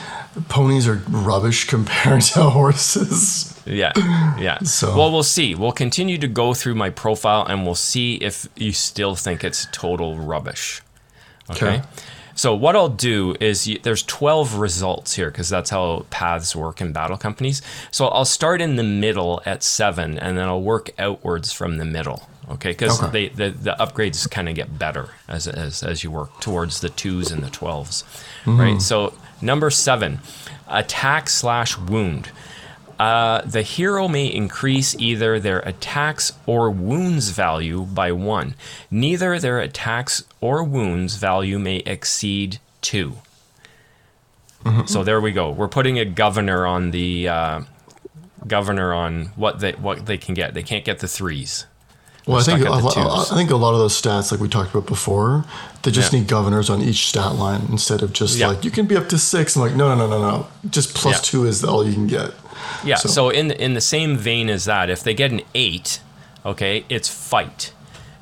Speaker 2: Ponies are rubbish compared to horses.
Speaker 1: Yeah, yeah.
Speaker 2: So-
Speaker 1: well, we'll see. We'll continue to go through my profile, and we'll see if you still think it's total rubbish. Okay.
Speaker 2: Okay.
Speaker 1: So what I'll do is y there's 12 results here because that's how paths work in battle companies. So I'll start in the middle at seven, and then I'll work outwards from the middle. Okay, because
Speaker 2: Okay.
Speaker 1: the, the upgrades kind of get better as, as as you work towards the twos and the 12s mm-hmm. right? So number seven, attack slash wound. Uh, the hero may increase either their attacks or wounds value by one. Neither their attacks or wounds value may exceed 2 So there we go. We're putting a governor on the uh, governor on what they what they can get. They can't get the threes.
Speaker 2: Well, I think
Speaker 1: stuck
Speaker 2: a,
Speaker 1: at the
Speaker 2: lo-
Speaker 1: twos.
Speaker 2: I think a lot of those stats, like we talked about before, they just
Speaker 1: Yeah.
Speaker 2: need governors on each stat line instead of just
Speaker 1: Yeah.
Speaker 2: like you can be up to six. I'm like, no, no, no, no, no. Just plus
Speaker 1: Yeah.
Speaker 2: two is all you can get.
Speaker 1: Yeah.
Speaker 2: So-
Speaker 1: So, in in the same vein as that, if they get an eight, okay, it's fight.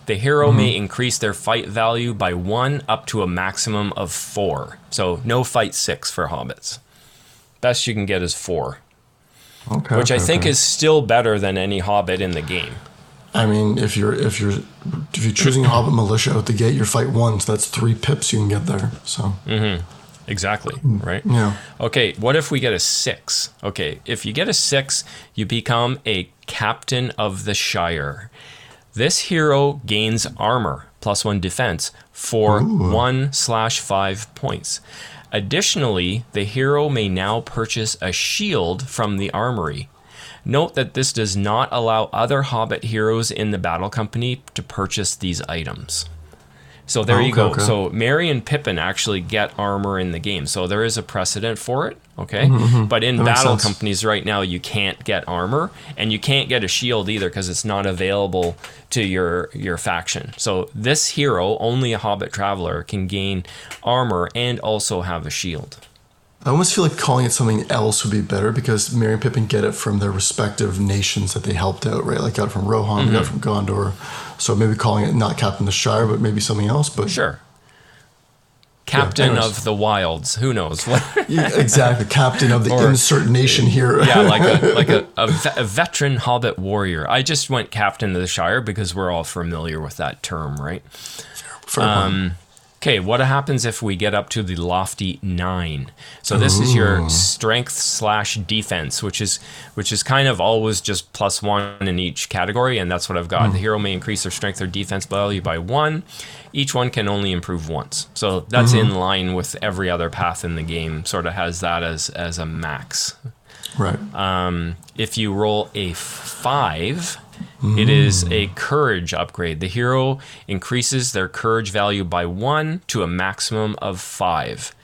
Speaker 1: The hero mm-hmm. may increase their fight value by one up to a maximum of four. So no fight six for hobbits. Best you can get is four,
Speaker 2: Okay.
Speaker 1: which I think
Speaker 2: okay.
Speaker 1: is still better than any hobbit in the game.
Speaker 2: I mean, if you're if you're if you're choosing Hobbit militia at the gate, you're fight one, so that's three pips you can get there. So mm-hmm.
Speaker 1: Exactly. Mm, right.
Speaker 2: yeah.
Speaker 1: Okay, what if we get a six? Okay, if you get a six, you become a captain of the Shire. This hero gains armor plus one defense for one slash five points. Additionally, the hero may now purchase a shield from the armory. Note that this does not allow other Hobbit heroes in the battle company to purchase these items. So there you
Speaker 2: Okay,
Speaker 1: go.
Speaker 2: okay.
Speaker 1: So Merry and Pippin actually get armor in the game. So there is a precedent for it. Okay. But in
Speaker 2: Mm-hmm, That
Speaker 1: battle companies right now, you can't get armor and you can't get a shield either because it's not available to your your faction. So this hero, only a Hobbit traveler, can gain armor and also have a shield.
Speaker 2: I almost feel like calling it something else would be better because Merry and Pippin get it from their respective nations that they helped out, right? Like got it from Rohan, we got it from Gondor. So maybe calling it not Captain of the Shire, but maybe something else. But
Speaker 1: Sure. Captain
Speaker 2: anyways.
Speaker 1: of the Wilds. Who knows?
Speaker 2: Yeah, exactly, Captain of the
Speaker 1: Or-
Speaker 2: insert nation here.
Speaker 1: yeah, like a like a, a, ve- a veteran Hobbit warrior. I just went Captain of the Shire because we're all familiar with that term, right?
Speaker 2: Fair point.
Speaker 1: Um, Okay, what happens if we get up to the lofty nine? So this is your strength slash defense, which is which is kind of always just plus one in each category, and that's what I've got. The hero may increase their strength or defense value by one. Each one can only improve once, so that's in line with every other path in the game. Sort of has that as as a max.
Speaker 2: right.
Speaker 1: Um, if you roll a five, it is a courage upgrade. The hero increases their courage value by one to a maximum of five.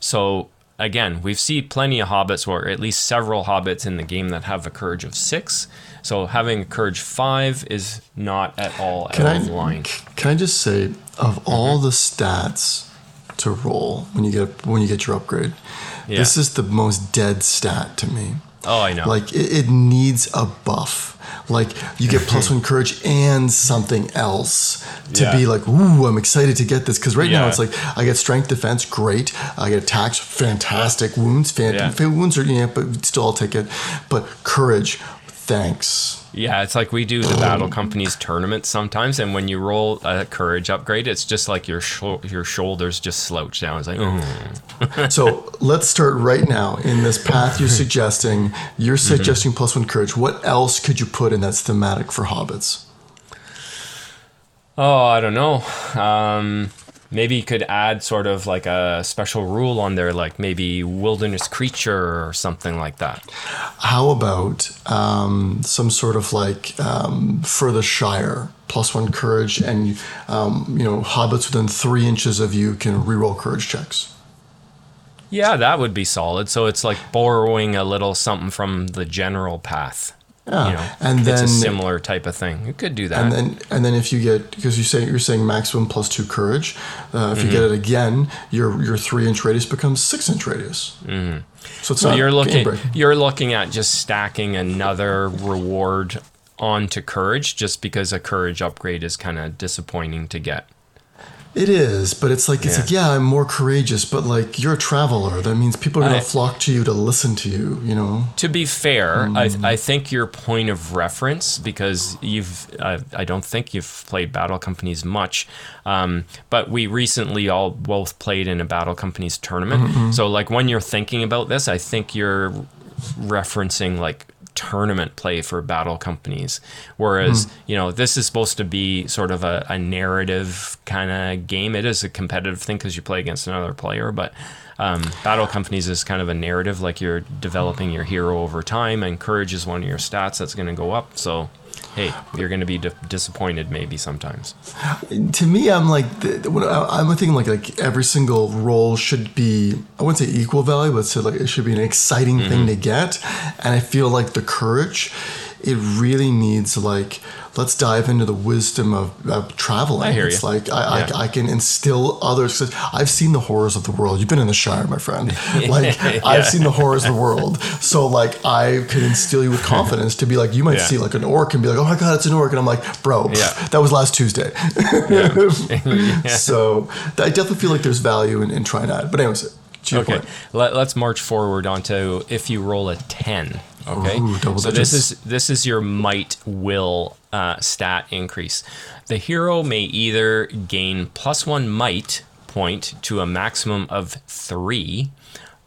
Speaker 1: So again, we've seen plenty of hobbits, or at least several hobbits in the game that have a courage of six. So having a courage five is not at all
Speaker 2: Can
Speaker 1: out
Speaker 2: I,
Speaker 1: line.
Speaker 2: can I just say, of all the stats to roll when you get when you get your upgrade,
Speaker 1: Yeah.
Speaker 2: this is the most dead stat to me.
Speaker 1: Oh, I know.
Speaker 2: Like it, it needs a buff. Like you get plus one courage and something else to
Speaker 1: Yeah.
Speaker 2: be like, ooh, I'm excited to get this. Because right now it's like I get strength defense, great. I get attacks, fantastic. Wounds, fan-
Speaker 1: Yeah.
Speaker 2: wounds are yeah, but still I'll take it. But courage, thanks.
Speaker 1: Yeah, it's like we do the battle companies tournaments sometimes, and when you roll a courage upgrade, it's just like your sho- your shoulders just slouch down. It's like, oh,
Speaker 2: So let's start right now in this path you're suggesting. You're suggesting plus one courage. What else could you put in that's thematic for hobbits?
Speaker 1: oh, I don't know. Um, maybe you could add sort of like a special rule on there, like maybe wilderness creature or something like that.
Speaker 2: How about um, some sort of like um, for the Shire plus one courage, and um, you know hobbits within three inches of you can reroll courage checks.
Speaker 1: Yeah, that would be solid. So it's like borrowing a little something from the general path.
Speaker 2: Yeah,
Speaker 1: You know,
Speaker 2: and
Speaker 1: it's a similar type of thing. You could do that.
Speaker 2: and then and then if you get because you say you're saying maximum plus two courage, uh, if you
Speaker 1: Mm-hmm.
Speaker 2: get it again, your your three inch radius becomes six inch radius. Mm-hmm. So it's
Speaker 1: So
Speaker 2: not
Speaker 1: you're looking you're looking at just stacking another reward onto courage just because a courage upgrade is kind of disappointing to get.
Speaker 2: It is, but it's like it's
Speaker 1: Yeah.
Speaker 2: like yeah, I'm more courageous, but like you're a traveler. That means people are gonna flock to you to listen to you. You know.
Speaker 1: To be fair,
Speaker 2: Hmm.
Speaker 1: I, I think your point of reference because you've uh, I don't think you've played Battle Companies much, um, but we recently all both played in a Battle Companies tournament.
Speaker 2: Mm-hmm.
Speaker 1: So like when you're thinking about this, I think you're referencing like tournament play for battle companies. Whereas
Speaker 2: Hmm.
Speaker 1: you know this is supposed to be sort of a, a narrative kind of game. It is a competitive thing because you play against another player but um, battle companies is kind of a narrative like you're developing your hero over time and courage is one of your stats that's going to go up. So hey you're going to be di- disappointed maybe sometimes
Speaker 2: to me, I'm like, I'm thinking like like every single role should be, I wouldn't say equal value, but say like it should be an exciting thing mm-hmm. to get. And I feel like the courage, it really needs like, let's dive into the wisdom of, of traveling.
Speaker 1: I hear
Speaker 2: it's
Speaker 1: you.
Speaker 2: like I,
Speaker 1: Yeah.
Speaker 2: I, I can instill others. I've seen the horrors of the world. You've been in the Shire, my friend. Like I've seen the horrors of the world. So like I can instill you with confidence to be like, you might
Speaker 1: Yeah.
Speaker 2: see like an orc and be like, oh my god, it's an orc, and I'm like, bro,
Speaker 1: Yeah.
Speaker 2: that was last Tuesday. So I definitely feel like there's value in, in trying that. But anyways, to your
Speaker 1: Okay,
Speaker 2: point.
Speaker 1: Let, let's march forward onto if you roll a ten. Okay,
Speaker 2: Ooh,
Speaker 1: so this is this is your might will uh, stat increase. The hero may either gain plus one might point to a maximum of three,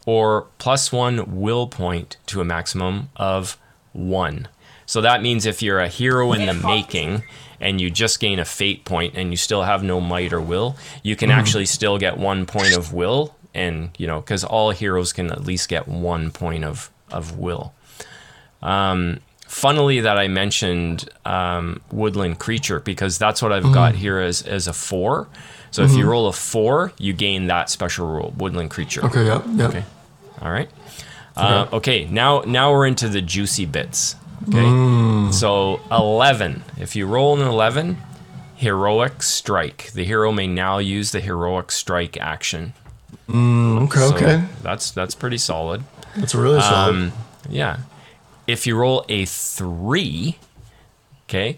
Speaker 1: or plus one will point to a maximum of one. So that means if you're a hero in the making and you just gain a fate point and you still have no might or will, you can actually still get one point of will. And, you know, because all heroes can at least get one point of, of will. Um, funnily, that I mentioned um, woodland creature because that's what I've got here as, as a four. So if you roll a four, you gain that special rule, woodland creature.
Speaker 2: Okay, yeah, yeah.
Speaker 1: Okay. All right. Uh, okay. Now, now we're into the juicy bits. Okay.
Speaker 2: Mm.
Speaker 1: So eleven. If you roll an eleven, heroic strike. The hero may now use the heroic strike action.
Speaker 2: Okay,
Speaker 1: So
Speaker 2: okay.
Speaker 1: That's that's pretty solid.
Speaker 2: That's really solid.
Speaker 1: Um, yeah. If you roll a three, okay,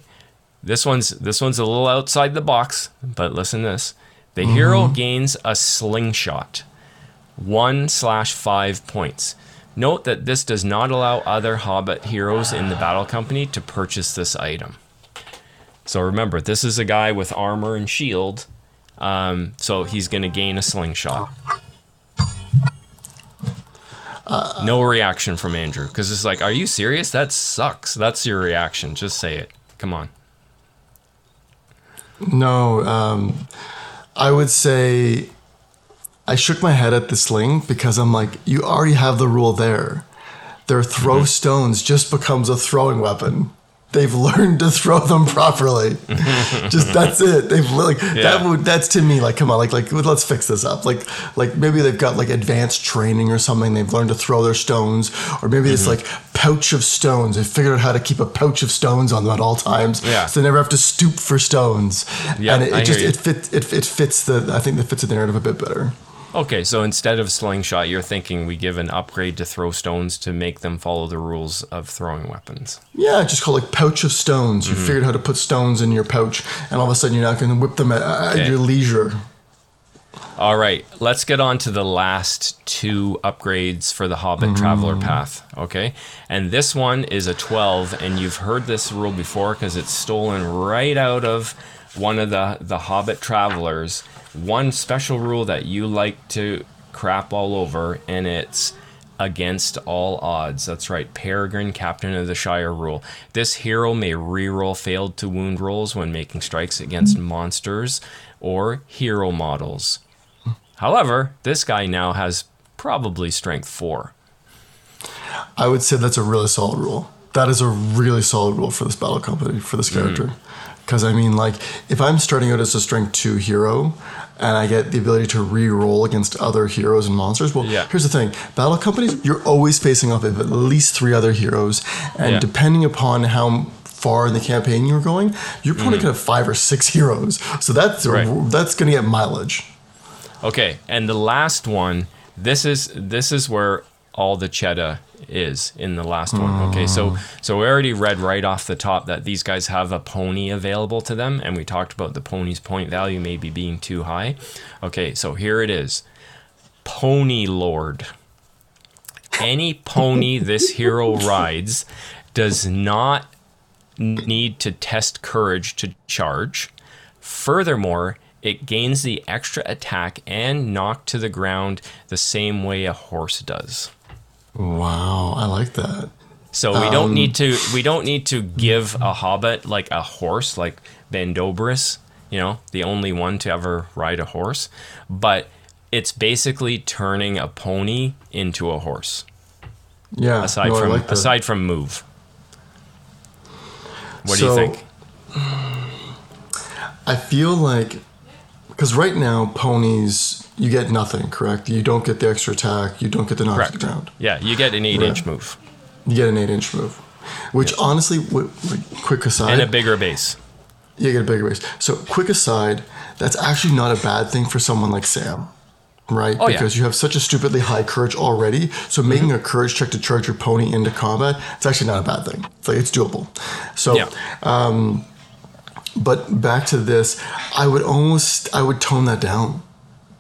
Speaker 1: this one's this one's a little outside the box, but listen to this. The hero gains a slingshot, one slash five points. Note that this does not allow other Hobbit heroes in the battle company to purchase this item. So remember, this is a guy with armor and shield, um, so he's going to gain a slingshot. No reaction from Andrew because it's like, are you serious? That sucks. That's your reaction. Just say it. Come on.
Speaker 2: No, um, I would say I shook my head at the sling because I'm like, you already have the rule there. Their throw
Speaker 1: Mm-hmm.
Speaker 2: stones just becomes a throwing weapon. They've learned to throw them properly. just that's it. They've like that would that's to me like come on like like let's fix this up. Like like maybe they've got like advanced training or something. They've learned to throw their stones or maybe it's
Speaker 1: Mm-hmm.
Speaker 2: like pouch of stones. They figured out how to keep a pouch of stones on them at all times.
Speaker 1: Yeah.
Speaker 2: So they never have to stoop for stones.
Speaker 1: Yeah,
Speaker 2: and it,
Speaker 1: I
Speaker 2: it just it fits it, it fits the I think that fits the narrative a bit better.
Speaker 1: Okay, so instead of slingshot, you're thinking we give an upgrade to throw stones to make them follow the rules of throwing weapons.
Speaker 2: Yeah, just call like pouch of stones.
Speaker 1: Mm-hmm.
Speaker 2: You figured how to put stones in your pouch, and all of a sudden you're not going to whip them at, at your leisure.
Speaker 1: All right, let's get on to the last two upgrades for the Hobbit Traveler Path. Okay, and this one is a 12, and you've heard this rule before because it's stolen right out of one of the the Hobbit Travelers. One special rule that you like to crap all over, and it's against all odds. That's right, Peregrine, Captain of the Shire rule. This hero may reroll failed to wound rolls when making strikes against monsters or hero models. However, this guy now has probably strength four.
Speaker 2: I would say that's a really solid rule. That is a really solid rule for this battle company for this
Speaker 1: Mm-hmm.
Speaker 2: character. Because I mean, like, if I'm starting out as a strength two hero, and I get the ability to re-roll against other heroes and monsters, well,
Speaker 1: Yeah.
Speaker 2: here's the thing: battle companies, you're always facing off of at least three other heroes, and
Speaker 1: Yeah.
Speaker 2: depending upon how far in the campaign you're going, you're probably opponent could have five or six heroes. So that's
Speaker 1: Mm-hmm. Right.
Speaker 2: that's going to get mileage.
Speaker 1: Okay, and the last one, this is this is where all the cheddar is in the last one. Okay, so oh. so we already read right off the top that these guys have a pony available to them, and we talked about the pony's point value maybe being too high. Okay, so here it is. Pony Lord. Any pony this hero rides does not need to test courage to charge. Furthermore, it gains the extra attack and knock to the ground the same way a horse does.
Speaker 2: Wow, I like that.
Speaker 1: So we don't um, need to we don't need to give a hobbit like a horse like Bandobras, you know, the only one to ever ride a horse, but it's basically turning a pony into a horse
Speaker 2: Yeah,
Speaker 1: aside
Speaker 2: no,
Speaker 1: from
Speaker 2: like
Speaker 1: aside from move. What do you think?
Speaker 2: I feel like because right now ponies you get nothing, correct? You don't get the extra attack. You don't get the knock to the ground.
Speaker 1: Yeah, you get an 8-inch move
Speaker 2: You get an eight-inch move, which honestly, w- like, quick aside,
Speaker 1: and a bigger base.
Speaker 2: you get a bigger base. So, quick aside, that's actually not a bad thing for someone like Sam, right?
Speaker 1: Oh, yeah.
Speaker 2: because you have such a stupidly high courage already. So, mm-hmm. making a courage check to charge your pony into combat, it's actually not a bad thing. It's like it's doable. So,
Speaker 1: Yeah.
Speaker 2: Um, but back to this, I would almost I would tone that down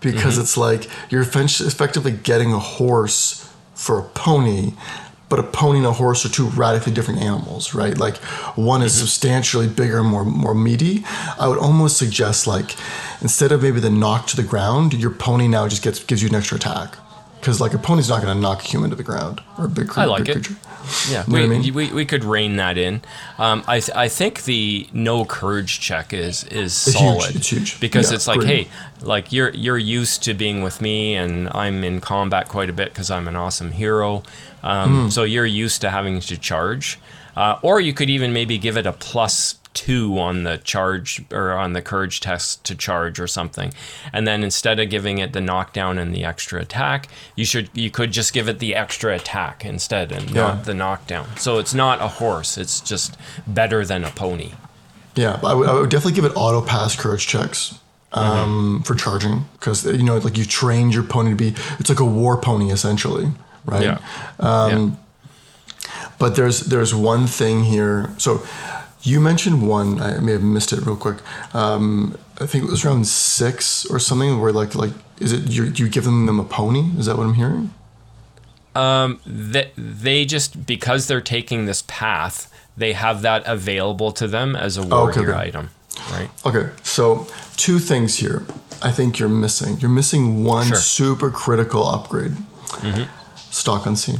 Speaker 2: because mm-hmm. it's like you're effectively getting a horse for a pony, but a pony and a horse are two radically different animals, right? Like one is mm-hmm. substantially bigger, and more more meaty. I would almost suggest like instead of maybe the knock to the ground, your pony now just gets gives you an extra attack. Because like a pony's not going to knock a human to the ground or a big, cre-
Speaker 1: I like
Speaker 2: big
Speaker 1: it.
Speaker 2: creature.
Speaker 1: Yeah,
Speaker 2: You know
Speaker 1: we,
Speaker 2: I mean?
Speaker 1: we, we could rein that in. Um, I th- I think the no courage check is is
Speaker 2: It's huge,
Speaker 1: solid.
Speaker 2: it's huge.
Speaker 1: because
Speaker 2: Yeah,
Speaker 1: it's like, hey, like you're you're used to being with me, and I'm in combat quite a bit because I'm an awesome hero. Um,
Speaker 2: Hmm.
Speaker 1: So you're used to having to charge, uh, or you could even maybe give it a plus two on the charge or on the courage test to charge or something and then instead of giving it the knockdown and the extra attack you should you could just give it the extra attack instead and
Speaker 2: Yeah.
Speaker 1: not the knockdown so it's not a horse it's just better than a pony
Speaker 2: Yeah, I would, I would definitely give it auto pass courage checks um, for charging because you know like you trained your pony to be it's like a war pony essentially, right?
Speaker 1: Yeah.
Speaker 2: Um, But there's there's one thing here. So you mentioned one. I may have missed it real quick. Um, I think it was around six or something. Where like like is it you you giving them a pony? Is that what I'm hearing?
Speaker 1: they, they just because they're taking this path they have that available to them as a warrior
Speaker 2: okay, okay.
Speaker 1: item right
Speaker 2: Okay, so two things here. I think you're missing. You're missing one
Speaker 1: Sure.
Speaker 2: super critical upgrade. Stalk unseen.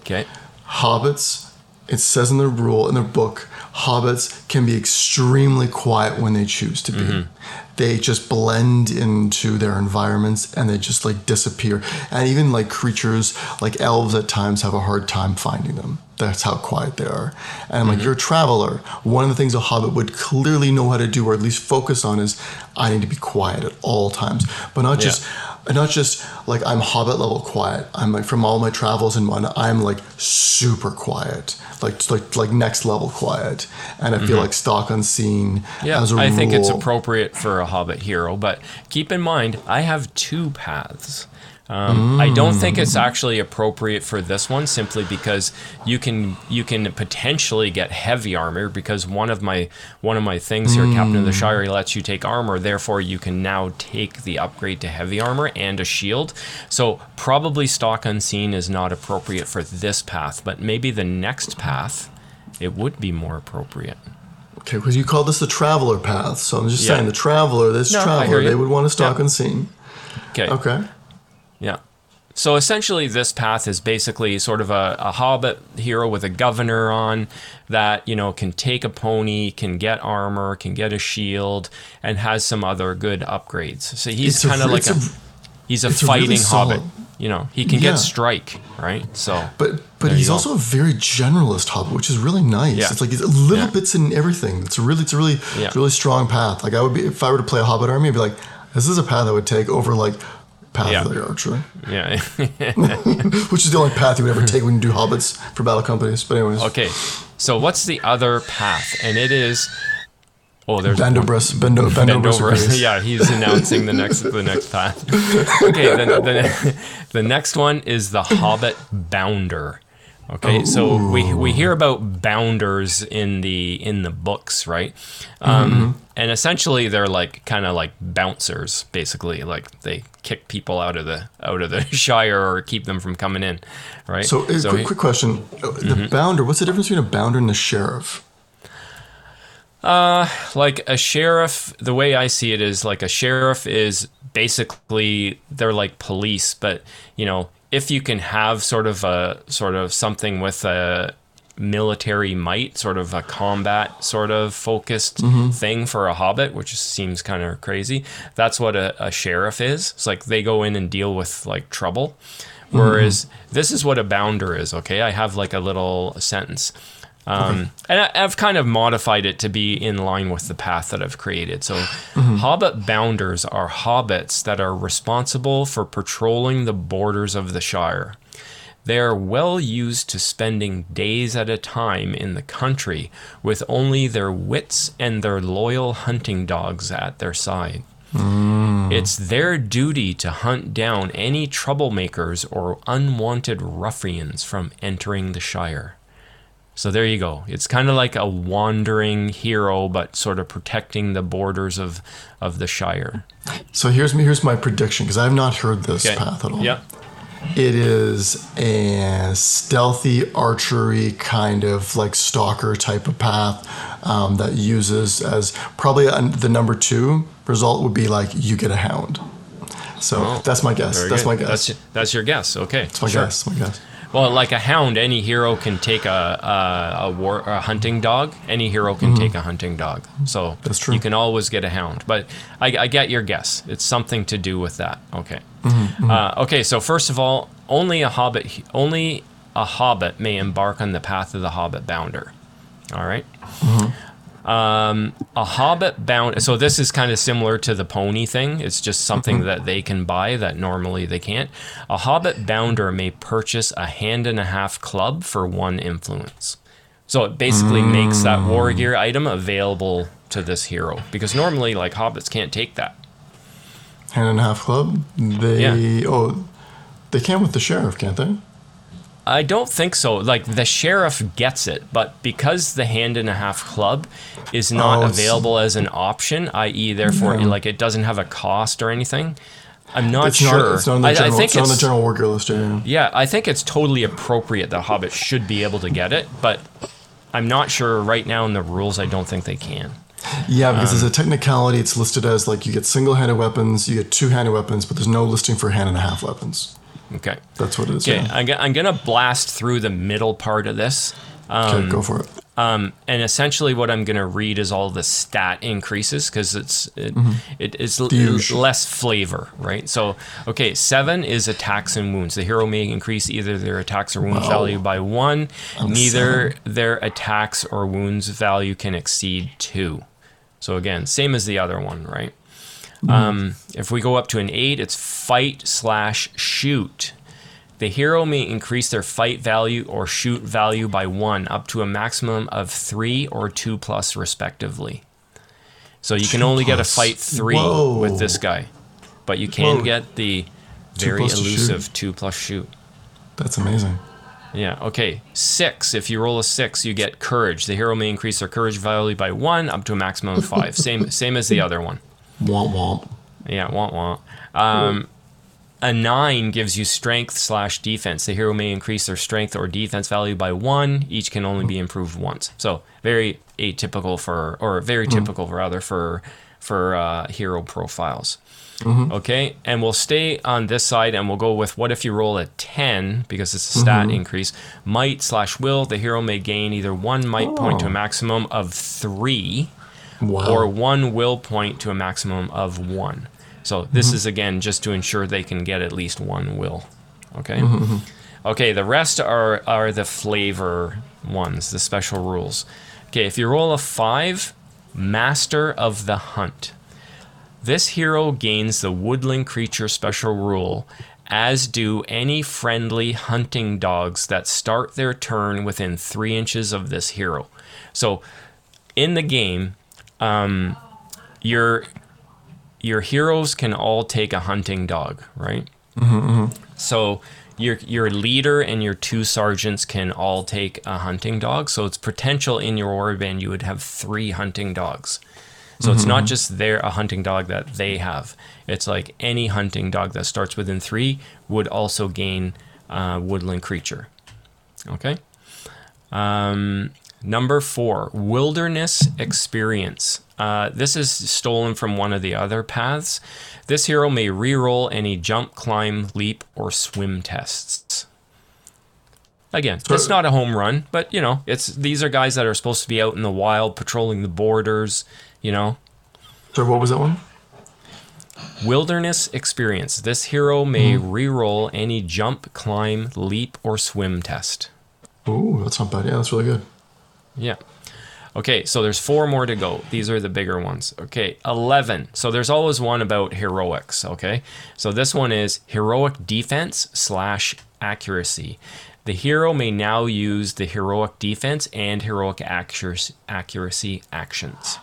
Speaker 1: okay
Speaker 2: Hobbits. It says in the rule in the book, hobbits can be extremely quiet when they choose to be. Mm-hmm. They just blend into their environments and they just like disappear. And even like creatures like elves at times have a hard time finding them. That's how quiet they are. And like mm-hmm. you're a traveler. One of the things a hobbit would clearly know how to do or at least focus on is I need to be quiet at all times. But not just and not just like I'm hobbit level quiet. I'm like from all my travels and one, I'm like super quiet, like like like next level quiet, and I feel like stalk unseen.
Speaker 1: Mm-hmm. yeah
Speaker 2: as a
Speaker 1: i think it's appropriate for a hobbit hero but keep in mind i have two paths um, I don't think it's actually appropriate for this one simply because you can you can potentially get heavy armor because one of my one of my things here, Captain of the Shire, lets you take armor. Therefore, you can now take the upgrade to heavy armor and a shield. So probably stalk unseen is not appropriate for this path, but maybe the next path it would be more appropriate.
Speaker 2: Okay, because you call this the traveler path, so I'm just
Speaker 1: Yeah.
Speaker 2: saying the traveler, this
Speaker 1: No,
Speaker 2: traveler, they would want to stalk
Speaker 1: Yeah.
Speaker 2: unseen.
Speaker 1: Okay.
Speaker 2: Okay.
Speaker 1: Yeah. So essentially, this path is basically sort of a, a hobbit hero with a governor on that, you know, can take a pony, can get armor, can get a shield, and has some other good upgrades. So he's kind of like a,
Speaker 2: a-
Speaker 1: he's a
Speaker 2: it's a really
Speaker 1: fighting hobbit. You know, he can
Speaker 2: Yeah.
Speaker 1: get strike, right? So,
Speaker 2: But but he's also a very generalist hobbit, which is really nice.
Speaker 1: Yeah.
Speaker 2: It's like it's little
Speaker 1: Yeah.
Speaker 2: bits in everything. It's a really it's a really
Speaker 1: Yeah.
Speaker 2: really strong path. Like I would be if I were to play a hobbit army, I'd be like, this is a path I would take over like Path
Speaker 1: Yeah.
Speaker 2: of the Archer,
Speaker 1: yeah.
Speaker 2: which is the only path you would ever take when you do hobbits for battle companies. But anyways,
Speaker 1: okay. So what's the other path? And it is. Oh, there's
Speaker 2: Bandobras, bend, o- bend,
Speaker 1: Bandobras.
Speaker 2: over. Grace.
Speaker 1: yeah, he's announcing the next the next path. Okay, then the, the next one is the Hobbit Bounder. Okay, so we we hear about bounders in the in the books, right? Um, And essentially, they're like kind of like bouncers, basically. Like they kick people out of the out of the Shire or keep them from coming in, right?
Speaker 2: So, uh, quick,
Speaker 1: he-
Speaker 2: quick question: Uh, the
Speaker 1: Mm-hmm.
Speaker 2: bounder. What's the difference between a bounder and a sheriff?
Speaker 1: like a sheriff the way i see it is like a sheriff is basically they're like police but you know if you can have sort of a sort of something with a military might sort of a combat sort of focused mm-hmm. thing for a hobbit which seems kind of crazy that's what a, a sheriff is. It's like they go in and deal with like trouble. Mm-hmm. Whereas this is what a bounder is okay? I have like a little sentence um, And I, I've kind of modified it to be in line with the path that I've created. So, Hobbit Bounders are hobbits that are responsible for patrolling the borders of the Shire. They are well used to spending days at a time in the country with only their wits and their loyal hunting dogs at their side. It's their duty to hunt down any troublemakers or unwanted ruffians from entering the Shire. So there you go. It's kind of like a wandering hero, but sort of protecting the borders of of the Shire.
Speaker 2: So here's me. Here's my prediction because I've not heard this
Speaker 1: Okay.
Speaker 2: path at all.
Speaker 1: Yep.
Speaker 2: It is a stealthy archery kind of like stalker type of path um, that uses as probably the number two result would be like you get a hound. So that's my guess. That's
Speaker 1: good.
Speaker 2: my guess.
Speaker 1: That's that's your guess. Okay.
Speaker 2: That's my
Speaker 1: sure.
Speaker 2: guess. My guess.
Speaker 1: Well, like a hound, any hero can take a a, a, war, a hunting dog. Any hero can take a hunting dog. So
Speaker 2: Mm-hmm. That's true.
Speaker 1: You can always get a hound, but I, I get your guess. It's something to do with that. Okay.
Speaker 2: Mm-hmm,
Speaker 1: Uh, okay. So first of all, only a hobbit only a hobbit may embark on the path of the hobbit bounder. All right? Um, a hobbit bound. So this is kind of similar to the pony thing. It's just something that they can buy that normally they can't. A hobbit bounder may purchase a hand and a half club for one influence. So it basically makes that war gear item available to this hero because normally like hobbits can't take that.
Speaker 2: Hand and a half club. They
Speaker 1: Yeah.
Speaker 2: oh, they can with the sheriff, can't they?
Speaker 1: I don't think so. Like the sheriff gets it, but because the hand and a half club is not
Speaker 2: Oh,
Speaker 1: available as an option, i.e., therefore,
Speaker 2: Yeah.
Speaker 1: like it doesn't have a cost or anything. I'm not
Speaker 2: It's
Speaker 1: sure.
Speaker 2: not. It's not on the
Speaker 1: I, I
Speaker 2: general.
Speaker 1: think
Speaker 2: it's not on the general wargear list. Yeah.
Speaker 1: yeah, I think it's totally appropriate that Hobbit should be able to get it, but I'm not sure right now in the rules. I don't think they can.
Speaker 2: Yeah, because
Speaker 1: Um,
Speaker 2: as a technicality, it's listed as like you get single-handed weapons, you get two-handed weapons, but there's no listing for hand and a half weapons.
Speaker 1: Okay.
Speaker 2: That's what it is.
Speaker 1: Okay,
Speaker 2: Yeah.
Speaker 1: I'm, I'm gonna blast through the middle part of this.
Speaker 2: okay, go for it.
Speaker 1: Um, and essentially, what I'm going to read is all the stat increases because it's it, it is l- less flavor, right? So, okay, seven is attacks and wounds. The hero may increase either their attacks or wounds value by one.
Speaker 2: On
Speaker 1: Neither their attacks or wounds value can exceed two. So again, same as the other one, right? Um, if we go up to an eight, it's fight slash shoot. The hero may increase their fight value or shoot value by one, up to a maximum of three or two plus, respectively. So you can
Speaker 2: Two
Speaker 1: only get a fight three
Speaker 2: Whoa.
Speaker 1: with this guy, but you can
Speaker 2: Whoa.
Speaker 1: get the very
Speaker 2: plus shoot.
Speaker 1: elusive two plus shoot.
Speaker 2: That's amazing.
Speaker 1: Yeah, okay. Six. If you roll a six, you get courage. The hero may increase their courage value by one, up to a maximum of five. same, same as the other one.
Speaker 2: Womp womp.
Speaker 1: Yeah, want want. Um, a nine gives you strength slash defense. The hero may increase their strength or defense value by one. Each can only be improved once. So very atypical for, or very typical rather for for uh, hero profiles. Okay, and we'll stay on this side, and we'll go with what if you roll a ten because it's a stat increase. Might slash will. The hero may gain either one might point to a
Speaker 2: Oh.
Speaker 1: maximum of three
Speaker 2: Wow.
Speaker 1: or one will point to a maximum of one. So this mm-hmm. is again just to ensure they can get at least one will. Okay. Mm-hmm, mm-hmm. Okay. The rest are are the flavor ones, the special rules. Okay. If you roll a five, Master of the Hunt. This hero gains the woodland creature special rule, as do any friendly hunting dogs that start their turn within three inches of this hero. So, in the game, um, your your heroes can all take a hunting dog, right? So your your leader and your two sergeants can all take a hunting dog. So it's potential in your warband you would have three hunting dogs. So it's not just their a hunting dog that they have. It's like any hunting dog that starts within three would also gain uh, woodland creature. Okay. Um, number four, wilderness experience. Uh, this is stolen from one of the other paths. This hero may reroll any jump, climb, leap, or swim tests. Again, it's not a home run, but you know, it's these are guys that are supposed to be out in the wild, patrolling the borders. You know,
Speaker 2: Sorry, what was that one?
Speaker 1: wilderness experience. This hero may reroll any jump, climb, leap, or swim test.
Speaker 2: Ooh, that's not bad. Yeah, that's really good.
Speaker 1: Yeah. Okay, so there's four more to go. These are the bigger ones. Okay, 11. So there's always one about heroics, okay? So this one is heroic defense slash accuracy. The hero may now use the heroic defense and heroic accuracy, actions.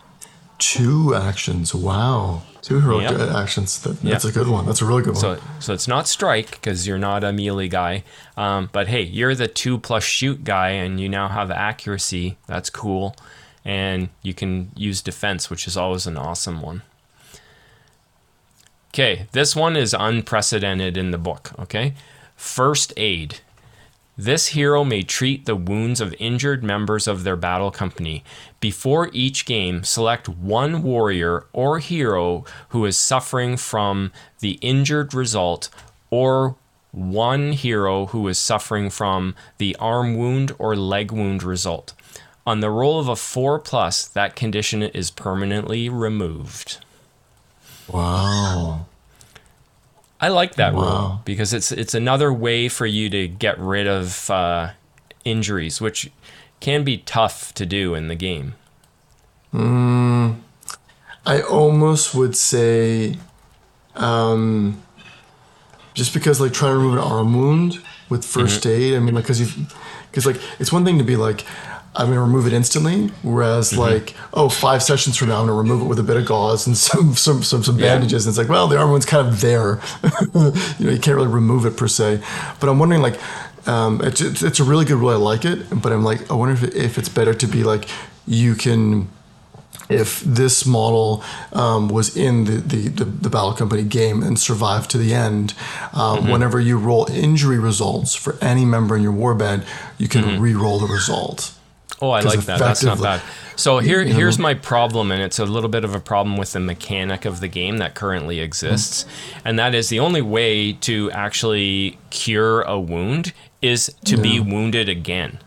Speaker 2: Two actions. Wow. Two heroic
Speaker 1: Yep.
Speaker 2: actions. That, That's
Speaker 1: Yep.
Speaker 2: a good one. That's a really good one.
Speaker 1: So, so it's not strike because you're not a melee guy. Um, but hey, you're the two plus shoot guy, and you now have accuracy. That's cool, and you can use defense, which is always an awesome one. Okay, this one is unprecedented in the book. Okay, first aid. This hero may treat the wounds of injured members of their battle company. Before each game, select one warrior or hero who is suffering from the injured result, or one hero who is suffering from the arm wound or leg wound result. On the roll of a 4 plus, that condition is permanently removed.
Speaker 2: wow.
Speaker 1: I like that rule because it's it's another way for you to get rid of uh, injuries, which can be tough to do in the game.
Speaker 2: I almost would say, um, just because like trying to remove an arm wound with 1st
Speaker 1: Mm-hmm.
Speaker 2: aid. I mean, like because you, because like it's one thing to be like, I'm going to remove it instantly. Whereas
Speaker 1: Mm-hmm.
Speaker 2: like, oh, five sessions from now, I'm going to remove it with a bit of gauze and some some some, some
Speaker 1: Yeah.
Speaker 2: bandages. And it's like, well, the armor wound's kind of there. you know, you can't really remove it per se. But I'm wondering like, um, it's, it's it's a really good rule. I like it. But I'm like, I wonder if it, if it's better to be like, you can if this model um, was in the, the, the, the Battle Company game and survived to the end, uh,
Speaker 1: Mm-hmm.
Speaker 2: whenever you roll injury results for any member in your warband, you can
Speaker 1: Mm-hmm.
Speaker 2: re-roll the result.
Speaker 1: Oh, I like that. That's not bad. So here, here's my problem, and it's a little bit of a problem with the mechanic of the game that currently exists, and that is the only way to actually cure a wound is to be wounded again.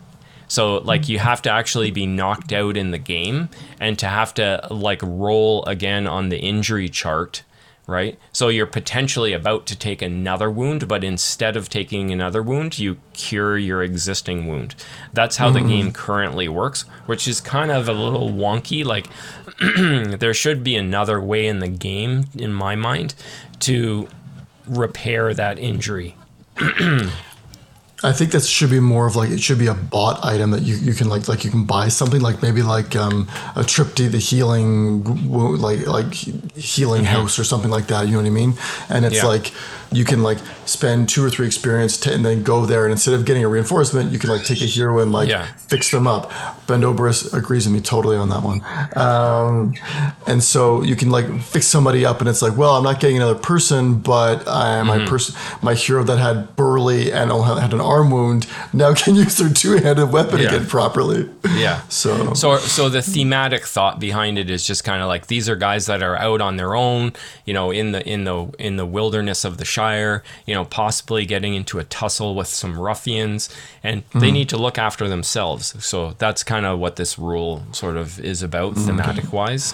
Speaker 1: So like you have to actually be knocked out in the game, and to have to like roll again on the injury chart. Right, so you're potentially about to take another wound, but instead of taking another wound, you cure your existing wound. That's how the mm-hmm. game currently works, which is kind of a little wonky. Like, there should be another way in the game, in my mind, to repair that injury.
Speaker 2: I think that should be more of like it should be a bought item that you, you can like like you can buy something like maybe like um, a trip to the healing like like healing house or something like that. You know what I mean? And it's
Speaker 1: Mm-hmm. Yeah.
Speaker 2: like you can like spend two or three experience to, and then go there and instead of getting a reinforcement, you can like take a hero and like
Speaker 1: Yeah.
Speaker 2: fix them up. Bandobras agrees with me totally on that one. Um, and so you can like fix somebody up, and it's like, well, I'm not getting another person, but I, my
Speaker 1: Mm-hmm.
Speaker 2: person, my hero that had burly and had an arm wound now can use their two-handed weapon
Speaker 1: Yeah.
Speaker 2: again properly.
Speaker 1: Yeah.
Speaker 2: So,
Speaker 1: So, so the thematic thought behind it is just kind of like these are guys that are out on their own, you know, in the in the in the wilderness of the Shire, you know, possibly getting into a tussle with some ruffians, and they need to look after themselves. So that's kind of what this rule sort of is about, thematic wise.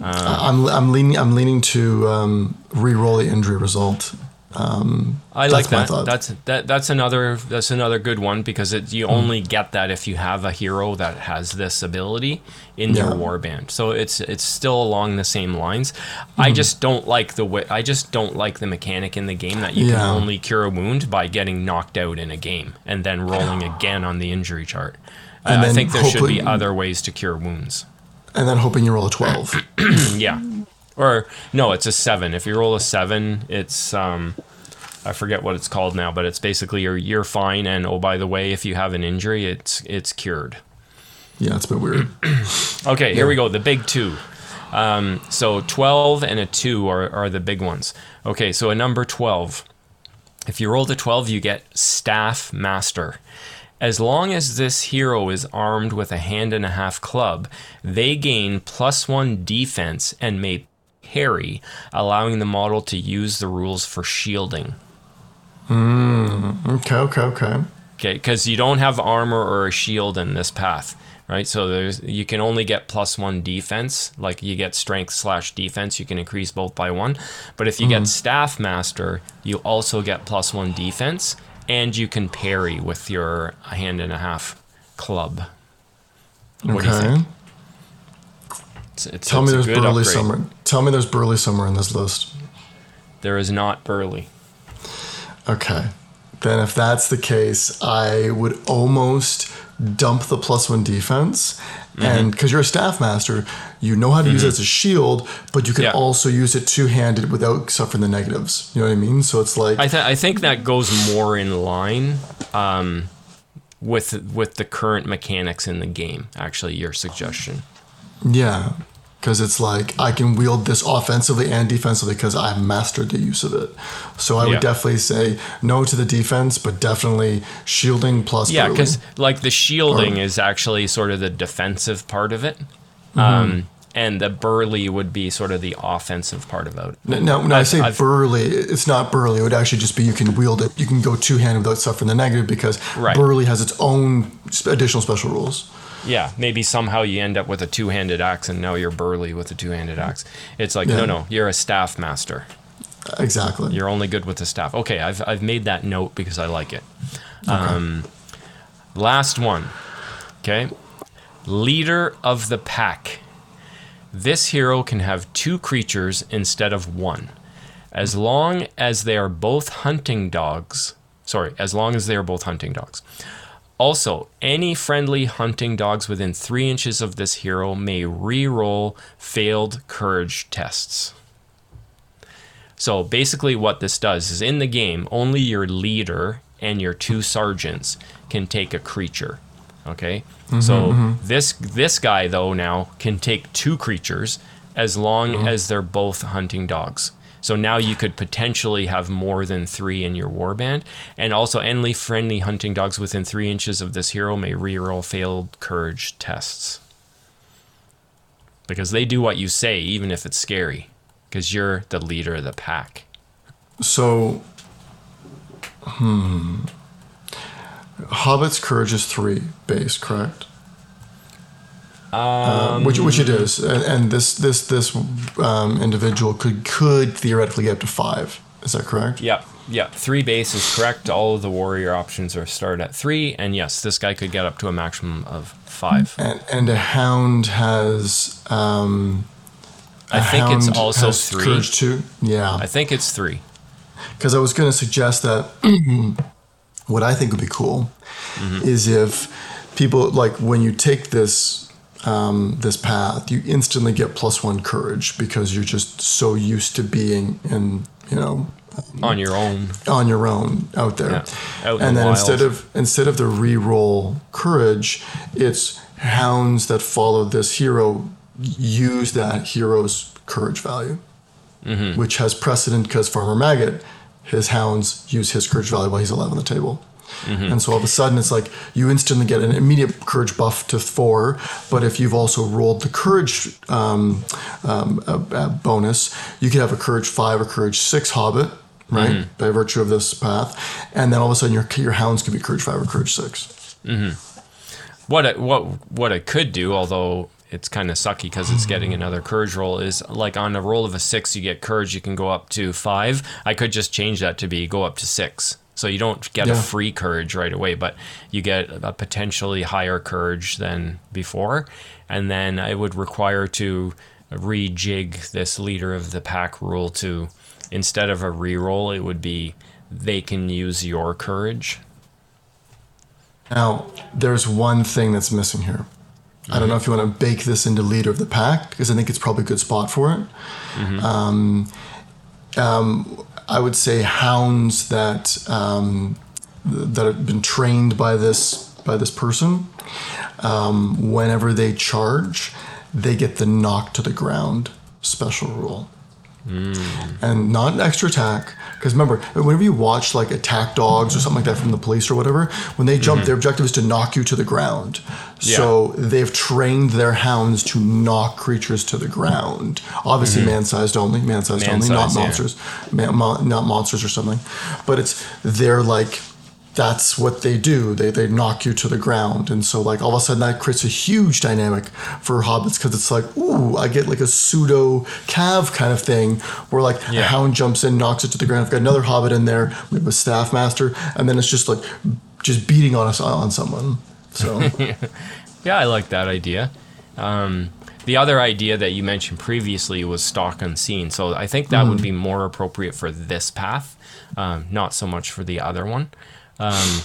Speaker 2: I'm I'm leaning I'm leaning to um, re-roll the injury result. Um,
Speaker 1: I like that. That's that. That's another. That's another good one because it, you
Speaker 2: Hmm.
Speaker 1: only get that if you have a hero that has this ability in your
Speaker 2: Yeah.
Speaker 1: warband. So it's it's still along the same lines. I
Speaker 2: Hmm.
Speaker 1: just don't like the way. I just don't like the mechanic in the game that you can only cure a wound by getting knocked out in a game and then rolling again on the injury chart.
Speaker 2: And
Speaker 1: I think there should be other ways to cure wounds.
Speaker 2: and then hoping you roll a twelve.
Speaker 1: Yeah. Or no, it's a seven. If you roll a seven, it's um I forget what it's called now, but it's basically you're you're fine and oh by the way, if you have an injury, it's it's cured.
Speaker 2: yeah, it's a bit weird.
Speaker 1: Okay, here we go. The big two. Um, so 12 and a 2 are, are the big ones. Okay, so a number 12. If you roll the 12, you get Staff Master. As long as this hero is armed with a hand and a half club, they gain plus one defense and may parry, allowing the model to use the rules for shielding.
Speaker 2: Mm, okay, okay, okay.
Speaker 1: Okay, because you don't have armor or a shield in this path, right? So there's you can only get plus one defense. Like you get strength slash defense, you can increase both by one. But if you get mm. staff master, you also get plus one defense, and you can parry with your hand and a half club. What do you
Speaker 2: okay.
Speaker 1: think? It's, it's,
Speaker 2: Tell
Speaker 1: it's
Speaker 2: me there's burly
Speaker 1: upgrade.
Speaker 2: somewhere. Tell me there's burly somewhere in this list.
Speaker 1: There is not burly.
Speaker 2: Okay. Then if that's the case, I would almost dump the plus one defense.
Speaker 1: Mm-hmm.
Speaker 2: And because you're a staff master, you know how to use it as a shield, but you can
Speaker 1: Yeah.
Speaker 2: also use it two handed without suffering the negatives. You know what I mean? So it's like
Speaker 1: I, th- I think that goes more in line um, with with the current mechanics in the game. Actually, your suggestion.
Speaker 2: Yeah. Because it's like I can wield this offensively and defensively because I've mastered the use of it. So I
Speaker 1: Yeah.
Speaker 2: would definitely say no to the defense, but definitely shielding plus.
Speaker 1: Yeah, because like the shielding is actually sort of the defensive part of it,
Speaker 2: Mm-hmm.
Speaker 1: um, and the burly would be sort of the offensive part of it.
Speaker 2: No, no, when I
Speaker 1: I've-
Speaker 2: say
Speaker 1: I've-
Speaker 2: burly, it's not burly. It would actually just be you can wield it. You can go two handed without suffering the negative because
Speaker 1: Right.
Speaker 2: burly has its own additional special rules.
Speaker 1: Yeah, maybe somehow you end up with a two-handed axe, and now you're burly with a two-handed axe. It's like
Speaker 2: Yeah.
Speaker 1: no, no, you're a staff master.
Speaker 2: Exactly.
Speaker 1: You're only good with the staff. Okay, I've I've made that note because I like it. Um, last one. Okay. Leader of the pack. This hero can have two creatures instead of one. As long as they are both hunting dogs. Sorry, as long as they are both hunting dogs. Also, any friendly hunting dogs within three inches of this hero may re-roll failed courage tests. So basically, what this does is in the game, only your leader and your two sergeants can take a creature. Okay, mm-hmm, so mm-hmm. this this guy though now can take two creatures as long mm-hmm. as they're both hunting dogs. So now you could potentially have more than three in your warband, and also any friendly hunting dogs within three inches of this hero may reroll failed courage tests because they do what you say, even if it's scary, because you're the leader of the pack.
Speaker 2: So, hmm. Hobbit's courage is three base, correct? Um, which which it is, and, and this this this um, individual could could theoretically get up to five. Is that correct?
Speaker 1: Yep. Yep. Three base is correct. All of the warrior options are start at three, and yes, this guy could get up to a maximum of five.
Speaker 2: And and a hound has. Um,
Speaker 1: I
Speaker 2: a
Speaker 1: think it's also three.
Speaker 2: Courage two. Yeah.
Speaker 1: I think it's three.
Speaker 2: because I was going to suggest that what I think would be cool is if people like when you take this um, this path, you instantly get plus one courage because you're just so used to being in you know
Speaker 1: On your own.
Speaker 2: on your own out there.
Speaker 1: Yeah, out
Speaker 2: and
Speaker 1: the
Speaker 2: then instead of instead of the re-roll courage, it's hounds that follow this hero use that hero's courage value,
Speaker 1: Mm-hmm.
Speaker 2: which has precedent because Farmer Maggot, his hounds use his courage value while he's alive on the table.
Speaker 1: Mm-hmm.
Speaker 2: And so all of a sudden, it's like you instantly get an immediate courage buff to four. But if you've also rolled the courage um, um, uh, uh, bonus, you could have a courage five or courage six hobbit, right?
Speaker 1: Mm-hmm.
Speaker 2: By virtue of this path, and then all of a sudden your your hounds could be courage five or courage six.
Speaker 1: What it, what what it could do, although it's kind of sucky because it's getting another courage roll, is like on a roll of a six, you get courage, you can go up to five. I could just change that to be go up to six. So you don't get a free courage right away, but you get a potentially higher courage than before. And then I would require to rejig this leader of the pack rule to instead of a reroll, it would be they can use your courage.
Speaker 2: Now, there's one thing that's missing here. I don't know if you want to bake this into leader of the pack because I think it's probably a good spot for it. Um, um, I would say hounds that um, that have been trained by this by this person. Um, whenever they charge, they get the knock to the ground special rule Mm. and not an extra attack. Because remember, whenever you watch like attack dogs or something like that from the police or whatever, when they jump, mm-hmm. their objective is to knock you to the ground. So they've trained their hounds to knock creatures to the ground. Obviously, mm-hmm. man-sized only, man-sized only, not
Speaker 1: yeah.
Speaker 2: monsters, man, mo- not monsters or something. But it's they're like. That's what they do. They, they knock you to the ground. And so, like, all of a sudden, that creates a huge dynamic for hobbits because it's like, ooh, I get like a pseudo cav kind of thing where, like, a hound jumps in, knocks it to the ground. I've got another hobbit in there. We have a staff master, and then it's just like just beating on us on someone. So
Speaker 1: Yeah, I like that idea. Um, the other idea that you mentioned previously was stalk unseen. So I think that would be more appropriate for this path, um, not so much for the other one. Um,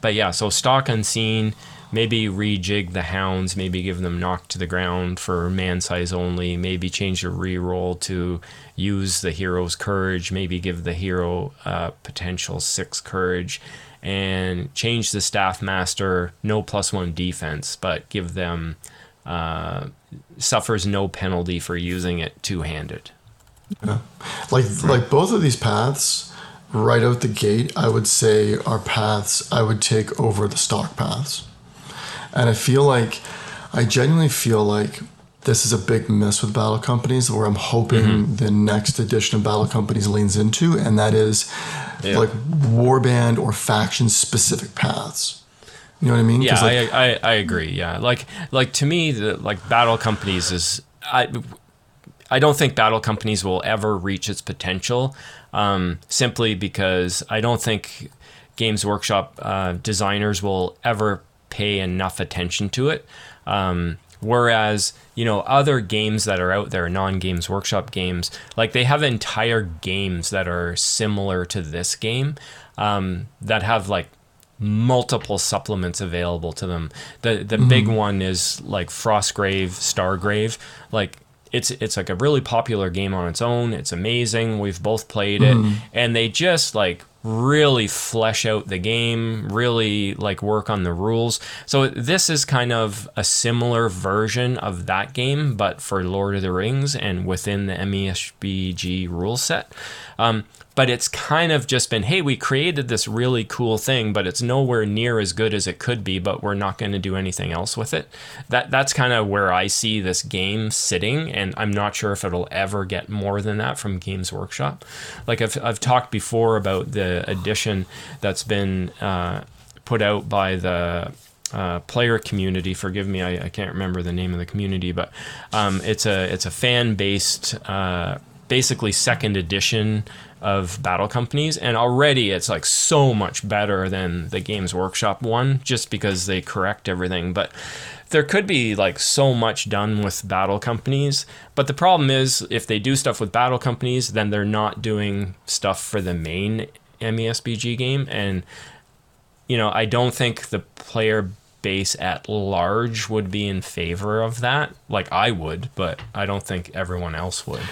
Speaker 1: but yeah, so stalk unseen, maybe rejig the hounds, maybe give them knock to the ground for man size only, maybe change the reroll to use the hero's courage, maybe give the hero uh, potential six courage, and change the staff master no plus one defense, but give them uh, suffers no penalty for using it two handed. Yeah.
Speaker 2: like like both of these paths right out the gate i would say our paths i would take over the stock paths and i feel like i genuinely feel like this is a big miss with battle companies where i'm hoping mm-hmm. the next edition of battle companies leans into and that is
Speaker 1: Yeah.
Speaker 2: like warband or faction specific paths you know what i mean
Speaker 1: Yeah,
Speaker 2: like,
Speaker 1: I, I I agree. Yeah, like like to me, the like battle companies is I. I don't think battle companies will ever reach its potential, um, simply because I don't think Games Workshop uh, designers will ever pay enough attention to it. Um, whereas you know other games that are out there, non-Games Workshop games, like they have entire games that are similar to this game um, that have like multiple supplements available to them. The the big one is like Frostgrave, Stargrave. Like it's it's like a really popular game on its own. It's amazing. We've both played it, and they just like really flesh out the game, really like work on the rules. So this is kind of a similar version of that game, but for Lord of the Rings and within the MESBG rule set. Um, but it's kind of just been, hey, we created this really cool thing, but it's nowhere near as good as it could be, but we're not going to do anything else with it. That that's kind of where I see this game sitting, and I'm not sure if it'll ever get more than that from Games Workshop. Like I've I've talked before about the edition that's been uh, put out by the uh, player community. Forgive me, I, I can't remember the name of the community, but um, it's a it's a fan based, uh, basically second edition of Battle Companies, and already it's like so much better than the Games Workshop one, just because they correct everything. But there could be like so much done with battle companies but the problem is if they do stuff with battle companies then they're not doing stuff for the main mesbg game and you know i don't think the player base at large would be in favor of that like i would but i don't think everyone else would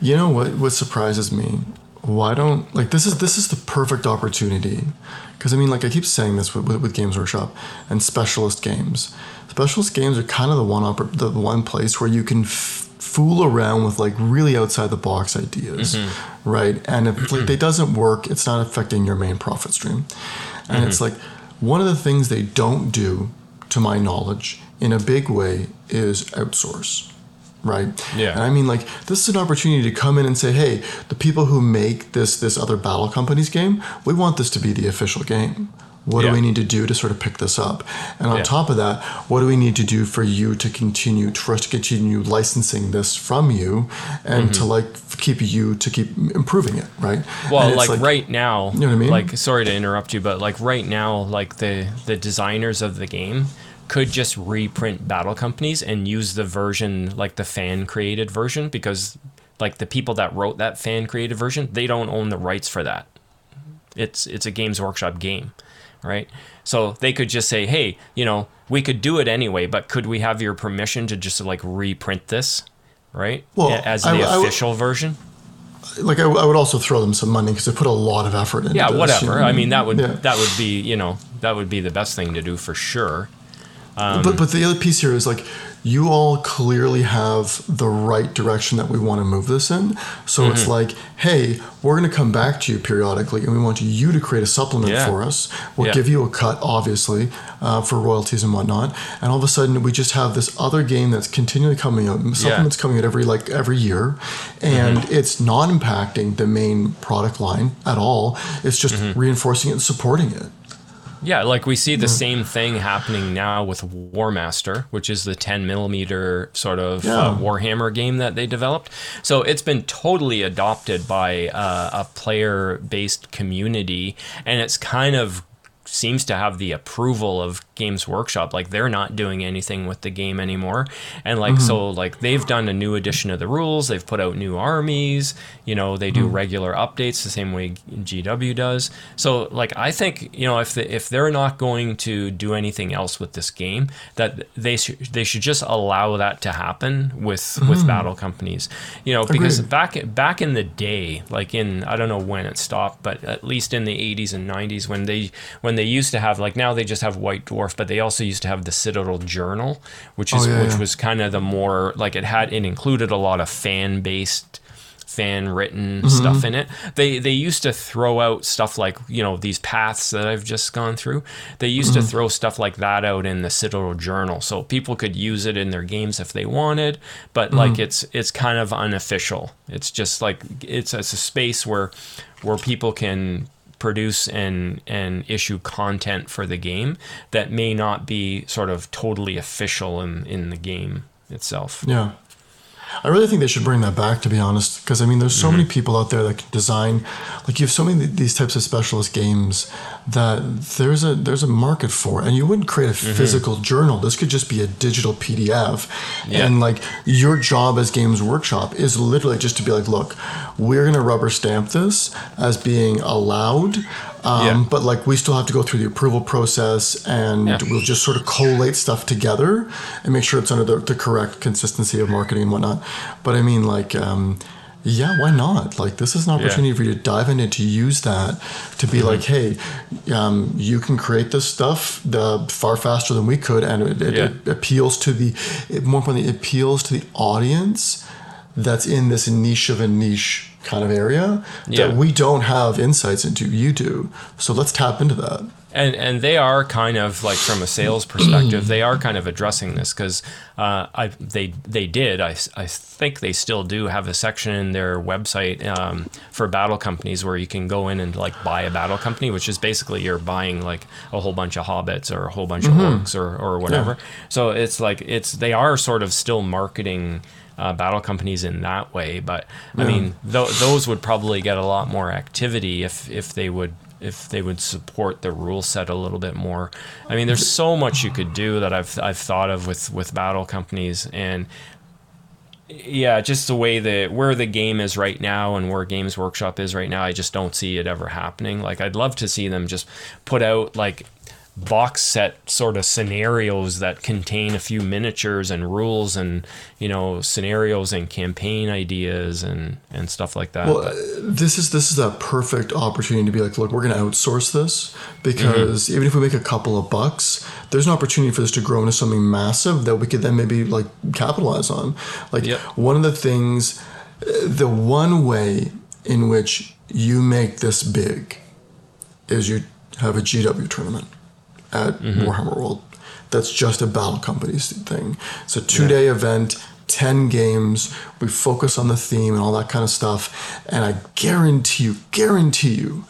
Speaker 2: You know what? What surprises me? Why don't like this is this is the perfect opportunity because I mean like I keep saying this with, with, with Games Workshop and specialist games. Specialist games are kind of the one oppor- the one place where you can f- fool around with like really outside the box ideas, mm-hmm. right? And if like it mm-hmm. doesn't work, it's not affecting your main profit stream. And it's mm-hmm. like one of the things they don't do, to my knowledge, in a big way is outsource right?
Speaker 1: Yeah.
Speaker 2: And I mean, like, this is an opportunity to come in and say, hey, the people who make this this other battle companies game, we want this to be the official game. What
Speaker 1: Yeah.
Speaker 2: do we need to do to sort of pick this up? And on
Speaker 1: Yeah.
Speaker 2: top of that, what do we need to do for you to continue, for us to continue licensing this from you and to like keep you to keep improving it, right?
Speaker 1: Mm-hmm. Well,
Speaker 2: it's
Speaker 1: like, right now,
Speaker 2: You know what I mean?
Speaker 1: Like, sorry to interrupt you, but like right now, like the the designers of the game could just reprint Battle Companies and use the version like the fan created version because like the people that wrote that fan created version, they don't own the rights for that. It's it's a Games Workshop game, right? So they could just say, "Hey, you know, we could do it anyway, but could we have your permission to just like reprint this?" Right?
Speaker 2: Well,
Speaker 1: as the
Speaker 2: I w- I w-
Speaker 1: official version.
Speaker 2: like I, I would also throw them some money because they put a lot of effort into
Speaker 1: yeah
Speaker 2: this,
Speaker 1: whatever
Speaker 2: you know?
Speaker 1: i mean that would
Speaker 2: Yeah.
Speaker 1: that would be you know that would be the best thing to do for sure
Speaker 2: but but the other piece here is like you all clearly have the right direction that we want to move this in. So
Speaker 1: Mm-hmm.
Speaker 2: it's like, hey, we're going to come back to you periodically, and we want you to create a supplement
Speaker 1: Yeah.
Speaker 2: for us. We'll
Speaker 1: Yeah.
Speaker 2: give you a cut, obviously, uh, for royalties and whatnot. And all of a sudden, we just have this other game that's continually coming out. Supplements coming out every like every year, and
Speaker 1: Mm-hmm.
Speaker 2: it's not impacting the main product line at all. It's just
Speaker 1: Mm-hmm.
Speaker 2: reinforcing it and supporting it.
Speaker 1: Yeah like we see the same thing happening now with warmaster which is the 10 millimeter sort of uh, warhammer game that they developed. So it's been totally adopted by uh, a player based community and it's kind of seems to have the approval of Games Workshop. Like they're not doing anything with the game anymore. And like so mm-hmm. like they've done a new edition of the rules, they've put out new armies, you know, they do mm-hmm. regular updates the same way GW does. So like I think, you know, if the, if they're not going to do anything else with this game, that they should they should just allow that to happen with with mm-hmm. battle companies. You know, because
Speaker 2: Agreed.
Speaker 1: back back in the day, like in I don't know when it stopped, but at least in the 80s and 90s when they when they used to have like now they just have White Dwarf, but they also used to have the Citadel Journal, which is
Speaker 2: Oh, yeah,
Speaker 1: which
Speaker 2: yeah.
Speaker 1: was kind of the more like it had it included a lot of fan based fan written
Speaker 2: Mm-hmm.
Speaker 1: stuff in it. They they used to throw out stuff like, you know, these paths that I've just gone through. They used
Speaker 2: Mm-hmm.
Speaker 1: to throw stuff like that out in the Citadel Journal so people could use it in their games if they wanted, but
Speaker 2: Mm-hmm.
Speaker 1: like it's it's kind of unofficial. It's just like it's it's a space where where people can produce and and issue content for the game that may not be sort of totally official in in the game itself.
Speaker 2: Yeah. I really think they should bring that back, to be honest, because I mean, there's so mm-hmm. many people out there that can design. Like you have so many of these types of specialist games that there's a there's a market for, and you wouldn't create a mm-hmm. physical journal. This could just be a digital PDF,
Speaker 1: Yeah.
Speaker 2: and like your job as Games Workshop is literally just to be like, look, we're gonna rubber stamp this as being allowed. Um,
Speaker 1: Yeah.
Speaker 2: But like we still have to go through the approval process, and
Speaker 1: Yeah.
Speaker 2: we'll just sort of collate stuff together and make sure it's under the, the correct consistency of marketing and whatnot. But I mean, like. Um, yeah, why not? Like, this is an opportunity for you to dive in and to use that to be like, hey, um, you can create this stuff the, far faster than we could, and it, it,
Speaker 1: Yeah.
Speaker 2: it appeals to the, it, more importantly, it appeals to the audience that's in this niche of a niche kind of area
Speaker 1: Yeah.
Speaker 2: that we don't have insights into. You do, so let's tap into that.
Speaker 1: and and they are kind of like from a sales perspective they are kind of addressing this because uh, I they they did I, I think they still do have a section in their website um, for battle companies where you can go in and like buy a battle company which is basically you're buying like a whole bunch of hobbits or a whole bunch of orcs or, or whatever so it's like it's they are sort of still marketing uh, battle companies in that way but I mean th- those would probably get a lot more activity if if they would if they would support the rule set a little bit more. I mean, there's so much you could do that I've I've thought of with with battle companies and yeah, just the way that where the game is right now and where Games Workshop is right now, I just don't see it ever happening. Like I'd love to see them just put out like box set sort of scenarios that contain a few miniatures and rules and you know scenarios and campaign ideas and and stuff like that.
Speaker 2: Well,
Speaker 1: But-
Speaker 2: this is this is a perfect opportunity to be like, look, we're going to outsource this because mm-hmm. even if we make a couple of bucks, there's an opportunity for this to grow into something massive that we could then maybe like capitalize on. Like
Speaker 1: Yep.
Speaker 2: one of the things, the one way in which you make this big is you have a GW tournament at mm-hmm. Warhammer World. That's just a battle companies thing. It's a two day event, 10 games. We focus on the theme and all that kind of stuff. And I guarantee you, guarantee you,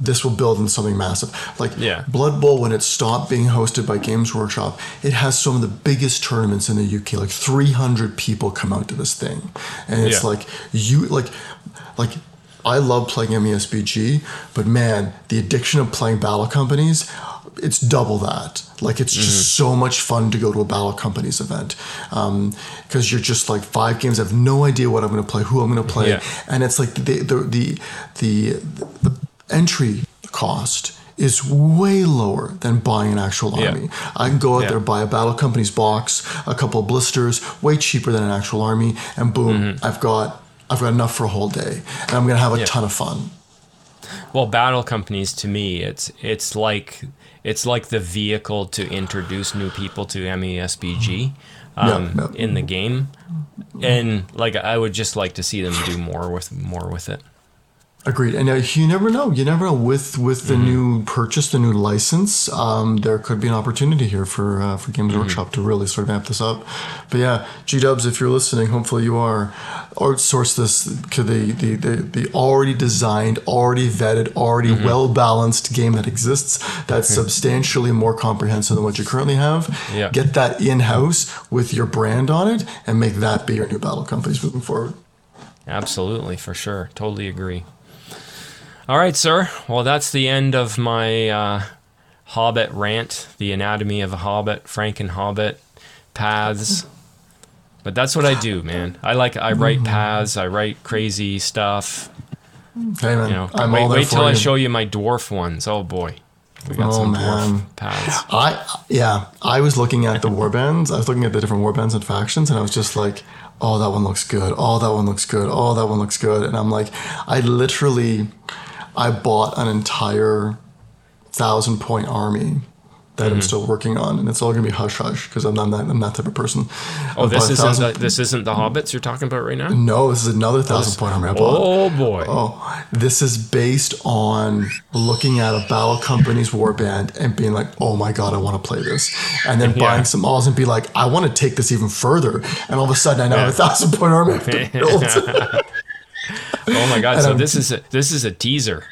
Speaker 2: this will build into something massive. Like
Speaker 1: Yeah.
Speaker 2: Blood Bowl, when it stopped being hosted by Games Workshop, it has some of the biggest tournaments in the UK. Like 300 people come out to this thing, and it's
Speaker 1: Yeah.
Speaker 2: like you like like. I love playing MESBG, but man, the addiction of playing battle companies, it's double that. Like it's just so much fun to go to a battle companies event because you're just like five games. I have no idea what I'm going to play, who I'm going to play,
Speaker 1: Yeah.
Speaker 2: and it's like the the the the, the entry cost is way lower than buying an actual
Speaker 1: Yeah.
Speaker 2: army. I can go out
Speaker 1: Yeah.
Speaker 2: there buy a battle company's box, a couple of blisters, way cheaper than an actual army, and boom,
Speaker 1: Mm-hmm.
Speaker 2: I've got I've got enough for a whole day, and I'm gonna have a
Speaker 1: Yeah.
Speaker 2: ton of fun.
Speaker 1: Well, battle companies to me, it's it's like it's like the vehicle to introduce new people to MESBG um,
Speaker 2: Yeah, yeah.
Speaker 1: in the game, and like I would just like to see them do more with more with it.
Speaker 2: Agreed. And uh, you never know. You never know. With with the
Speaker 1: Mm-hmm.
Speaker 2: new purchase, the new license, um, there could be an opportunity here for uh, for Games
Speaker 1: Mm-hmm.
Speaker 2: Workshop to really sort of amp this up. But yeah, G Dubs, if you're listening, hopefully you are. Outsource this to the the, the, the already designed, already vetted, already
Speaker 1: Mm-hmm.
Speaker 2: well balanced game that exists. That's substantially more comprehensive than what you currently have.
Speaker 1: Yeah.
Speaker 2: Get that in house with your brand on it, and make that be your new battle companies moving forward.
Speaker 1: Absolutely, for sure, totally agree. All right, sir. Well, that's the end of my uh, Hobbit rant, the anatomy of a Hobbit, FrankenHobbit, paths. But that's what I do, man. I like I write paths, I write crazy stuff.
Speaker 2: Hey man,
Speaker 1: You know,
Speaker 2: I'm
Speaker 1: wait,
Speaker 2: all
Speaker 1: wait till I show you my dwarf ones. Oh boy, we got
Speaker 2: Oh,
Speaker 1: some
Speaker 2: man.
Speaker 1: dwarf paths.
Speaker 2: I yeah, I was looking at the warbands. I was looking at the different warbands and factions, and I was just like, "Oh, that one looks good. Oh, that one looks good. Oh, that one looks good." And I'm like, I literally, I bought an entire thousand point army that
Speaker 1: Mm-hmm.
Speaker 2: I'm still working on, and it's all gonna be hush hush because I'm not that I'm that type of person.
Speaker 1: Oh,
Speaker 2: I
Speaker 1: this isn't
Speaker 2: thousand-
Speaker 1: the, this isn't the hobbits you're talking about right now.
Speaker 2: no, this is another thousand point army I bought.
Speaker 1: Oh boy.
Speaker 2: Oh, this is based on looking at a battle company's warband and being like, oh my god, I want to play this, and then
Speaker 1: Yeah.
Speaker 2: buying some alls and be like, I want to take this even further, and all of a sudden I now have a thousand point army I have to build.
Speaker 1: Oh my god. So this is a, this is a teaser.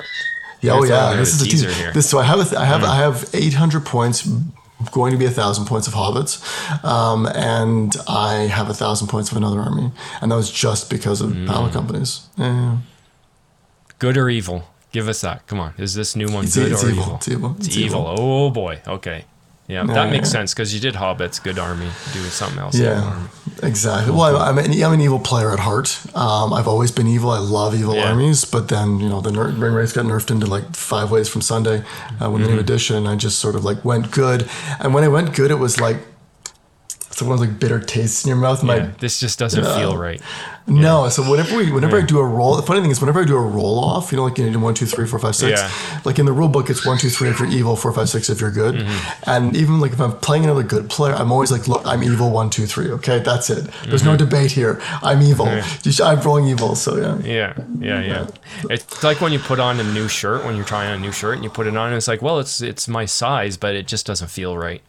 Speaker 2: yeah, oh yeah, this is a
Speaker 1: teaser
Speaker 2: teaser
Speaker 1: here.
Speaker 2: This so I have a th- I have I have eight hundred points. Going to be a thousand points of hobbits, um, and I have a thousand points of another army, and that was just because of
Speaker 1: Mm.
Speaker 2: companies. Yeah.
Speaker 1: Good or evil? Give us that. Come on. Is this new one
Speaker 2: It's,
Speaker 1: good
Speaker 2: it's
Speaker 1: or
Speaker 2: evil.
Speaker 1: evil?
Speaker 2: It's evil.
Speaker 1: It's evil. Oh boy. Okay. Yeah,
Speaker 2: Yeah,
Speaker 1: that makes sense because you did Hobbits, good army, do something else.
Speaker 2: Yeah,
Speaker 1: army.
Speaker 2: exactly. Well, I'm, I'm, an, I'm an evil player at heart. Um, I've always been evil. I love evil
Speaker 1: Yeah.
Speaker 2: armies, but then you know the ner- Ringwraiths got nerfed into like five ways from Sunday uh, when the
Speaker 1: Mm-hmm.
Speaker 2: new edition. I just sort of like went good, and when I went good, it was like it's one of those like bitter tastes in your mouth. My
Speaker 1: Yeah, this just doesn't feel right.
Speaker 2: no, so whenever we, whenever I do a roll, the funny thing is, whenever I do a roll off, you know, like you do one, two, three, four, five, six.
Speaker 1: Yeah.
Speaker 2: Like in the rule book, it's one, two, three if you're evil, four, five, six if you're good.
Speaker 1: Mm-hmm.
Speaker 2: And even like if I'm playing another good player, I'm always like, look, I'm evil, one, two, three. Okay, that's it. There's
Speaker 1: Mm-hmm.
Speaker 2: no debate here. I'm evil. I'm rolling evil. So yeah.
Speaker 1: Yeah, yeah, yeah. It's like when you put on a new shirt when you're trying on a new shirt and you put it on, and it's like, well, it's it's my size, but it just doesn't feel right.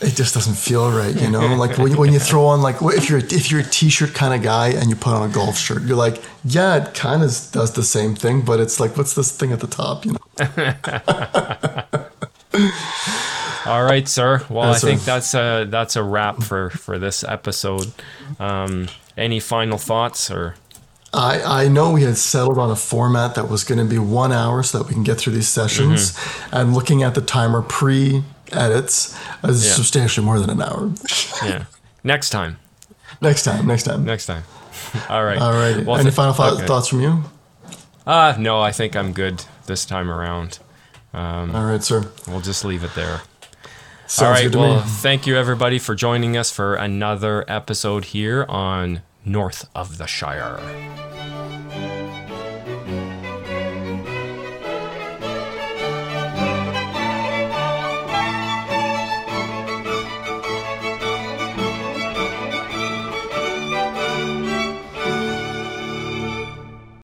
Speaker 2: It just doesn't feel right, you know. Like when you, when you throw on like if you're if you're a t-shirt kind of guy and you put on a golf shirt, you're like, yeah, it kind of does the same thing, but it's like, what's this thing at the top, you know?
Speaker 1: All right, sir. Well,
Speaker 2: Yes,
Speaker 1: I think
Speaker 2: sir.
Speaker 1: that's a that's a wrap for for this episode. Um, any final thoughts or?
Speaker 2: I, I know we had settled on a format that was going to be one hour so that we can get through these sessions. And looking at the timer pre edits is
Speaker 1: Yeah.
Speaker 2: substantially more than an hour.
Speaker 1: Yeah. Next time.
Speaker 2: next time, next time.
Speaker 1: Next time. All right.
Speaker 2: All right.
Speaker 1: Well,
Speaker 2: Any
Speaker 1: th-
Speaker 2: final thou-
Speaker 1: okay.
Speaker 2: thoughts from you?
Speaker 1: Uh, no, I think I'm good this time around. Um,
Speaker 2: All right, sir.
Speaker 1: we'll just leave it there.
Speaker 2: Sounds
Speaker 1: All right. Well,
Speaker 2: me.
Speaker 1: thank you everybody for joining us for another episode here on North of the Shire.